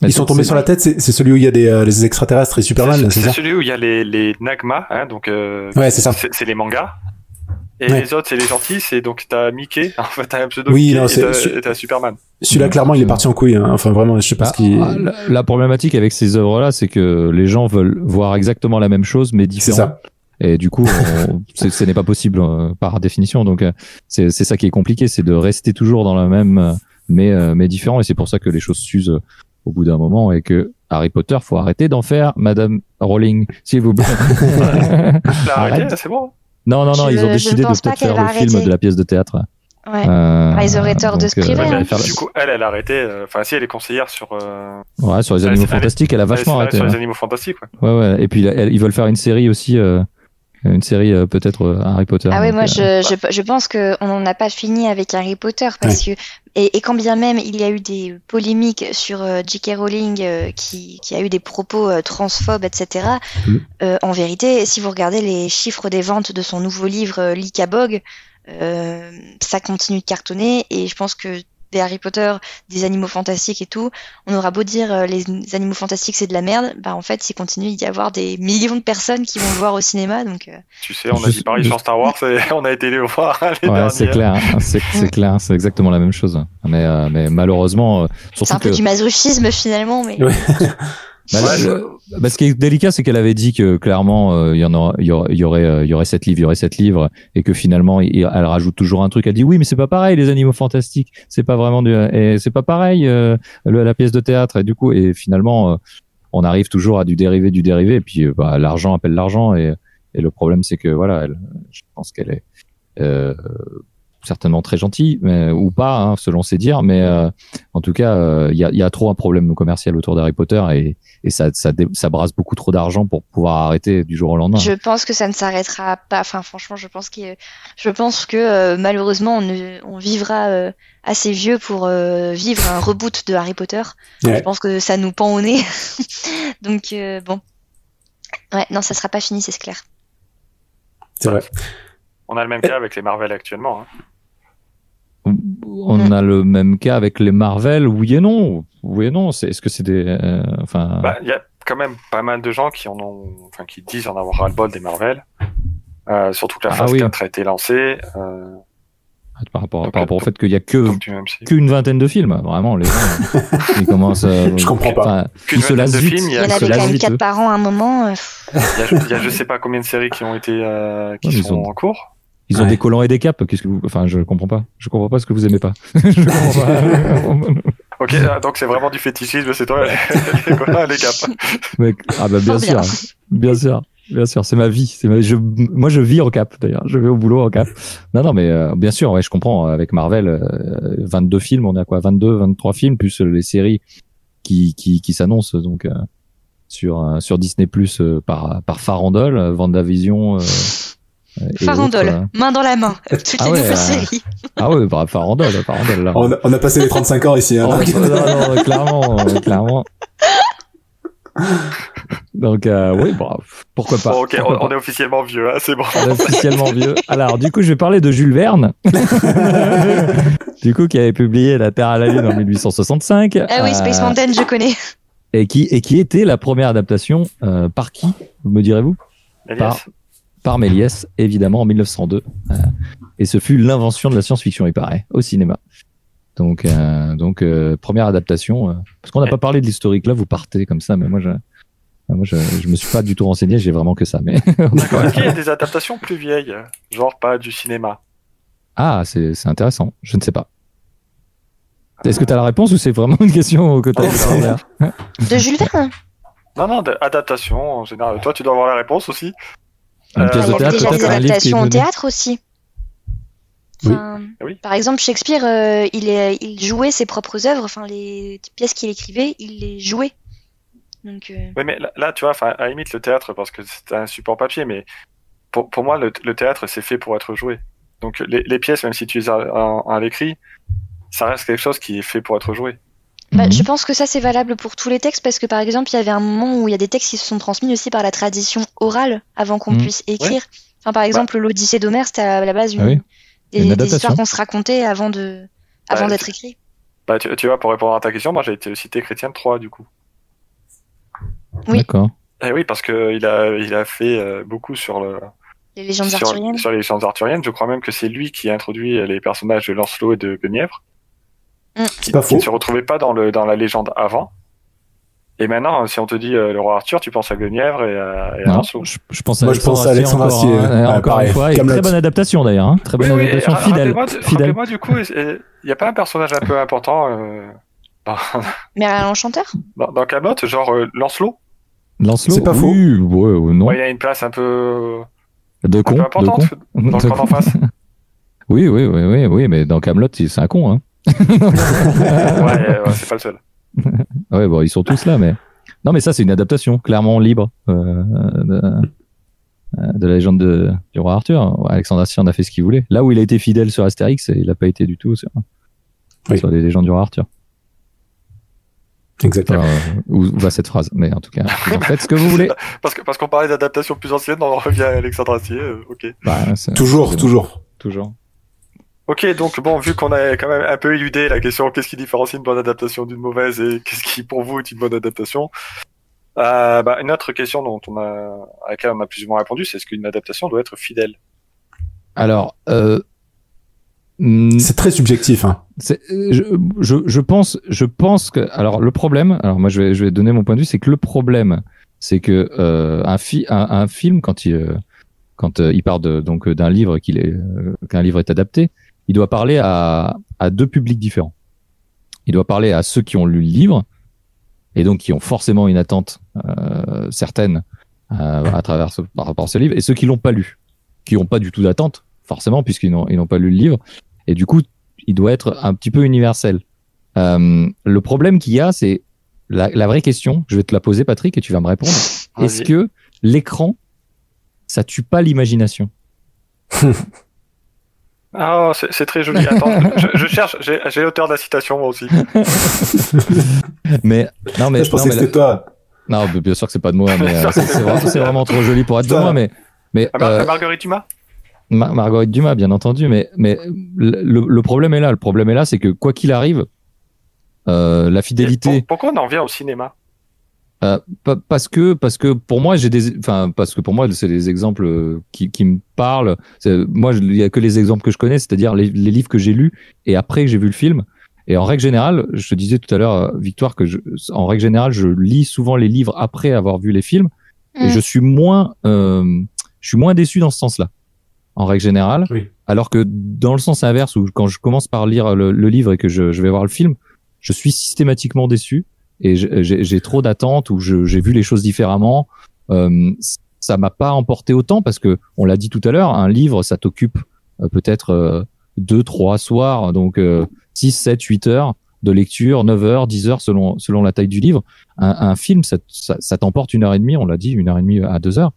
Ils sont tombés sur la tête. C'est c'est celui où il y a des euh, les extraterrestres et Superman, C'est- celui où il y a les les Nagma hein, donc euh, Ouais, c'est ça. c'est c'est les mangas. Et Ouais. les autres, c'est les gentils, c'est donc t'as Mickey, [laughs] en fait t'as un pseudo Oui, Mickey non, et c'est- t'as- c'est- et t'as Superman. Celui-là, clairement, il est parti en couille. hein. Enfin, vraiment, je sais pas Bah, ce qui. ah, la, la problématique avec ces œuvres-là, c'est que les gens veulent voir exactement la même chose, mais C'est différent. ça. Et du coup, on- [laughs] c'est- ce n'est pas possible euh, par définition. Donc, euh, c'est c'est ça qui est compliqué, c'est de rester toujours dans la même, euh, mais, euh, mais différent. Et c'est pour ça que les choses s'usent au bout d'un moment et que Harry Potter, faut arrêter d'en faire, Madame Rowling, s'il vous plaît. [laughs] C'est bon. Non, non, non, Je- ils ont décidé de peut-être faire le film de la pièce de théâtre. Ouais. Euh, Ah, ils auraient tort de se priver, Ouais, hein. Du coup, elle, elle a arrêté. euh, Enfin, si elle est conseillère sur. Euh, Ouais, sur les Elle- animaux elle- fantastiques, elle a vachement elle- arrêté. Sur les animaux fantastiques, ouais. Ouais, ouais. Et puis elle- ils veulent faire une série aussi, euh, une série euh, peut-être euh, Harry Potter. Ah ouais, donc, moi euh, je, je, je pense que on n'en a pas fini avec Harry Potter parce que et, et quand bien même il y a eu des polémiques sur euh, J.K. Rowling euh, qui, qui a eu des propos euh, transphobes, etc. Mm. euh, en vérité, si vous regardez les chiffres des ventes de son nouveau livre euh, euh, ça continue de cartonner et je pense que des Harry Potter, des animaux fantastiques et tout, on aura beau dire euh, les animaux fantastiques c'est de la merde, bah en fait il continue d'y avoir des millions de personnes qui vont le voir au cinéma donc euh, Tu sais, on a Je- dit pareil je- sur Star Wars et [laughs] on a été les voir [laughs] les Ouais, c'est clair, hein. c'est c'est clair, c'est exactement la même chose. Mais, euh, mais malheureusement, euh, c'est un peu que du masochisme finalement mais Ouais. [laughs] Bah, Ouais, bah, ce qui est délicat, c'est qu'elle avait dit que clairement, euh, il y en il y aurait, il y aurait, il y aurait sept livres, il y aurait sept livres, et que finalement, elle rajoute toujours un truc. Elle dit oui, mais c'est pas pareil, les animaux fantastiques, c'est pas vraiment du, et c'est pas pareil euh, le- la pièce de théâtre. Et du coup, et finalement, euh, on arrive toujours à du dérivé, du dérivé, et puis bah, l'argent appelle l'argent, et, et le problème, c'est que voilà, je pense qu'elle est euh, certainement très gentille, mais, ou pas, hein, selon ses dires, mais euh, en tout cas, euh, il y, a, il y a trop un problème commercial autour d'Harry Potter et et ça, ça, brasse beaucoup trop d'argent pour pouvoir arrêter du jour au lendemain. Je pense que ça ne s'arrêtera pas. Enfin, franchement, je pense que je pense que euh, malheureusement, on, ne- on vivra euh, assez vieux pour euh, vivre un reboot de Harry Potter. Ouais. Je pense que ça nous pend au nez. [laughs] Donc euh, bon, ouais, non, ça sera pas fini, c'est clair. C'est vrai. On a le même cas avec les Marvel actuellement. hein. On Mm. a le même cas avec les Marvel, oui et non. Oui et non. C'est, est-ce que c'est des, euh, enfin, Bah, il y a quand même pas mal de gens qui en ont, enfin, qui disent en avoir ras-le-bol des Marvel. Euh, surtout que la Ah phase oui. 4 a été lancée. Euh, par rapport, donc, par rapport au fait qu'il y a que qu'une vingtaine de films, vraiment les gens, [laughs] ils commencent. À, Je comprends pas. ils se vingtaine de lassent vite. films, il y Il y a- en avait quand même quatre par an à un moment. euh. Il y, a, il y a je sais pas combien de séries qui ont été euh, qui Ouais, sont en cours. Ils ont Ouais. des collants et des capes. Qu'est-ce que vous, enfin, je comprends pas. Je comprends pas ce que vous aimez pas. [laughs] je comprends pas. [laughs] Ok, ah, donc c'est vraiment du fétichisme, c'est toi les, quoi, [laughs] les caps. Mec, ah bah bien sûr, bien. sûr, bien sûr, c'est ma vie. C'est ma, je, moi je vis en cap d'ailleurs, je vais au boulot en cap. Non non mais euh, bien sûr, ouais, je comprends. Avec Marvel, euh, 22 films, on a quoi, 22, 23 films plus euh, les séries qui qui, qui s'annoncent donc euh, sur euh, sur Disney Plus euh, par par Farandole, euh, Vendavision. Farandole, autres, euh. main dans la main. Toutes Ah les ouais, nouvelles euh, séries. Ah ouais, bah, Farandole, Farandole là. On a, on a passé les 35 ans ici. Hein, Oh, non, non, clairement, euh, clairement. Donc euh, oui, bon, pourquoi pas. Bon, ok, pourquoi on, pas. on est officiellement vieux, hein, c'est bon. On est officiellement vieux. Alors, du coup, je vais parler de Jules Verne. [laughs] du coup, qui avait publié La Terre à la Lune en 1865. Ah oui, Space euh, Mountain, je connais. Et qui, et qui était la première adaptation euh, par qui, me direz-vous? Elias Par Méliès, évidemment, en 1902. Euh, et ce fut l'invention de la science-fiction, il paraît, au cinéma. Donc, euh, donc euh, première adaptation. euh, parce qu'on n'a pas parlé de l'historique là, vous partez comme ça, mais moi, je, moi, je, je me suis pas du tout renseigné, j'ai vraiment que ça. Mais [laughs] D'accord. Est-ce qu'il y a des adaptations plus vieilles, genre pas du cinéma? Ah, c'est c'est intéressant. Je ne sais pas. Est-ce que tu as la réponse ou c'est vraiment une question que tu Oh, as De Jules Verne. Non, non, d'adaptation en général. Toi, tu dois avoir la réponse aussi. Une pièce Il de y a théâtre, déjà peut-être des adaptations au donné. théâtre aussi. Oui. Ah oui. Par exemple, Shakespeare, euh, il, est, il jouait ses propres œuvres, enfin les pièces qu'il écrivait, il les jouait. Donc, euh, Oui, mais là, là, tu vois, à la limite, le théâtre, parce que c'est un support papier, mais pour, pour moi, le, le théâtre, c'est fait pour être joué. Donc, les, les pièces, même si tu les as en- à l'écrit, ça reste quelque chose qui est fait pour être joué. Bah, Mhm. je pense que ça c'est valable pour tous les textes parce que par exemple, il y avait un moment où il y a des textes qui se sont transmis aussi par la tradition orale avant qu'on Mhm. puisse écrire. Enfin, par exemple, l'Odyssée d'Homère, c'était à la base une, Ah oui. des, Une des adaptation. histoires qu'on se racontait avant de, avant Bah, d'être écrit. Bah, tu, tu vois, pour répondre à ta question, moi, j'ai été cité chrétien de 3, du coup. Oui. D'accord. Eh oui, parce que il a, il a fait euh, beaucoup sur le, Les légendes sur, arthuriennes. sur les légendes arthuriennes. Je crois même que c'est lui qui a introduit les personnages de Lancelot et de Guenièvre. Mm. Qui, pas qui ne se retrouvaient pas dans, le, dans la légende avant. Et maintenant, si on te dit euh, le roi Arthur, tu penses à Guenièvre et à, et à Non, Lancelot. je, je pense à Moi, je pense à Alexandre encore, Astier, hein, ouais. encore pareil. une fois. Et très bonne adaptation d'ailleurs. Hein, très bonne Oui, adaptation fidèle. rappelez-moi fidèle. rappelez-moi, du coup, il n'y a pas un personnage un peu important euh, Dans, [laughs] Mais un enchanteur dans, dans Camelot, genre euh, Lancelot, Lancelot C'est pas faux. Oui, ouais, ouais, non. Ouais, il y a une place un peu, De un con, peu de importante con. dans le De camp d'en con. face. [laughs] Oui, oui, oui, oui, oui, mais dans Camelot, c'est un con, hein. Ouais, [laughs] ouais, c'est pas le seul. Ouais, bon, ils sont tous là, mais non, mais ça, c'est une adaptation clairement libre euh, de, euh, de la légende de, du roi Arthur. Ouais, Alexandre Astier en a fait ce qu'il voulait. Là où il a été fidèle sur Astérix, il n'a pas été du tout sur, Oui. sur les légendes du roi Arthur. Exactement. Enfin, euh, où, où va cette phrase? Mais en tout cas, vous en faites ce que vous voulez. [laughs] Parce que parce qu'on parlait d'adaptation plus ancienne, on en revient à Alexandre Astier. euh, ok. Bah, Toujours, toujours. toujours. Ok, donc bon, vu qu'on a quand même un peu éludé la question qu'est-ce qui différencie une bonne adaptation d'une mauvaise et qu'est-ce qui pour vous est une bonne adaptation, euh, bah, une autre question dont on a à laquelle on a plus ou moins répondu, c'est est-ce qu'une adaptation doit être fidèle? Alors, euh, hmm, C'est très subjectif, hein. C'est- euh, je, je, je pense, je pense que, alors le problème, alors moi je vais, je vais donner mon point de vue, c'est que le problème, c'est que euh, un, fi, un, un film quand il, euh, quand euh, il part de, donc d'un livre qu'il est, euh, qu'un livre est adapté, il doit parler à, à deux publics différents. Il doit parler à ceux qui ont lu le livre et donc qui ont forcément une attente euh, certaine euh, à travers ce, par rapport à ce livre, et ceux qui l'ont pas lu, qui n'ont pas du tout d'attente forcément puisqu'ils n'ont pas lu le livre, et du coup il doit être un petit peu universel. Euh, le problème qu'il y a, c'est la, la vraie question. Je vais te la poser, Patrick, et tu vas me répondre. Est-ce que l'écran, ça tue pas l'imagination? [laughs] Ah, c'est c'est très joli. Attends, je, je cherche, j'ai l'auteur de la citation moi aussi. [laughs] Mais non, mais, je pensais non, que c'était toi. non, bien sûr que c'est pas de moi, mais euh, c'est vraiment, trop joli pour être de moi. Mais mais Ah, Mar- euh, Marguerite Dumas? Mar- Marguerite Dumas, bien entendu, mais, mais le, le problème est là. Le problème est là, c'est que quoi qu'il arrive, euh, la fidélité, Pour- Pourquoi on en revient au cinéma? Euh, pa- parce que parce que pour moi j'ai des, enfin parce que pour moi c'est des exemples euh, qui, qui me parlent. C'est- Moi il y a que les exemples que je connais, c'est-à-dire les, les livres que j'ai lus et après que j'ai vu le film. Et en règle générale, je te disais tout à l'heure, euh, Victoire, que je, en règle générale, je lis souvent les livres après avoir vu les films et Mm. je suis moins, euh, je suis moins déçu dans ce sens-là, en règle générale. Oui. Alors que dans le sens inverse, où quand je commence par lire le, le livre et que je, je vais voir le film, je suis systématiquement déçu et j'ai trop d'attentes ou j'ai vu les choses différemment. Euh, ça m'a pas emporté autant parce que on l'a dit tout à l'heure, un livre ça t'occupe euh, peut-être euh, deux, trois soirs, donc euh, 6, 7, 8 heures de lecture, 9 heures, 10 heures selon selon la taille du livre. Un, un film, ça, ça, ça t'emporte une heure et demie, on l'a dit, une heure et demie à deux heures.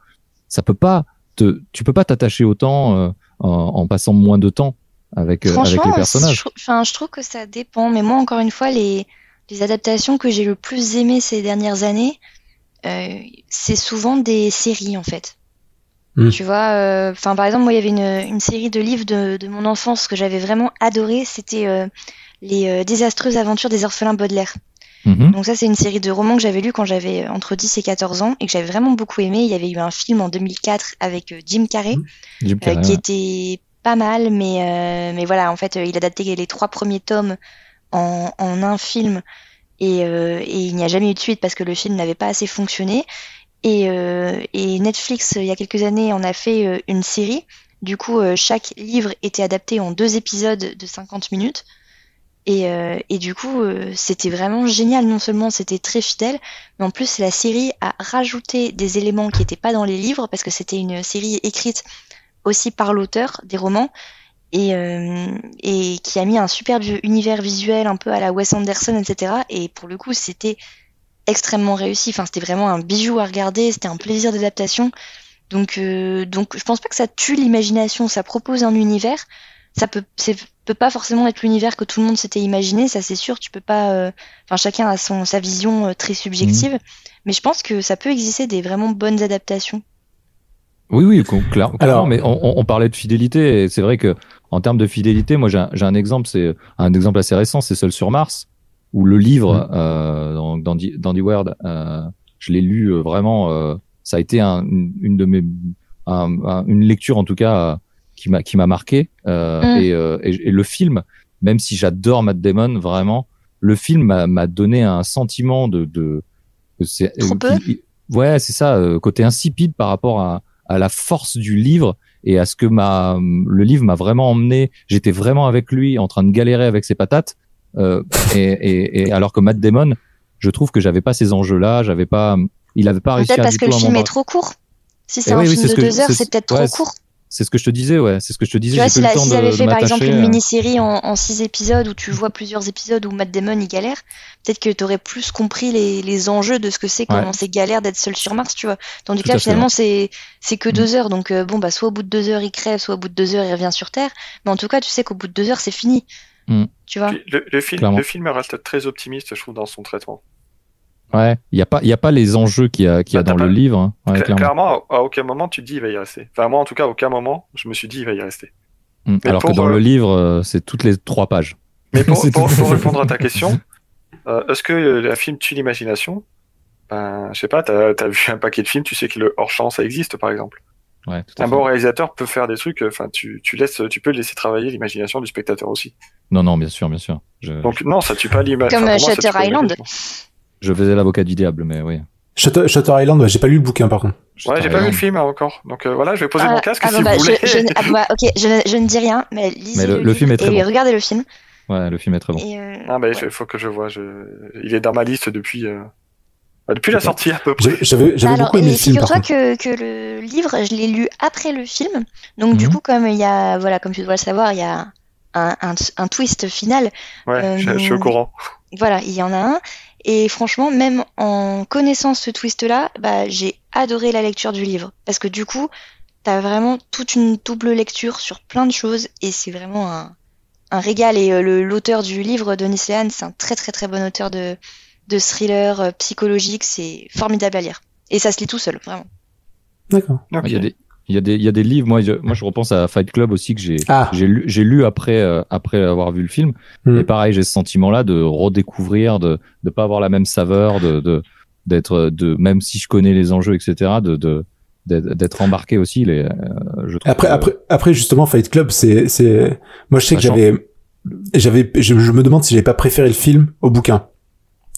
Ça peut pas te, tu peux pas t'attacher autant euh, en, en passant moins de temps avec euh, avec les personnages. enfin, je trouve que ça dépend. Mais moi, encore une fois, les, les adaptations que j'ai le plus aimées ces dernières années, euh, c'est souvent des séries, en fait. Mm. Tu vois, euh, enfin, par exemple, moi, il y avait une, une série de livres de, de mon enfance que j'avais vraiment adoré. C'était euh, Les désastreuses aventures des orphelins Baudelaire. Mhm. Donc ça, c'est une série de romans que j'avais lu quand j'avais entre 10 et 14 ans et que j'avais vraiment beaucoup aimé. Il y avait eu un film en 2004 avec Jim Carrey. Jim Carrey, qui ouais. était pas mal, mais, mais voilà, en fait, il adaptait les trois premiers tomes en, un film et, euh, et il n'y a jamais eu de suite parce que le film n'avait pas assez fonctionné. Et, euh, et Netflix, euh, il y a quelques années, en a fait une série. Du coup, chaque livre était adapté en deux épisodes de 50 minutes. Et, du coup, c'était vraiment génial. Non seulement c'était très fidèle, mais en plus, la série a rajouté des éléments qui n'étaient pas dans les livres parce que c'était une série écrite aussi par l'auteur des romans et, euh, et qui a mis un superbe univers visuel un peu à la Wes Anderson, etc. Et pour le coup, c'était extrêmement réussi. Enfin, c'était vraiment un bijou à regarder, c'était un plaisir d'adaptation. Donc, euh, donc, je pense pas que ça tue l'imagination. Ça propose un univers. Ça peut, peut pas forcément être l'univers que tout le monde s'était imaginé. Ça, c'est sûr. Tu peux pas. euh, Enfin, chacun a son sa vision euh, très subjective. Mais je pense que ça peut exister des vraiment bonnes adaptations. Oui, oui, clair- clairement, Alors- mais on, on- on parlait de fidélité, et c'est vrai que en termes de fidélité, moi j'ai un, j'ai un exemple, c'est un exemple assez récent, c'est Seul sur Mars, où le livre euh, dans, dans, Di- dans The World, euh, je l'ai lu euh, vraiment, euh, ça a été un- une, une de mes, un- un- une lecture en tout cas euh, qui m'a qui m'a marqué, euh, Mm. et, euh, et, et le film, même si j'adore Matt Damon, vraiment, le film m'a m'a donné un sentiment de, de que c'est Trop euh, peu? qui- ouais, c'est ça, euh, côté insipide par rapport à à la force du livre et à ce que ma le livre m'a vraiment emmené. J'étais vraiment avec lui, en train de galérer avec ses patates. Euh, et, et, et alors que Matt Damon, je trouve que j'avais pas ces enjeux-là, j'avais pas, il avait pas réussi à Peut-être parce que le film est trop court. Si c'est Eh un oui, oui, film c'est de deux heures, c'est- c'est peut-être ouais, trop c'est- court. C'est ce que je te disais, ouais. C'est ce que je te disais. Tu vois, J'ai s'il pas a- eu le temps s'ils de, avaient de fait par exemple une mini-série en, en six épisodes où tu vois plusieurs épisodes où Matt Damon il galère, peut-être que t'aurais plus compris les, les enjeux de ce que c'est, Ouais. comment c'est galère d'être seul sur Mars, tu vois. Tandis que là, finalement, c'est c'est que Mm. deux heures, donc euh, bon, bah soit au bout de deux heures il crève, soit au bout de deux heures il revient sur Terre, mais en tout cas, tu sais qu'au bout de deux heures c'est fini. Mm. Tu vois. Puis Le, le film, Clairement. le film reste très optimiste, je trouve, dans son traitement. Ouais. Il y a pas, il y a pas les enjeux qu'il y a, qu'il y a Bah, dans le livre. hein. Ouais, Cla- clairement. clairement, à, aucun moment tu te dis il va y rester. Enfin, moi, en tout cas, à aucun moment, je me suis dit il va y rester. Mm. Alors que dans euh, le livre, euh, c'est toutes les trois pages. Mais [laughs] pour, pour, répondre à ta question, euh, est-ce que euh, la film tue l'imagination? Ben, je sais pas, t'as as vu un paquet de films, tu sais que le hors-champ, ça existe, par exemple. Ouais, tout à Un fait. bon réalisateur peut faire des trucs, euh, enfin, tu, tu laisses, tu peux laisser travailler l'imagination du spectateur aussi. Non, non, bien sûr, bien sûr. Je, Donc, non, ça tue pas l'imagination. Comme, euh, Shutter Island. Je faisais l'avocat du diable, mais oui. Shutter, Shutter Island, ouais, j'ai pas lu le bouquin par contre. Ouais, j'ai pas vu le film encore. Donc euh, voilà, je vais poser Ah, mon casque ah, si bah, vous je, voulez. je ah, bah, ok, je, ne- je ne dis rien, mais lisez Mais le- le, le film livre est très et bon. regardez le film. Ouais, le film est très bon. Euh, Ah bah, il ouais. faut que je vois. Je... Il est dans ma liste depuis, euh, bah, depuis la sortie à peu près. J'ai- J'avais beaucoup aimé le film figure-toi que, que le livre, je l'ai lu après le film. Donc, du Mhm. coup, comme il y a, voilà, comme tu dois le savoir, il y a un, un, un twist final. Ouais, Euh, je, je suis au courant. Voilà, il y en a un. Et franchement, même en connaissant ce twist-là, bah, j'ai adoré la lecture du livre. Parce que du coup, t'as vraiment toute une double lecture sur plein de choses. Et c'est vraiment un, un régal. Et euh, l'auteur du livre, Denis Lehan, c'est un très très très bon auteur de, de thriller euh, psychologique. C'est formidable à lire. Et ça se lit tout seul, vraiment. D'accord. Il il y a des, il y a des livres. Moi, je, moi, je repense à Fight Club aussi que j'ai, Ah. j'ai lu, lu après, euh, après avoir vu le film. Hmm. Et pareil, j'ai ce sentiment-là de redécouvrir, de, de pas avoir la même saveur, de, de, d'être, de, même si je connais les enjeux, etc., de, de, d'être, embarqué aussi. Les, euh, je Après, que- après, après, justement, Fight Club, c'est, c'est, moi, je sais que j'avais, j'avais, je, je me demande si j'avais pas préféré le film au bouquin.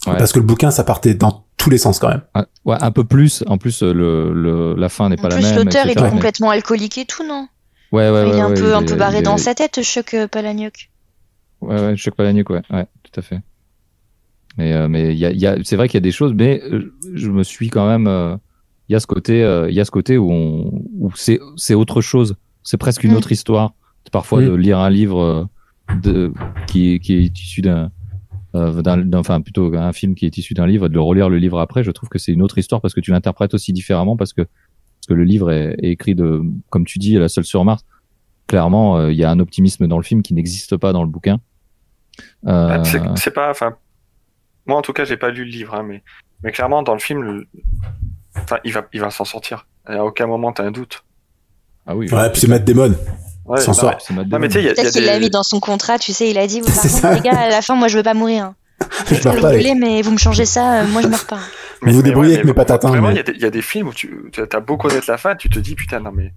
Ouais. Parce que le bouquin, ça partait dans tous les sens quand même. un- ouais, un peu plus. En plus, euh, le, le, la fin n'est En pas la plus, même. l'auteur, il etc., est complètement alcoolique et tout, non? Ouais, ouais, Il ouais, est un ouais, peu, un barré dans sa tête, Chuck euh, Palahniuk. Ouais, ouais, Chuck Palahniuk, ouais, ouais, tout à fait. Mais, euh, mais il y a, y a, c'est vrai qu'il y a des choses, mais je me suis quand même, euh, il y a ce côté, euh, il y a ce côté où on, où c'est, c'est autre chose. C'est presque une Mm. autre histoire. Parfois de lire un livre de, qui, qui est issu d'un, euh, d'un, enfin plutôt un film qui est issu d'un livre, de le relire le livre après. Je trouve que c'est une autre histoire parce que tu l'interprètes aussi différemment parce que, parce que le livre est, est écrit de, comme tu dis, la seule sur Mars. Clairement, euh, il y a un optimisme dans le film qui n'existe pas dans le bouquin. Euh, Ah, c'est- C'est pas, enfin, moi en tout cas, j'ai pas lu le livre, hein, mais, mais clairement dans le film, le- enfin, il va, il va s'en sortir. Et à aucun moment t'as un doute. ah oui. Ouais, puis c'est Matt Damon. Ouais, S'en sort. mais- C'est Matt Non, mais Damon. tu sais, il y a, il y a Peut-être qu'il l'a mis dans son contrat, tu sais, il a dit, vous, par C'est contre, ça. les gars, à la fin, moi, je veux pas mourir. hein. [laughs] Je meurs pas voulez, mais vous me changez ça, euh, moi, je meurs pas. [laughs] Vous vous débrouillez avec mes patates, Vraiment, il mais- y, a des- il y a des films où tu as beau connaître la fin, tu te dis putain non mais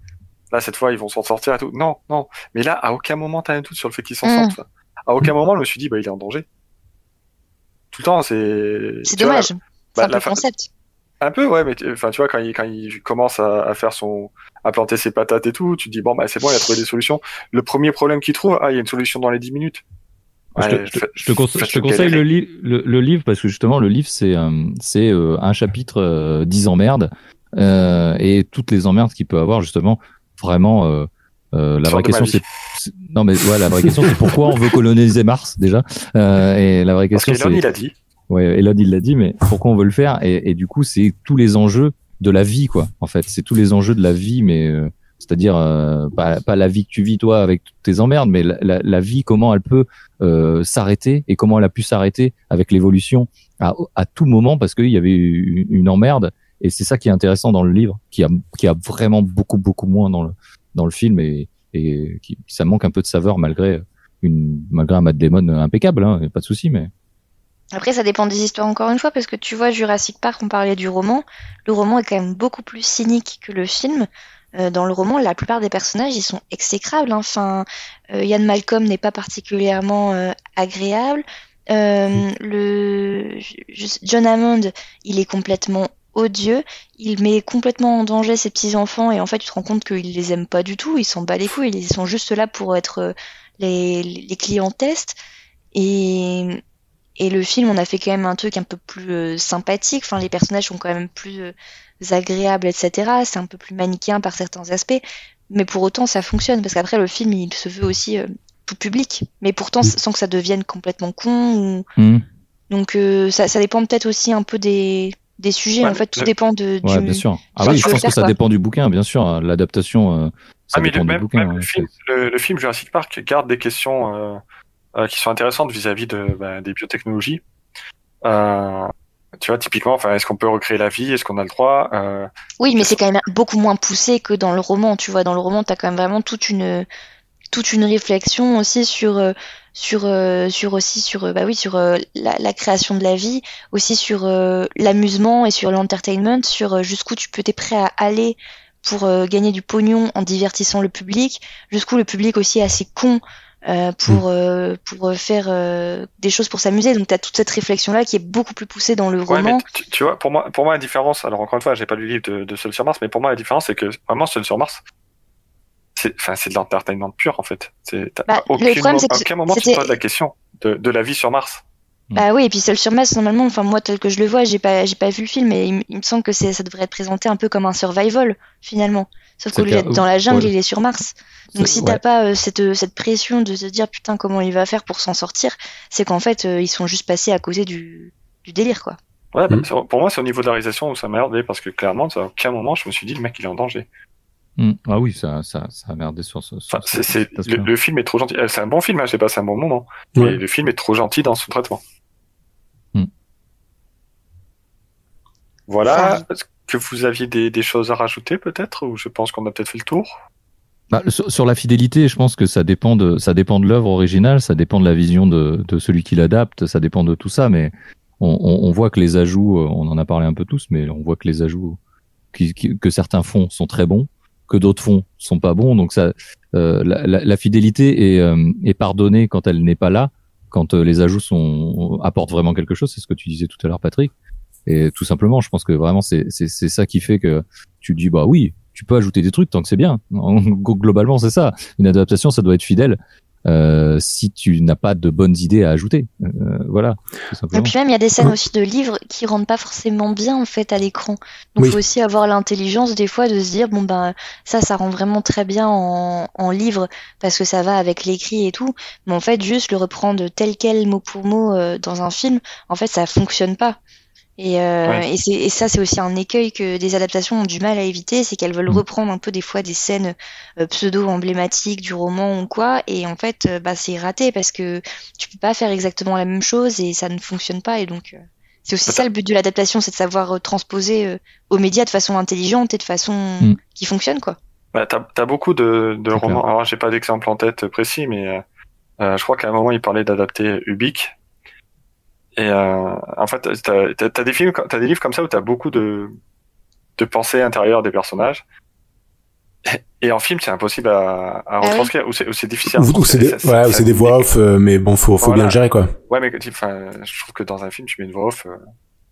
là cette fois ils vont s'en sortir et tout. Non, non. Mais là à aucun moment t'as un doute sur le fait qu'ils s'en Mm. sortent. À aucun moment je me suis dit bah il est en danger. Tout le temps c'est. C'est dommage. C'est bah, un peu le concept. Un peu ouais mais tu- enfin tu vois quand il quand il commence à, à faire son à planter ses patates et tout, tu te dis bon bah c'est bon il a trouvé des solutions. Le premier problème qu'il trouve ah il y a une solution dans les 10 minutes. Je te, Ouais, je te- faites- je te conse- je te faites-le conseille le, galérer. li- le, le livre parce que justement le livre c'est euh, c'est euh, un chapitre euh, 10 emmerdes euh, et toutes les emmerdes qu'il peut avoir justement vraiment euh, euh, la vraie question c'est non mais ouais la vraie question c'est pourquoi on veut coloniser Mars déjà et la vraie question c'est il a dit. Ouais, Elon il l'a dit, mais pourquoi on veut le faire et, et du coup, c'est tous les enjeux de la vie, quoi. En fait, c'est tous les enjeux de la vie, mais euh, c'est-à-dire euh, pas, pas la vie que tu vis toi avec toutes tes emmerdes, mais la, la, vie, comment elle peut euh, s'arrêter et comment elle a pu s'arrêter avec l'évolution à, à tout moment parce qu'il y avait eu une emmerde. Et c'est ça qui est intéressant dans le livre, qui a, qui a vraiment beaucoup, beaucoup moins dans le, dans le film et, et qui, ça manque un peu de saveur malgré une, malgré un Matt Damon impeccable, hein, pas de souci, mais Après, ça dépend des histoires encore une fois, parce que tu vois, Jurassic Park, on parlait du roman. Le roman est quand même beaucoup plus cynique que le film. Euh, dans le roman, la plupart des personnages, ils sont exécrables. hein. Enfin, euh, Ian Malcolm n'est pas particulièrement euh, agréable. Euh, le John Hammond, il est complètement odieux. Il met complètement en danger ses petits enfants et en fait, tu te rends compte qu'il les aime pas du tout. Ils s'en bat les couilles. Ils sont juste là pour être euh, les, les clients test. Et, et le film, on a fait quand même un truc un peu plus euh, sympathique. Enfin, les personnages sont quand même plus euh, agréables, etc. C'est un peu plus manichéen par certains aspects. Mais pour autant, ça fonctionne. Parce qu'après, le film, il se veut aussi euh, tout public. Mais pourtant, Mm. sans que ça devienne complètement con. Ou... Hmm. Donc, euh, ça, ça dépend peut-être aussi un peu des, des sujets. Ouais, en fait, tout le- dépend de, Ouais, du... bien sûr. Ah oui, je pense que ça quoi. dépend du bouquin, bien sûr. hein. L'adaptation, euh, ça Ah, mais dépend le, du bouquin. même ouais. le, film, le, le film Jurassic Park garde des questions euh, qui sont intéressantes vis-à-vis de, bah, des biotechnologies. Euh, tu vois, typiquement, enfin, est-ce qu'on peut recréer la vie? Est-ce qu'on a le droit? Euh, Oui, mais c'est quand même beaucoup moins poussé que dans le roman. Tu vois, dans le roman, t'as quand même vraiment toute une toute une réflexion aussi sur euh, sur euh, sur aussi sur euh, bah oui sur euh, la, la création de la vie, aussi sur euh, l'amusement et sur l'entertainment, sur euh, jusqu'où tu peux t'es prêt à aller pour euh, gagner du pognon en divertissant le public, jusqu'où le public aussi est assez con euh, pour euh, pour euh, faire euh, des choses pour s'amuser. Donc t'as toute cette réflexion là qui est beaucoup plus poussée dans le Ouais, mais tu, tu vois, pour moi, pour moi, la différence, alors encore une fois, j'ai pas lu le livre de, de Seul sur Mars, mais pour moi, la différence, c'est que vraiment, Seul sur Mars, c'est, enfin, c'est de l'entertainment pur, en fait. C'est, t'as- Bah, à le aucun, problème, mo- c'est que à aucun moment, tu te poses la question de, de la vie sur Mars. Bah oui, et puis Seul sur Mars, normalement, enfin moi tel que je le vois, j'ai pas j'ai pas vu le film, mais il, me- il me semble que c'est ça devrait être présenté un peu comme un survival finalement. Sauf qu'au lieu d'être dans la jungle, ouais. il est sur Mars. Donc C'est- si ouais. t'as pas euh, cette cette pression de se dire putain comment il va faire pour s'en sortir, c'est qu'en fait euh, ils sont juste passés à causer du du délire quoi. Ouais, bah, Mm. pour moi, c'est au niveau de la réalisation où ça m'a merdé, parce que clairement, à aucun moment, je me suis dit, le mec, il est en danger. Hmm. Ah oui, ça, ça, ça a merdé sur ce. sur Enfin, ce- c'est, c'est, le, film est trop gentil. Euh, C'est un bon film, hein, j'ai passé un bon moment. Ouais. Mais le film est trop gentil dans son traitement. Mm. Voilà. Est-ce que vous aviez des, des choses à rajouter, peut-être? Ou je pense qu'on a peut-être fait le tour? Bah, sur, sur la fidélité, je pense que ça dépend de, ça dépend de l'œuvre originale, ça dépend de la vision de, de celui qui l'adapte, ça dépend de tout ça, mais on, on, on voit que les ajouts, euh, on en a parlé un peu tous, mais on voit que les ajouts qui, qui- que certains font sont très bons, que d'autres font sont pas bons, donc ça, euh, la, la, la fidélité est, euh, est pardonnée quand elle n'est pas là, quand euh, les ajouts sont apportent vraiment quelque chose, c'est ce que tu disais tout à l'heure, Patrick. Et tout simplement, je pense que vraiment c'est ça qui fait que tu dis bah oui, tu peux ajouter des trucs tant que c'est bien. En- Globalement, c'est ça. Une adaptation, ça doit être fidèle. Euh, si tu n'as pas de bonnes idées à ajouter, Euh, voilà, tout Et puis même il y a des scènes aussi de livres qui rendent pas forcément bien en fait à l'écran. Donc Oui. faut aussi avoir l'intelligence des fois de se dire bon ben ça ça rend vraiment très bien en, en livre parce que ça va avec l'écrit et tout. Mais en fait juste le reprendre tel quel mot pour mot euh, dans un film, en fait ça fonctionne pas. Et, euh, Ouais. et, ça, c'est aussi un écueil que des adaptations ont du mal à éviter, c'est qu'elles veulent Mm. reprendre un peu des fois des scènes euh, pseudo-emblématiques du roman ou quoi, et en fait, euh, bah, c'est raté parce que tu peux pas faire exactement la même chose et ça ne fonctionne pas. Et donc, euh, c'est aussi ça le but de l'adaptation, c'est de savoir euh, transposer euh, aux médias de façon intelligente et de façon Mm. qui fonctionne, quoi. Bah, t'as, t'as beaucoup de, romans. clair. Alors, j'ai pas d'exemple en tête précis, mais je crois qu'à un moment, il parlait d'adapter Ubik. Et euh, en fait, t'as, t'as, t'as des films, t'as des livres comme ça où t'as beaucoup de, de pensées intérieures des personnages. Et en film, c'est impossible à, à Ah retranscrire, ou c'est, ou c'est difficile. à Ou, ou c'est des, retranscrire. ouais, Ça- ou ça c'est des voix off, euh, mais bon, faut, faut Voilà. bien le gérer, quoi. Ouais, mais enfin, je trouve que dans un film, tu mets une voix off. euh,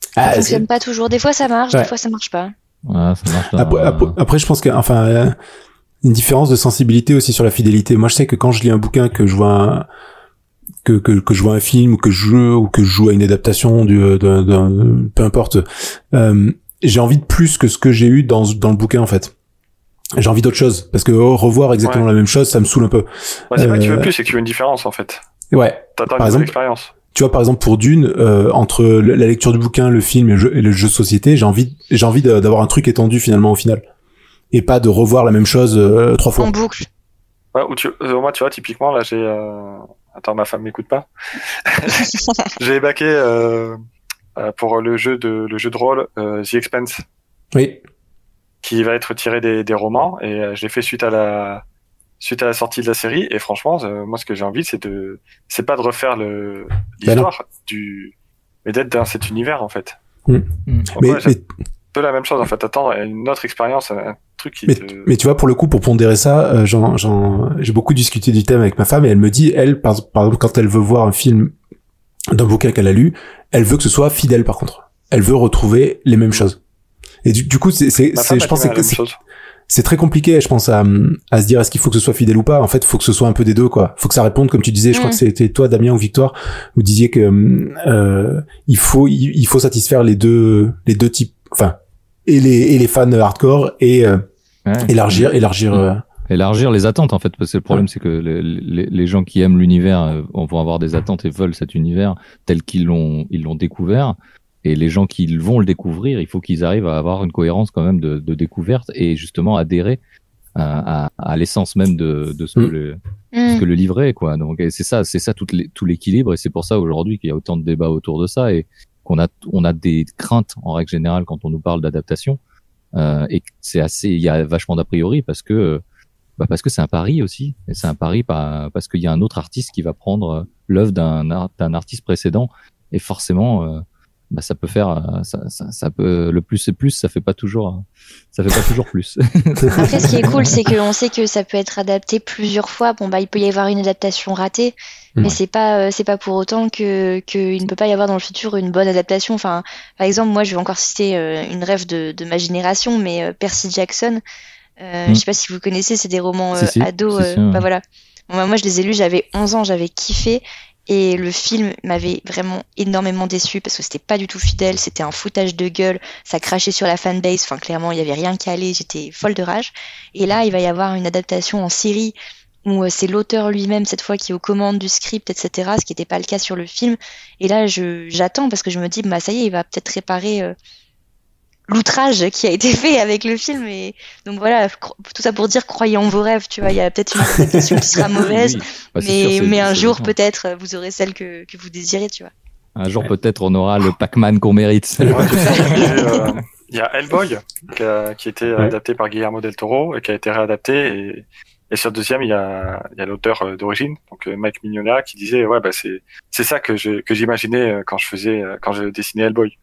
Ça Ah, c'est- fonctionne pas toujours. Des fois, ça marche, Ouais. des fois, ça marche pas. Voilà, ça marche Après, après, après, je pense que, enfin, euh, une différence de sensibilité aussi sur la fidélité. Moi, je sais que quand je lis un bouquin, que je vois un, que, que, que je vois un film ou que je joue, ou que je joue à une adaptation du, euh, d'un, d'un- peu importe, euh, j'ai envie de plus que ce que j'ai eu dans, dans le bouquin, en fait. J'ai envie d'autre chose. Parce que oh, revoir exactement Ouais. la même chose, ça me saoule un peu. Ouais, c'est pas que tu veux Euh, plus, c'est que tu veux une différence, en fait. Ouais. T'attends par une exemple- expérience. tu vois par exemple pour Dune euh, entre la lecture du bouquin le film et le jeu, et le jeu de société j'ai envie j'ai envie d'avoir un truc étendu finalement au final et pas de revoir la même chose euh, trois fois En boucle. Ouais, ou tu, euh, moi, tu vois, typiquement, là, j'ai, euh... attends, ma femme m'écoute pas. [laughs] j'ai baqué, euh, euh, pour le jeu de, le jeu de rôle, euh, The Expanse, oui qui va être tiré des, des romans, et je l'ai fait suite à la, suite à la sortie de la série, et franchement, moi, ce que j'ai envie, c'est de, c'est pas de refaire le, Bah l'histoire du, mais d'être dans cet univers, en fait. Mm. Mm. Mais, mais, un peu la même chose, en fait, attendre une autre expérience, un, truc qui mais, te... mais tu vois pour le coup pour pondérer ça euh, j'en, j'en, j'ai beaucoup discuté du thème avec ma femme et elle me dit elle par, par exemple quand elle veut voir un film d'un bouquin qu'elle a lu elle veut que ce soit fidèle par contre elle veut retrouver les mêmes choses et du, du coup c'est, je pense que c'est, très compliqué, je pense, à, à se dire est-ce qu'il faut que ce soit fidèle ou pas? En fait, il faut que ce soit un peu des deux, quoi. faut que ça réponde, comme tu disais, je crois Mm. que c'était toi, Damien ou Victoire, vous disiez que euh, il faut il, il faut satisfaire les deux les deux types, enfin et les et les fans hardcore et euh, Ouais. élargir élargir. Mm. euh, élargir les attentes en fait parce que le problème c'est que les, les, les gens qui aiment l'univers euh, vont avoir des attentes et veulent cet univers tel qu'ils l'ont ils l'ont découvert et les gens qui vont le découvrir il faut qu'ils arrivent à avoir une cohérence quand même de, de découverte et justement adhérer à, à, à l'essence même de, de ce, que Mm. le, Mm. ce que le livre est quoi donc et c'est ça c'est ça tout l'équilibre et c'est pour ça aujourd'hui qu'il y a autant de débats autour de ça et qu'on a on a des craintes en règle générale quand on nous parle d'adaptation. Euh, et c'est assez il y a vachement d'a priori parce que bah parce que c'est un pari aussi. Et c'est un pari par- parce qu'il y a un autre artiste qui va prendre euh, l'œuvre d'un d'un artiste précédent. Et forcément euh, bah ça peut faire euh, ça, ça, ça peut le plus c'est plus ça fait pas toujours euh, ça fait pas toujours plus [laughs] Après, ce qui est cool, c'est [laughs] qu'on sait que ça peut être adapté plusieurs fois. Bon, bah, il peut y avoir une adaptation ratée, mais Ouais. c'est pas, euh, c'est pas pour autant que qu'il ne peut pas y avoir dans le futur une bonne adaptation. Enfin, par exemple, moi, je vais encore citer une rêve de, de ma génération, mais Percy Jackson. Euh, Mm. Je sais pas si vous connaissez, c'est des romans euh, Si, si, ados. si, euh, ouais. bah voilà. Bon, bah, moi, je les ai lus, j'avais 11 ans, j'avais kiffé. Et le film m'avait vraiment énormément déçu parce que c'était pas du tout fidèle, c'était un foutage de gueule, ça crachait sur la fanbase, enfin clairement il y avait rien qu'à aller, j'étais folle de rage. Et là il va y avoir une adaptation en série où euh, c'est l'auteur lui-même cette fois qui est aux commandes du script, etc. Ce qui n'était pas le cas sur le film. Et là j'attends parce que je me dis bah ça y est il va peut-être réparer euh, l'outrage qui a été fait avec le film. Et donc voilà tout ça pour dire croyez en vos rêves, tu vois il y a peut-être une adaptation qui sera [laughs] mauvaise. Oui, bah, mais, sûr, mais un jour, peut-être, vous aurez celle que, que vous désirez, tu vois. un jour peut-être on aura le Pac-Man qu'on mérite il [laughs] euh, il y a Hellboy qui a, qui a été Ouais. adapté par Guillermo del Toro et qui a été réadapté et, et sur le deuxième il y a, il y a l'auteur euh, d'origine donc euh, Mike Mignola qui disait ouais bah c'est c'est ça que je que j'imaginais quand je faisais quand je dessinais Hellboy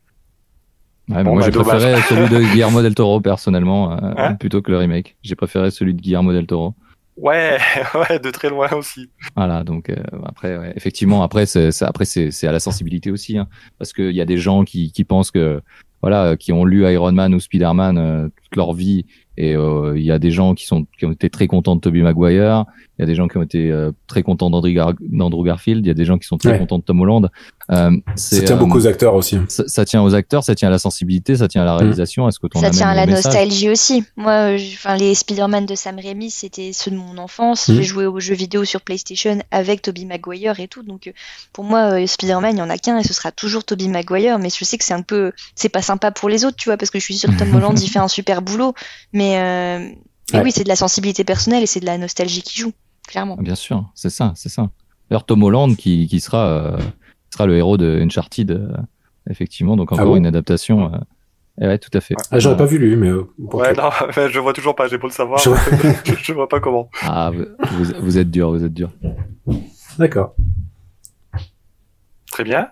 Ouais, Bon, moi bah, j'ai préféré celui de [laughs] Guillermo del Toro personnellement euh, Hein plutôt que le remake. J'ai préféré celui de Guillermo del Toro. Ouais [laughs] ouais de très loin aussi. Voilà, donc euh, après, ouais, effectivement, après, c'est, c'est- après c'est, c'est à la sensibilité aussi, hein, parce qu'il y a des gens qui, qui pensent que, voilà, euh, qui ont lu Iron Man ou Spider-Man euh, toute leur vie, et euh, il y a des gens qui sont qui ont été très contents de Tobey Maguire, il y a des gens qui ont été euh, très contents d'Andrew, Gar- d'Andrew Garfield, il y a des gens qui sont très Ouais. contents de Tom Holland. Euh, Ça tient euh, beaucoup aux acteurs aussi. ça, ça tient aux acteurs, ça tient à la sensibilité, ça tient à la réalisation, à ce que ton Ça tient à la nostalgie aussi. Moi, euh, enfin, les Spider-Man de Sam Raimi, c'était ceux de mon enfance. Mhm. J'ai joué aux jeux vidéo sur PlayStation avec Tobey Maguire et tout. Donc, euh, pour moi, euh, Spider-Man, il y en a qu'un et ce sera toujours Tobey Maguire. Mais je sais que c'est un peu, c'est pas sympa pour les autres, tu vois, parce que je suis sûre que Tom [laughs] Holland, il fait un super boulot. Mais, euh, mais Ouais. oui, c'est de la sensibilité personnelle et c'est de la nostalgie qui joue, clairement. Bien sûr, c'est ça, c'est ça. D'ailleurs, Tom Holland qui, qui sera, euh, sera le héros de Uncharted, euh, effectivement, donc encore Ah bon une adaptation. euh, et ouais, tout à fait. Ah, j'aurais pas vu lui, mais euh, ouais non [laughs] mais je vois toujours pas j'ai beau le savoir Je vois- [laughs] je, vois pas comment Ah, vous êtes dur, vous êtes dur. D'accord. très bien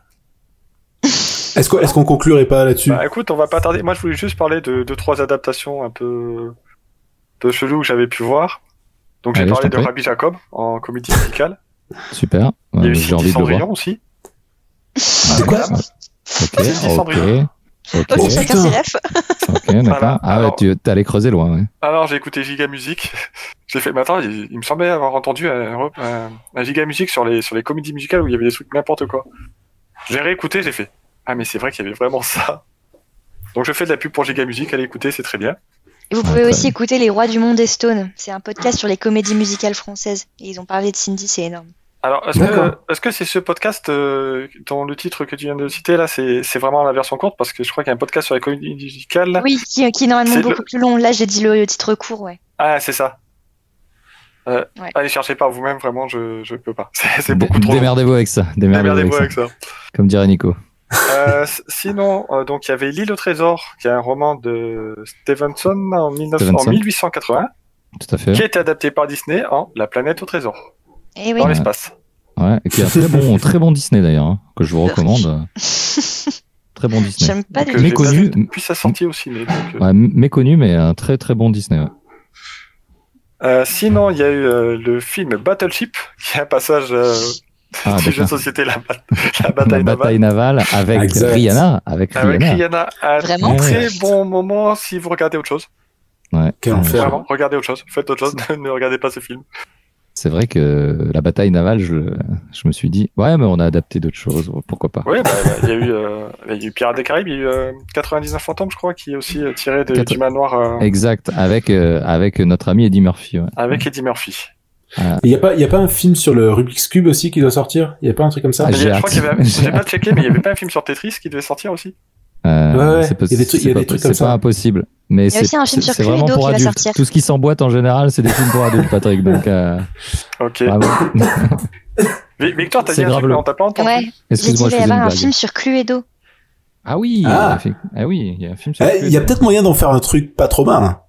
Est-ce qu'on qu'on conclurait pas là-dessus? Bah écoute, on va pas tarder. Moi, je voulais juste parler de deux trois adaptations un peu peu chelou que j'avais pu voir. Donc j'ai parlé de. Rabbi Jacob en comédie musicale. [laughs] Super. Il y a eu J'ai Cindy envie de le Cendrillon voir. aussi. C'est quoi Madame. Ok, Cendrillon. ok, Ok, Oh, chacun putain. ses refs. ok, d'accord. Ah ouais, tu t'es allé creuser loin, ouais. Alors j'ai écouté Giga Music. [laughs] j'ai fait. Mais attends, il, il me semblait avoir entendu un, rep- un, un Giga Music sur les sur les comédies musicales où il y avait des trucs n'importe quoi. J'ai réécouté, j'ai fait. Ah mais c'est vrai qu'il y avait vraiment ça. Donc je fais de la pub pour Giga Music, allez écouter, c'est très bien. Et vous pouvez aussi écouter Les Rois du Monde et Stone. C'est un podcast sur les comédies musicales françaises. Et ils ont parlé de Cindy, c'est énorme. Alors, est-ce que est-ce que c'est ce podcast euh, dont le titre que tu viens de citer là, c'est c'est vraiment la version courte? Parce que je crois qu'il y a un podcast sur les comédies musicales. Oui, qui, qui est normalement C'est beaucoup le- plus long. Là, j'ai dit le, le titre court, ouais. Ah, c'est ça. Euh, Ouais. Allez chercher par vous-même, vraiment, je je peux pas. [laughs] C'est c'est beaucoup trop. long. Démerdez-vous avec ça. Démerdez-vous avec, avec ça. Comme dirait Nico. Euh, sinon, euh, donc il y avait L'île au trésor, qui est un roman de Stevenson en, 1900 en Stevenson. 1880, Tout à fait. qui a été adapté par Disney en La planète au trésor, Et oui. dans l'espace. Ouais, et qui est un très bon, très bon Disney d'ailleurs, hein, que je vous recommande. [laughs] Très bon Disney. J'aime pas du euh, Méconnu. vu depuis sa sortie au ciné. donc, euh. Ouais, m- méconnu, mais un très très bon Disney. ouais. Euh, sinon, il y a eu euh, le film Battleship, qui est un passage euh, Ah, du jeu de société La, Bat- La [laughs] La bataille bataille navale. navale avec Exact. Rihanna. Avec Avec Rihanna. Rihanna, un Vraiment très Ouais. bon moment si vous regardez autre chose. Ouais. Quel enfer. Vraiment, regardez autre chose. Faites autre chose. [laughs] ne regardez pas ce film. C'est vrai que la bataille navale, je, je me suis dit, ouais, mais on a adapté d'autres choses, pourquoi pas. Oui, bah, il y a eu, euh, il y a eu Pirates des Caraïbes, il y a eu euh, 99 fantômes, je crois, qui est aussi euh, tiré de, Quatre- du manoir euh, Exact, avec, euh, avec notre ami Eddie Murphy. ouais. avec Eddie Murphy. Il y a pas, il y a pas un film sur le Rubik's Cube aussi qui doit sortir? Il y a pas un truc comme ça? Ah, je crois qu'il y avait, J'ai pas checké, mais il y avait pas un film sur Tetris qui devait sortir aussi? Euh, Ouais, ouais, c'est pas- il y a des trucs- il y a c'est des pas- impossible. Mais Il y a c'est aussi un film c'est- sur c'est vraiment Cluedo pour adultes. sortir. Tout ce qui s'emboîte en général, c'est des films pour adultes, Patrick. Donc, [laughs] euh, Ok. Victor, t'as dit un grave truc, le- mais on t'a pas entendu. Ouais, j'ai dit Excuse-moi, qu'il je faisais une avoir un film sur Cluedo. Ah oui, Ah. ah oui, il y a un film sur Eh, Il y a peut-être moyen d'en faire un truc pas trop mal. hein.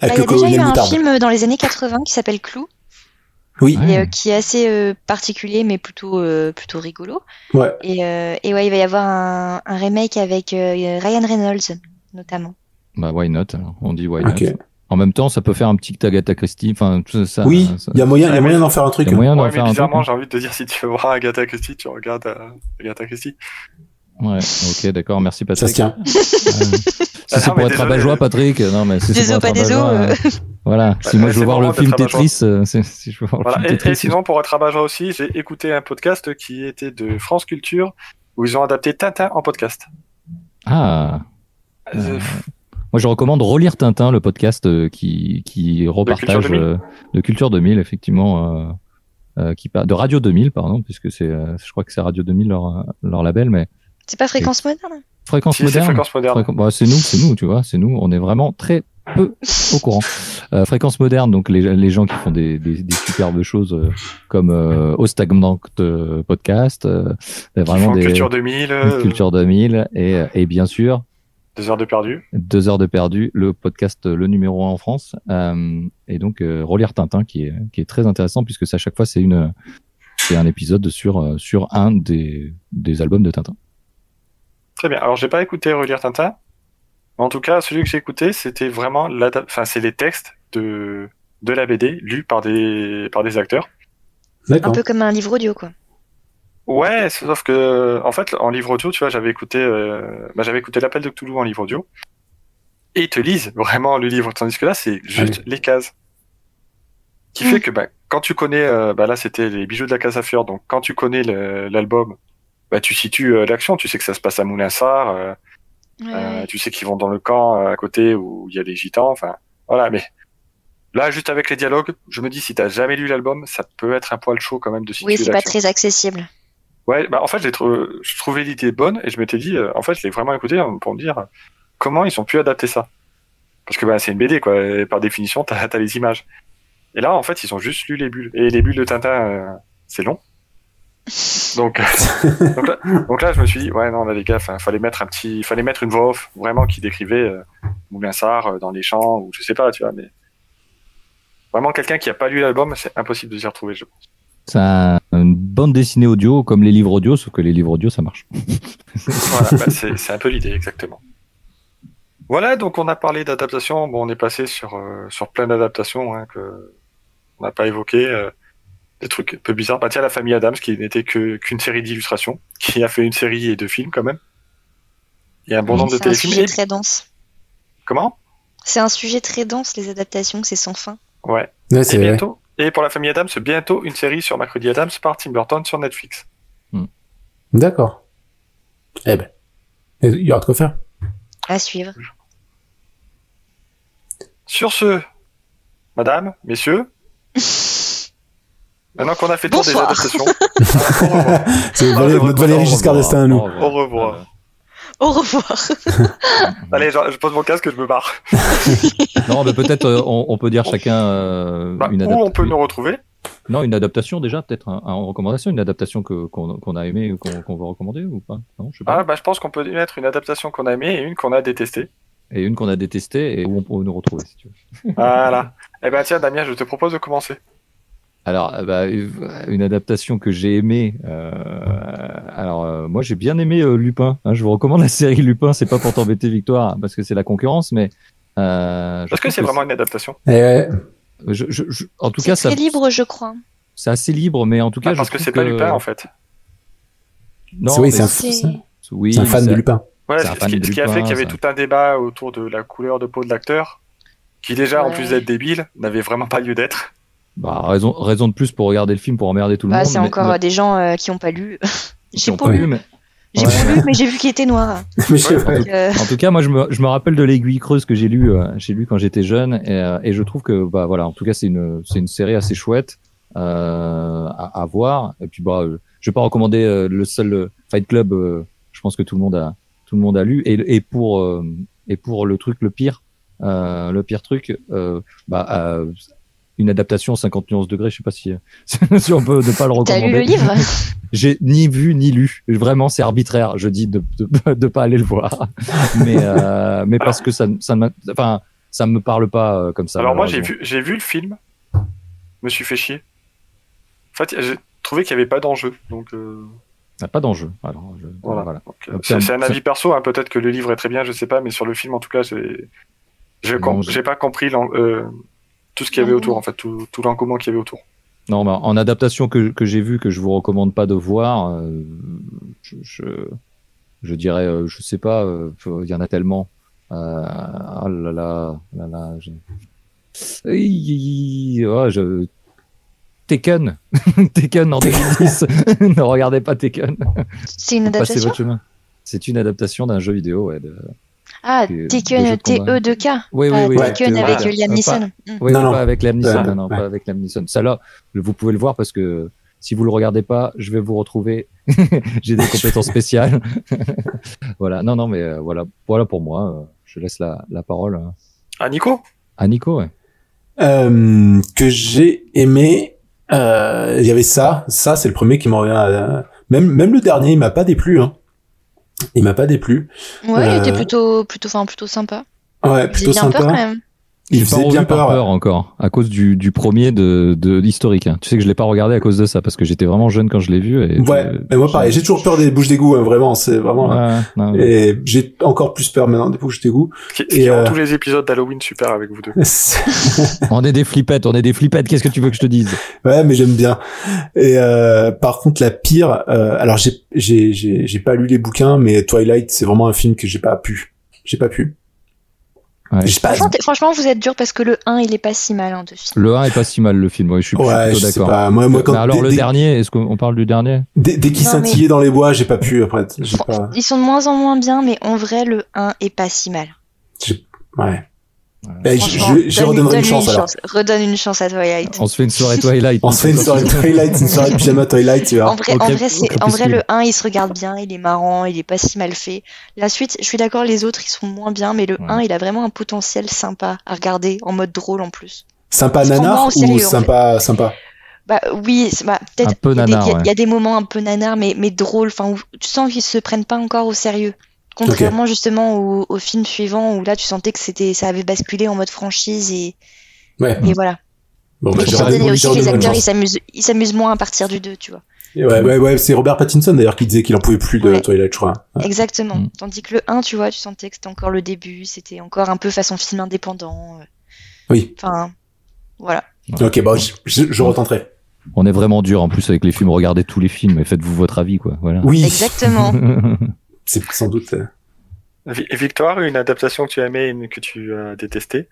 Bah, il y a déjà eu un film dans les années 80 qui s'appelle Clou, Oui, et, euh, qui est assez euh, particulier mais plutôt euh, plutôt rigolo. ouais. Et, euh, et ouais, il va y avoir un, un remake avec euh, Ryan Reynolds notamment. Bah, why not. On dit why not. En même temps, ça peut faire un petit Agatha Christie. Enfin, tout ça. oui, ça- il y a moyen, il y a Ouais, moyen d'en faire un truc. il y a moyen d'en Ouais, faire bizarrement, j'ai envie de te dire, si tu veux voir Agatha Christie, tu regardes euh, Agatha Christie. Ouais, ok, d'accord, merci Ça se Patrick. tient. Euh, si Ah c'est pour être rabat-joie, Patrick, non, mais si c'est Désolé, pour être pas désolé, rabat-joie, euh, Voilà, si moi je veux voir le film rabat-joie. Tetris, euh, c'est- si je veux voir le Voilà. film Et, Tetris. et sinon, pour être rabat aussi, j'ai écouté un podcast qui était de France Culture, où ils ont adapté Tintin en podcast. Ah, Euh, moi je recommande relire Tintin, le podcast euh, qui, qui repartage Culture 2000. euh, de Culture 2000, effectivement, euh, euh, qui par- de Radio 2000, pardon, puisque c'est, euh, je crois que c'est Radio 2000 leur, leur label, mais C'est pas Fréquence Moderne Fréquence si, moderne. Fréquence Moderne. Fréquence- bah, c'est nous, c'est nous, tu vois, c'est nous. On est vraiment très peu au courant. [laughs] Euh, fréquence moderne, donc les, les gens qui font des, des, des superbes choses euh, comme euh, Au Stagnant euh, podcast, euh, Ils vraiment des Culture 2000, euh, Culture 2000 et, et bien sûr deux heures de perdu. deux heures de perdu, le podcast le numéro un en France, euh, et donc euh, relire Tintin qui est qui est très intéressant puisque à chaque fois c'est une c'est un épisode sur sur un des des albums de Tintin. Très bien. Alors, j'ai pas écouté Relire Tintin. Mais en tout cas, celui que j'ai écouté, c'était vraiment l'adap- enfin, c'est les textes de, de la BD lus par des, par des acteurs. Un peu comme un livre audio quoi. Ouais, sauf que, en fait, en livre audio, tu vois, j'avais écouté, euh, bah, j'avais écouté l'appel de Cthulhu en livre audio. Et ils te lisent vraiment le livre. Tandis que là, c'est juste les cases. Qui Mm. fait que, bah, quand tu connais, euh, bah, là, c'était les bijoux de la Casa à fleurs. Donc, quand tu connais l'album, bah, tu situes euh, l'action. Tu sais que ça se passe à Moulinsart. euh, Ouais, Euh, ouais. tu sais qu'ils vont dans le camp euh, à côté où il y a des gitans, enfin voilà. Mais là, juste avec les dialogues, je me dis si t'as jamais lu l'album, ça peut être un poil chaud quand même de situer Oui, c'est pas très accessible. Ouais, bah en fait, j'ai trouvé, je trouvais l'idée bonne et je m'étais dit, euh, en fait, je l'ai vraiment écouté hein, pour me dire comment ils ont pu adapter ça. Parce que bah, c'est une BD quoi, et par définition, t'as as les images. Et là, en fait, ils ont juste lu les bulles. Et les bulles de Tintin, euh, c'est long. Donc, [laughs] donc, là, donc là, je me suis dit, ouais, non, là, les gars, fallait mettre un petit, fallait mettre une voix off, vraiment, qui décrivait euh, Moulinsart euh, dans les champs, ou je sais pas, tu vois, mais vraiment quelqu'un qui a pas lu l'album, c'est impossible de s'y retrouver, je pense. C'est un- une bande dessinée audio comme les livres audio, sauf que les livres audio ça marche. [laughs] Voilà, bah, c'est un peu l'idée, exactement. Voilà, donc on a parlé d'adaptation. Bon, on est passé sur, euh, sur plein d'adaptations hein, que on n'a pas évoqué. Des trucs un peu bizarres. Bah, tiens, la famille Adams, qui n'était que qu'une série d'illustrations, [laughs] qui a fait une série et deux films quand même. Il y a un bon nombre de C'est un téléfilms. sujet Et- très dense. Comment? C'est un sujet très dense, les adaptations, c'est sans fin. Ouais. Ouais, Et c'est vrai. bientôt. Et pour la famille Adams, bientôt une série sur Mercredi Adams par Tim Burton sur Netflix. D'accord. Eh ben, il y aura de quoi faire. À suivre. Sur ce, madame, messieurs, [laughs] maintenant qu'on a fait tour des adaptations, [laughs] [laughs] au revoir. C'est notre Valérie Au Giscard revoir. d'Estaing à nous. Au revoir. Au revoir. [laughs] Allez, je, je pose mon casque et je me barre. Non, mais peut-être euh, on, on peut dire chacun euh, Bah, une où adaptation. on peut nous retrouver Non, une adaptation déjà, peut-être un, un- en recommandation, une adaptation que qu'on a aimé, qu'on qu'on veut recommander ou pas Non, je sais pas. ah, bah, Je pense qu'on peut mettre une adaptation qu'on a aimée et une qu'on a détestée. Et une qu'on a détestée et où on peut nous retrouver si tu veux. Voilà. eh ben tiens, Damien, je te propose de commencer. Alors, euh, bah, une adaptation que j'ai aimée. euh, alors, euh, moi, j'ai bien aimé euh, Lupin. hein. je vous recommande la série Lupin. C'est pas pour t'embêter, Victoire, parce que c'est la concurrence, mais euh, Est-ce que c'est vraiment une adaptation? Eh ouais. je- je- je- en tout C'est cas, très libre, je crois. c'est assez libre, mais en tout cas, Ah, je Parce que c'est pas Lupin, en fait. Non, Oui, c'est un- C'est- c'est- oui, C'est un fan de Lupin. C'est ce qui, de ce qui a fait qu'il y avait tout un débat autour de la couleur de peau de l'acteur. qui déjà, en plus d'être débile, n'avait vraiment pas lieu d'être. Bah, raison, raison de plus pour regarder le film, pour emmerder tout le Bah, monde. c'est encore mais- euh, des gens euh, qui ont pas lu. [laughs] J'ai pas lu, mais- j'ai Ouais. pas lu, mais j'ai vu qu'il était noir. [laughs] Euh, En tout cas, moi, je me, je me rappelle de l'aiguille creuse que j'ai lu, euh, j'ai lu quand j'étais jeune, et, euh, et je trouve que, bah voilà, en tout cas, c'est une, c'est une série assez chouette euh, à, à voir. Et puis, bah, je vais pas recommander euh, le seul euh, Fight Club. euh, je pense que tout le monde a, tout le monde a lu. Et, et pour, euh, et pour le truc, le pire, euh, le pire truc, euh, bah, euh, une adaptation 50 nuances degrés. Je sais pas si, [laughs] si on peut ne pas le T'as recommander. lu le livre? [laughs] J'ai ni vu ni lu. Vraiment, c'est arbitraire. Je dis de de, de pas aller le voir, [laughs] mais euh, mais parce que ça ça ne enfin ça me parle pas euh, comme ça. Alors moi, j'ai vu, j'ai vu le film, je me suis fait chier. En fait, j'ai trouvé qu'il n'y avait pas d'enjeu. Donc, euh, n'a pas d'enjeu. Alors, je- Voilà. euh, c'est un avis perso. hein, Peut-être que le livre est très bien, je sais pas, mais sur le film, en tout cas, j'ai com- j'ai- j'ai pas compris l'en- euh, tout ce qu'il y avait autour, en fait, tout, tout l'engouement qu'il y avait autour. Non, mais en adaptation que que j'ai vu que je vous recommande pas de voir, euh, je, je je dirais, euh, je sais pas, euh, il y en a tellement. Euh, oh là là, là là. Je... Aïe, oh, je... Tekken, [laughs] Tekken en 2010. [laughs] ne regardez pas Tekken. C'est une adaptation votre chemin. C'est une adaptation d'un jeu vidéo. Ouais, de... Ah, de- de jeux Tekken, de combat. TE2K. Oui, oui, Pas oui. Tekken ouais, avec. Liam Neeson. pas- Mm. Oui, Non, pas non. avec Liam Neeson. Non, non, pas avec Liam Neeson. Ça là, vous pouvez le voir parce que si vous le regardez pas, je vais vous retrouver. [laughs] J'ai des [laughs] compétences spéciales. [laughs] voilà. Non, non, mais euh, voilà, voilà pour moi. Euh, Je laisse la, la parole euh, Ah, Nico? À Nico. Ouais. Euh, que j'ai aimé. euh, Il y avait ça, ça c'est le premier qui m'en revient. à- Même même le dernier, il m'a pas déplu. Hein. Il m'a pas déplu. Ouais, il était Euh, plutôt, plutôt, enfin, plutôt sympa. Ouais, Il plutôt bien peur quand sympa. même. Il faisait bien peur. peur encore à cause du, du premier de, de historique. hein. Tu sais que je l'ai pas regardé à cause de ça parce que j'étais vraiment jeune quand je l'ai vu. Et Ouais, mais moi pareil, j'ai toujours peur des bouches d'égout, hein, vraiment, c'est vraiment. Ouais, non, mais- Et j'ai encore plus peur maintenant des bouches d'égout. Qui, Et, qui ont euh, tous les épisodes d'Halloween super avec vous deux. [laughs] On est des flippettes, on est des flippettes. Qu'est-ce que tu veux que je te dise? Ouais, mais j'aime bien. Et euh, par contre, la pire. euh, alors j'ai j'ai j'ai j'ai pas lu les bouquins, mais Twilight, c'est vraiment un film que j'ai pas pu. J'ai pas pu. Ouais. J'ai pas. Franchement, vous êtes dur parce que le 1, il est pas si mal hein, de film. Le 1 est pas si mal le film. Ouais, je suis, Ouais, plutôt d'accord. pas. Moi, moi, quand Mais alors dès, le dès- dernier, est-ce qu'on parle du dernier? Dès, dès qu'il scintillait dans les bois, j'ai pas pu après. Pas. Ils sont de moins en moins bien, mais en vrai, le 1 est pas si mal. Ouais. Ben, je, je, je donne- redonnerai une chance alors. Redonne une chance à Twilight. On se fait une soirée Twilight. On se fait une soirée [laughs] Twilight, une soirée pyjama Twilight, tu vois. En vrai, Ok, en vrai, c'est, ok, en vrai, crépuscule. le 1, il se regarde bien, il est marrant, il est pas si mal fait. La suite, je suis d'accord, les autres, ils sont moins bien, mais le Ouais. 1, il a vraiment un potentiel sympa à regarder, en mode drôle en plus. Sympa nanar sérieux, ou en sympa sympa? Bah oui, bah, peut-être Un peu il y ouais. y a des moments un peu nanar, mais, mais drôles, enfin, tu sens qu'ils se prennent pas encore au sérieux. Contrairement justement au, au film suivant où là tu sentais que c'était ça avait basculé en mode franchise et, Ouais. et voilà. Bon, bah, Et aussi redonné les acteurs ils s'amusent ils s'amusent moins à partir du 2, tu vois. Et Ouais, ouais, ouais, c'est Robert Pattinson d'ailleurs qui disait qu'il en pouvait plus de Ouais. Twilight, je crois. Ouais. Exactement. Mm. Tandis que le 1, tu vois, tu sentais que c'était encore le début, c'était encore un peu façon film indépendant. euh. Oui. Enfin, voilà. Ok, bon, je, je, je retenterai. On est vraiment dur en plus avec les films. Regardez tous les films et faites-vous votre avis, quoi. Voilà. Oui, Exactement. [laughs] c'est sans doute. euh, Vi- Victoire, une adaptation que tu as aimée et une que tu as détestée?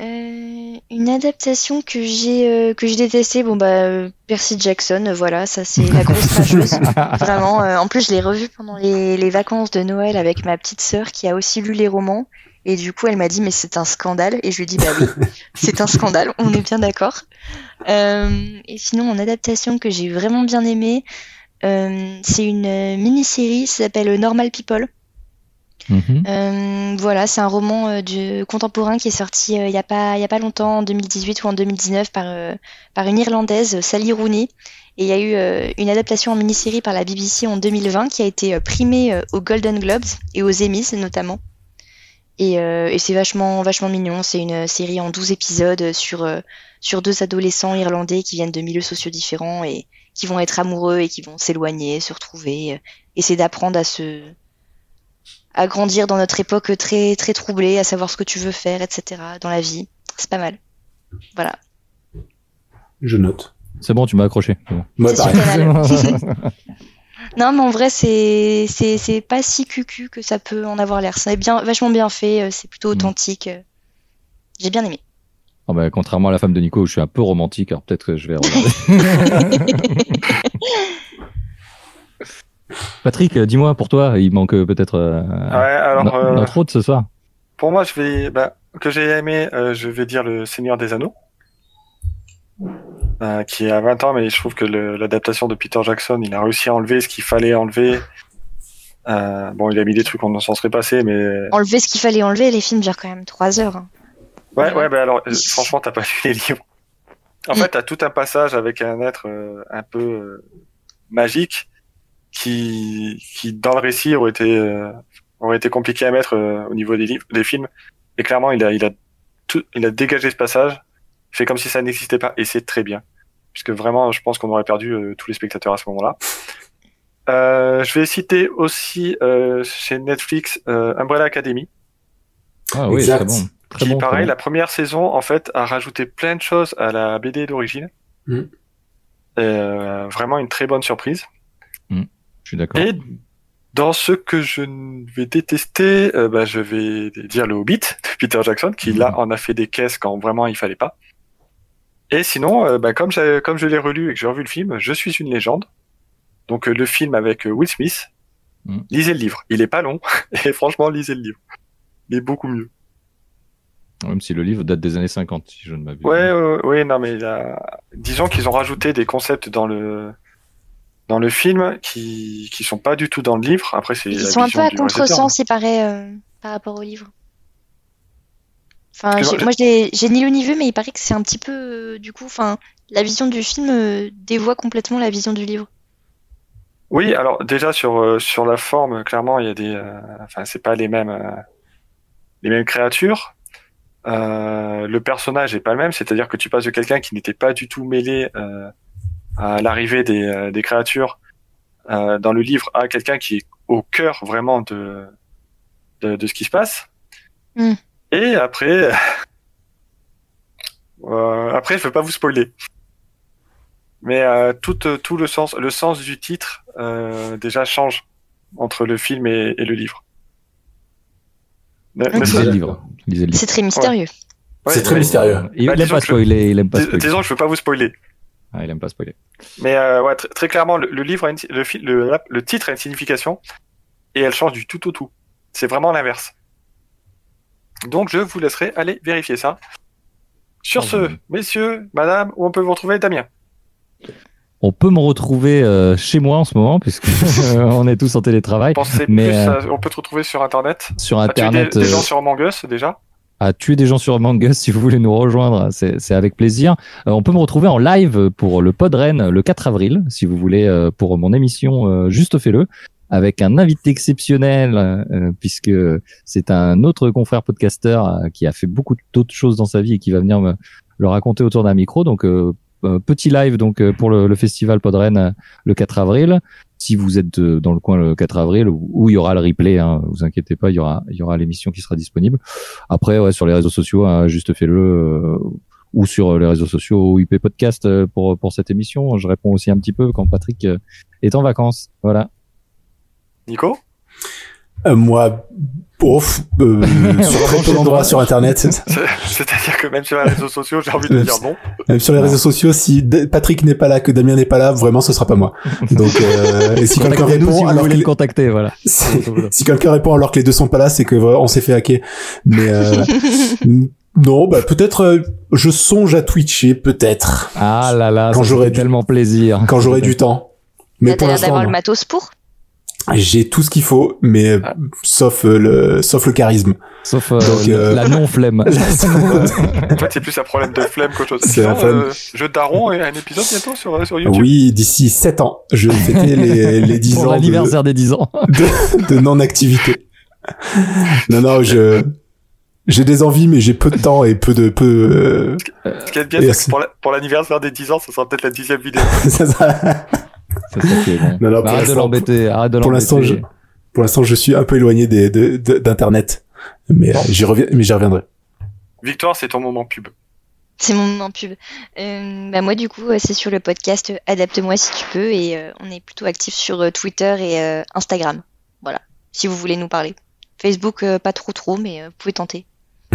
Euh, une adaptation que j'ai euh, que j'ai détestée, bon bah euh, Percy Jackson, voilà, ça c'est la grosse [laughs] rageuse. Vraiment, euh, en plus je l'ai revu pendant les, les vacances de Noël avec ma petite sœur qui a aussi lu les romans. Et du coup, elle m'a dit, mais c'est un scandale. Et je lui ai dit, bah oui, [laughs] c'est un scandale, on est bien d'accord. Euh, et sinon, en adaptation que j'ai vraiment bien aimée, c'est une euh, mini-série, ça s'appelle Normal People. Mhm. Euh, voilà, c'est un roman euh, du contemporain qui est sorti euh, il y a pas il y a pas longtemps, en 2018 ou en 2019 par euh, par une irlandaise, Sally Rooney. Et il y a eu euh, une adaptation en mini-série par la BBC en 2020 qui a été euh, primée euh, aux Golden Globes et aux Emmys notamment. Et, euh, et c'est vachement vachement mignon. C'est une série en 12 épisodes sur euh, sur deux adolescents irlandais qui viennent de milieux sociaux différents et qui vont être amoureux et qui vont s'éloigner, se retrouver, euh, essayer d'apprendre à se à grandir dans notre époque très très troublée, à savoir ce que tu veux faire, etc. dans la vie. C'est pas mal. Voilà. Je note. C'est bon, tu m'as accroché. C'est bon. C'est. [laughs] [laughs] Non, mais en vrai, c'est c'est c'est pas si cucu que ça peut en avoir l'air. C'est bien, vachement bien fait. euh, C'est plutôt Mm. authentique. euh. J'ai bien aimé. Oh bah, contrairement à la femme de Nico, où je suis un peu romantique, alors peut-être que je vais regarder. [laughs] Patrick, dis-moi pour toi, il manque euh, peut-être euh, Ouais, alors, no- euh, notre hôte ce soir. pour moi, je vais, bah, que j'ai aimé, euh, je vais dire le Seigneur des Anneaux. Euh, qui a 20 ans, mais je trouve que l'adaptation de Peter Jackson, il a réussi à enlever ce qu'il fallait enlever. Euh, bon, il a mis des trucs qu'on s'en serait passé, mais Enlever ce qu'il fallait enlever, les films durent quand même 3 heures. hein. Ouais, ouais, bah alors, euh, franchement, t'as pas lu les livres. En fait, t'as tout un passage avec un être euh, un peu euh, magique qui, qui, dans le récit, aurait été, euh, aurait été compliqué à mettre euh, au niveau des livres, des films. Et clairement, il a, il a tout, il a dégagé ce passage, fait comme si ça n'existait pas, et c'est très bien. Puisque vraiment, je pense qu'on aurait perdu euh, tous les spectateurs à ce moment-là. Euh, je vais citer aussi euh, chez Netflix euh, Umbrella Academy. Ah oui, très bon. Très qui bon, pareil, la première saison en fait a rajouté plein de choses à la BD d'origine. Mm. Euh, vraiment une très bonne surprise. Je suis d'accord. Et dans ce que je vais détester, euh, bah, je vais dire le Hobbit de [laughs] Peter Jackson, qui là en a fait des caisses quand vraiment il fallait pas. Et sinon, euh, bah, comme, comme je l'ai relu et que j'ai revu le film, Je suis une légende. Donc euh, le film avec euh, Will Smith. Mm. Lisez le livre. Il est pas long [laughs] et franchement lisez le livre. Il est beaucoup mieux. Même si le livre date des années 50, si je ne m'abuse. Ouais, ouais, ouais, non, mais il a- disons qu'ils ont rajouté des concepts dans le dans le film qui qui sont pas du tout dans le livre. Après, c'est Ils la sont un peu à contresens, il paraît, euh, par rapport au livre. Enfin, moi, j'ai j'ai ni lu ni vu, mais il paraît que c'est un petit peu, euh, du coup, enfin, la vision du film euh, dévoie complètement la vision du livre. Oui, alors déjà sur euh, sur la forme, clairement, il y a des, euh, enfin, c'est pas les mêmes euh, les mêmes créatures. Euh, le personnage est pas le même, c'est-à-dire que tu passes de quelqu'un qui n'était pas du tout mêlé euh, à l'arrivée des, euh, des créatures euh, dans le livre à quelqu'un qui est au cœur vraiment de de, de ce qui se passe. Mm. Et après, [laughs] euh, après, je veux pas vous spoiler. Mais euh, tout, tout le sens, le sens du titre euh, déjà change entre le film et, et le livre. Ne- ne Ok. Lisez serait- le livre. Lisez le livre. C'est très mystérieux. Ouais, c'est très mystérieux. Il, Bah, il aime disons pas spoiler, il aime pas spoiler. Disons je veux pas vous spoiler. Ah, il aime pas spoiler. Mais euh, ouais, très clairement, le, le livre, a une- le, le, le titre a une signification et elle change du tout au tout. C'est vraiment l'inverse. Donc je vous laisserai aller vérifier ça. Sur Oh, ce, oui. messieurs, madame, où on peut vous retrouver, Damien? On peut me retrouver euh, chez moi en ce moment, puisque euh, [laughs] [laughs] on est tous en télétravail. Pensez Mais, plus euh, à- on peut te retrouver sur Internet. Sur Internet, des, des euh, gens sur Among Us déjà à tuer des gens sur Among Us si vous voulez nous rejoindre, c'est avec plaisir. Euh, on peut me retrouver en live pour le Pod Rennes le 4 avril, si vous voulez, euh, pour mon émission euh, Juste fais-le, avec un invité exceptionnel, euh, puisque c'est un autre confrère podcasteur euh, qui a fait beaucoup d'autres choses dans sa vie et qui va venir me le raconter autour d'un micro. Donc petit live donc euh, pour le, le festival Pod Rennes euh, le 4 avril. Si vous êtes euh, dans le coin le 4 avril, où, il y aura le replay, hein, vous inquiétez pas, il y aura il y aura l'émission qui sera disponible. Après, ouais, sur les réseaux sociaux, hein, juste fais-le, euh, ou sur les réseaux sociaux UP Podcast euh, pour pour cette émission. Je réponds aussi un petit peu quand Patrick euh, est en vacances. Voilà. Nico? Euh, moi, ouf, euh, [laughs] sur très peu d'endroits sur Internet. [laughs] C'est- [laughs] C'est-à-dire que même sur les réseaux sociaux, j'ai envie de dire non. Même sur les réseaux sociaux, si D- Patrick n'est pas là, que Damien n'est pas là, vraiment, ce sera pas moi. Donc, euh, et si quelqu'un répond, si alors que le contacter, voilà. si, quelqu'un répond alors que les deux sont pas là, c'est que voilà, on s'est fait hacker. Mais euh, non, bah peut-être, euh, je songe à Twitcher, peut-être Ah là là, Quand ça j'aurai du- tellement plaisir. quand j'aurai du temps. Mais T'as pour l'air l'instant, d'avoir le matos pour j'ai tout ce qu'il faut, mais euh, Ah. sauf euh, le, sauf le charisme. Sauf euh, Donc, euh, la non flemme. [laughs] En fait, c'est plus un problème de flemme qu'autre chose. C'est un euh, jeu daron et un épisode bientôt sur, sur YouTube. Oui, d'ici 7 ans, je vais fêter les, [laughs] les 10 pour ans de, l'anniversaire des 10 ans. de, de non-activité. Non, non, je, j'ai des envies, mais j'ai peu de temps et peu de, peu, Ce qui est bien, c'est que pour la- pour l'anniversaire des 10 ans, ce sera peut-être la dixième vidéo. [laughs] euh, ça sera- C'est ça qui est bon. Non, non, pour arrête de l'instant, l'embêter, arrête de pour l'instant, l'embêter. pour l'instant, je suis un peu éloigné des, de, de- d'internet. Mais, euh, j'y reviens, mais j'y reviendrai. Victoire, c'est ton moment pub. C'est mon moment pub. Euh, bah moi, du coup, euh, c'est sur le podcast euh, Adapte-moi si tu peux et euh, on est plutôt actif sur euh, Twitter et euh, Instagram. Voilà, si vous voulez nous parler. Facebook, euh, pas trop trop, mais euh, vous pouvez tenter. [laughs]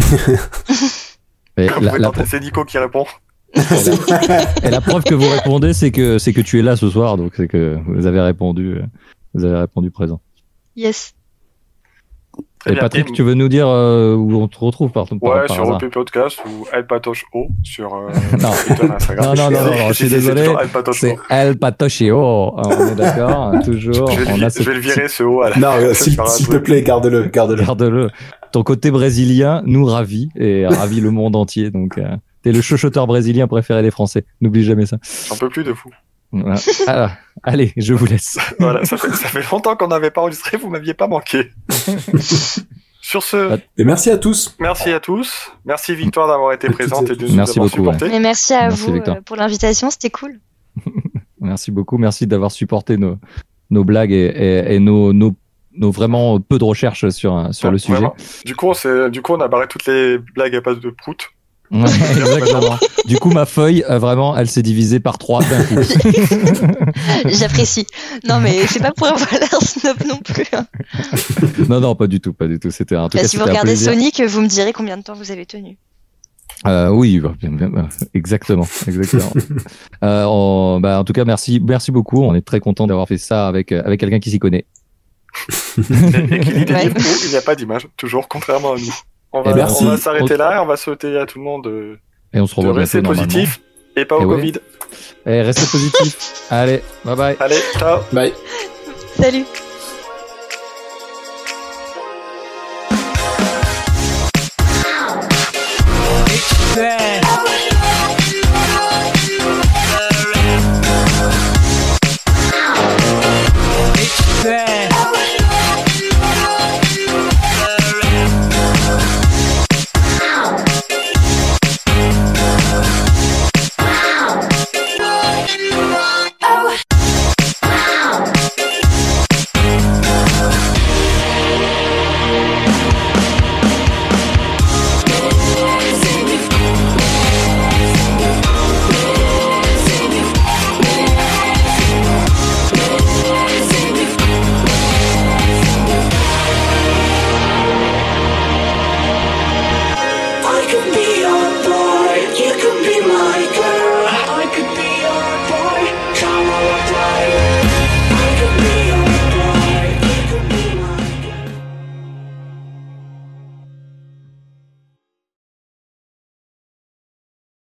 Vous la, pouvez la, tenter, c'est Nico qui répond. [laughs] et la preuve que vous répondez, c'est que c'est que tu es là ce soir, donc c'est que vous avez répondu, euh, vous avez répondu présent. Yes. Et. Patrick, tu veux nous dire euh, où on te retrouve par, par, Ouais, par sur OP Podcast ou Alpatoche O sur euh, [laughs] Non. Twitter Instagram. Non, non, non, non, je suis désolé. C'est O. El Patocheo, on est d'accord, [laughs] toujours. Je vais, on le, a vi- ce je vais le petit- virer ce O à la Non, s'il te plaît, garde-le, garde-le. Garde-le. Ton côté brésilien nous ravit et ravit le monde entier. Donc, euh, t'es le chuchoteur brésilien préféré des Français. N'oublie jamais ça. J'en peux plus de. Voilà. Alors, allez, je vous laisse. [laughs] Voilà, ça fait, ça fait longtemps qu'on n'avait pas enregistré, vous m'aviez pas manqué. [laughs] Sur ce, Et merci à tous. merci à tous. Merci Victoire d'avoir été présente et et de nous Merci avoir beaucoup, supportés. Mais merci à Merci, vous Victor. euh, pour l'invitation, c'était cool. [laughs] Merci beaucoup. Merci d'avoir supporté nos, nos blagues et, et, et nos, nos, nos vraiment peu de recherches sur, sur le Ouais, sujet. vraiment. Du coup, on s'est- du coup, on a barré toutes les blagues à base de prout. Ouais, exactement. Du coup, ma feuille, euh, vraiment, elle s'est divisée par trois d'un coup. [laughs] J'apprécie. Non, mais c'est pas pour avoir l'air snob non plus. hein. non, non, pas du tout, pas du tout. C'était tout Bah, si vous un regardez. Sonic, vous me direz combien de temps vous avez tenu. Euh, oui, bah, bien, bien, bien. exactement, exactement. [laughs] euh, on- bah, en tout cas, merci, merci beaucoup. On est très content d'avoir fait ça avec euh, avec quelqu'un qui s'y connaît. [laughs] Et, et des Ouais. il n'y a pas d'image, toujours, contrairement à nous. On va, Et merci. on va s'arrêter là et on va souhaiter à tout le monde de, Et on se de rester positif et pas Et au ouais. Covid. Et restez positif. [laughs] Allez, bye bye. Allez, ciao Bye. Salut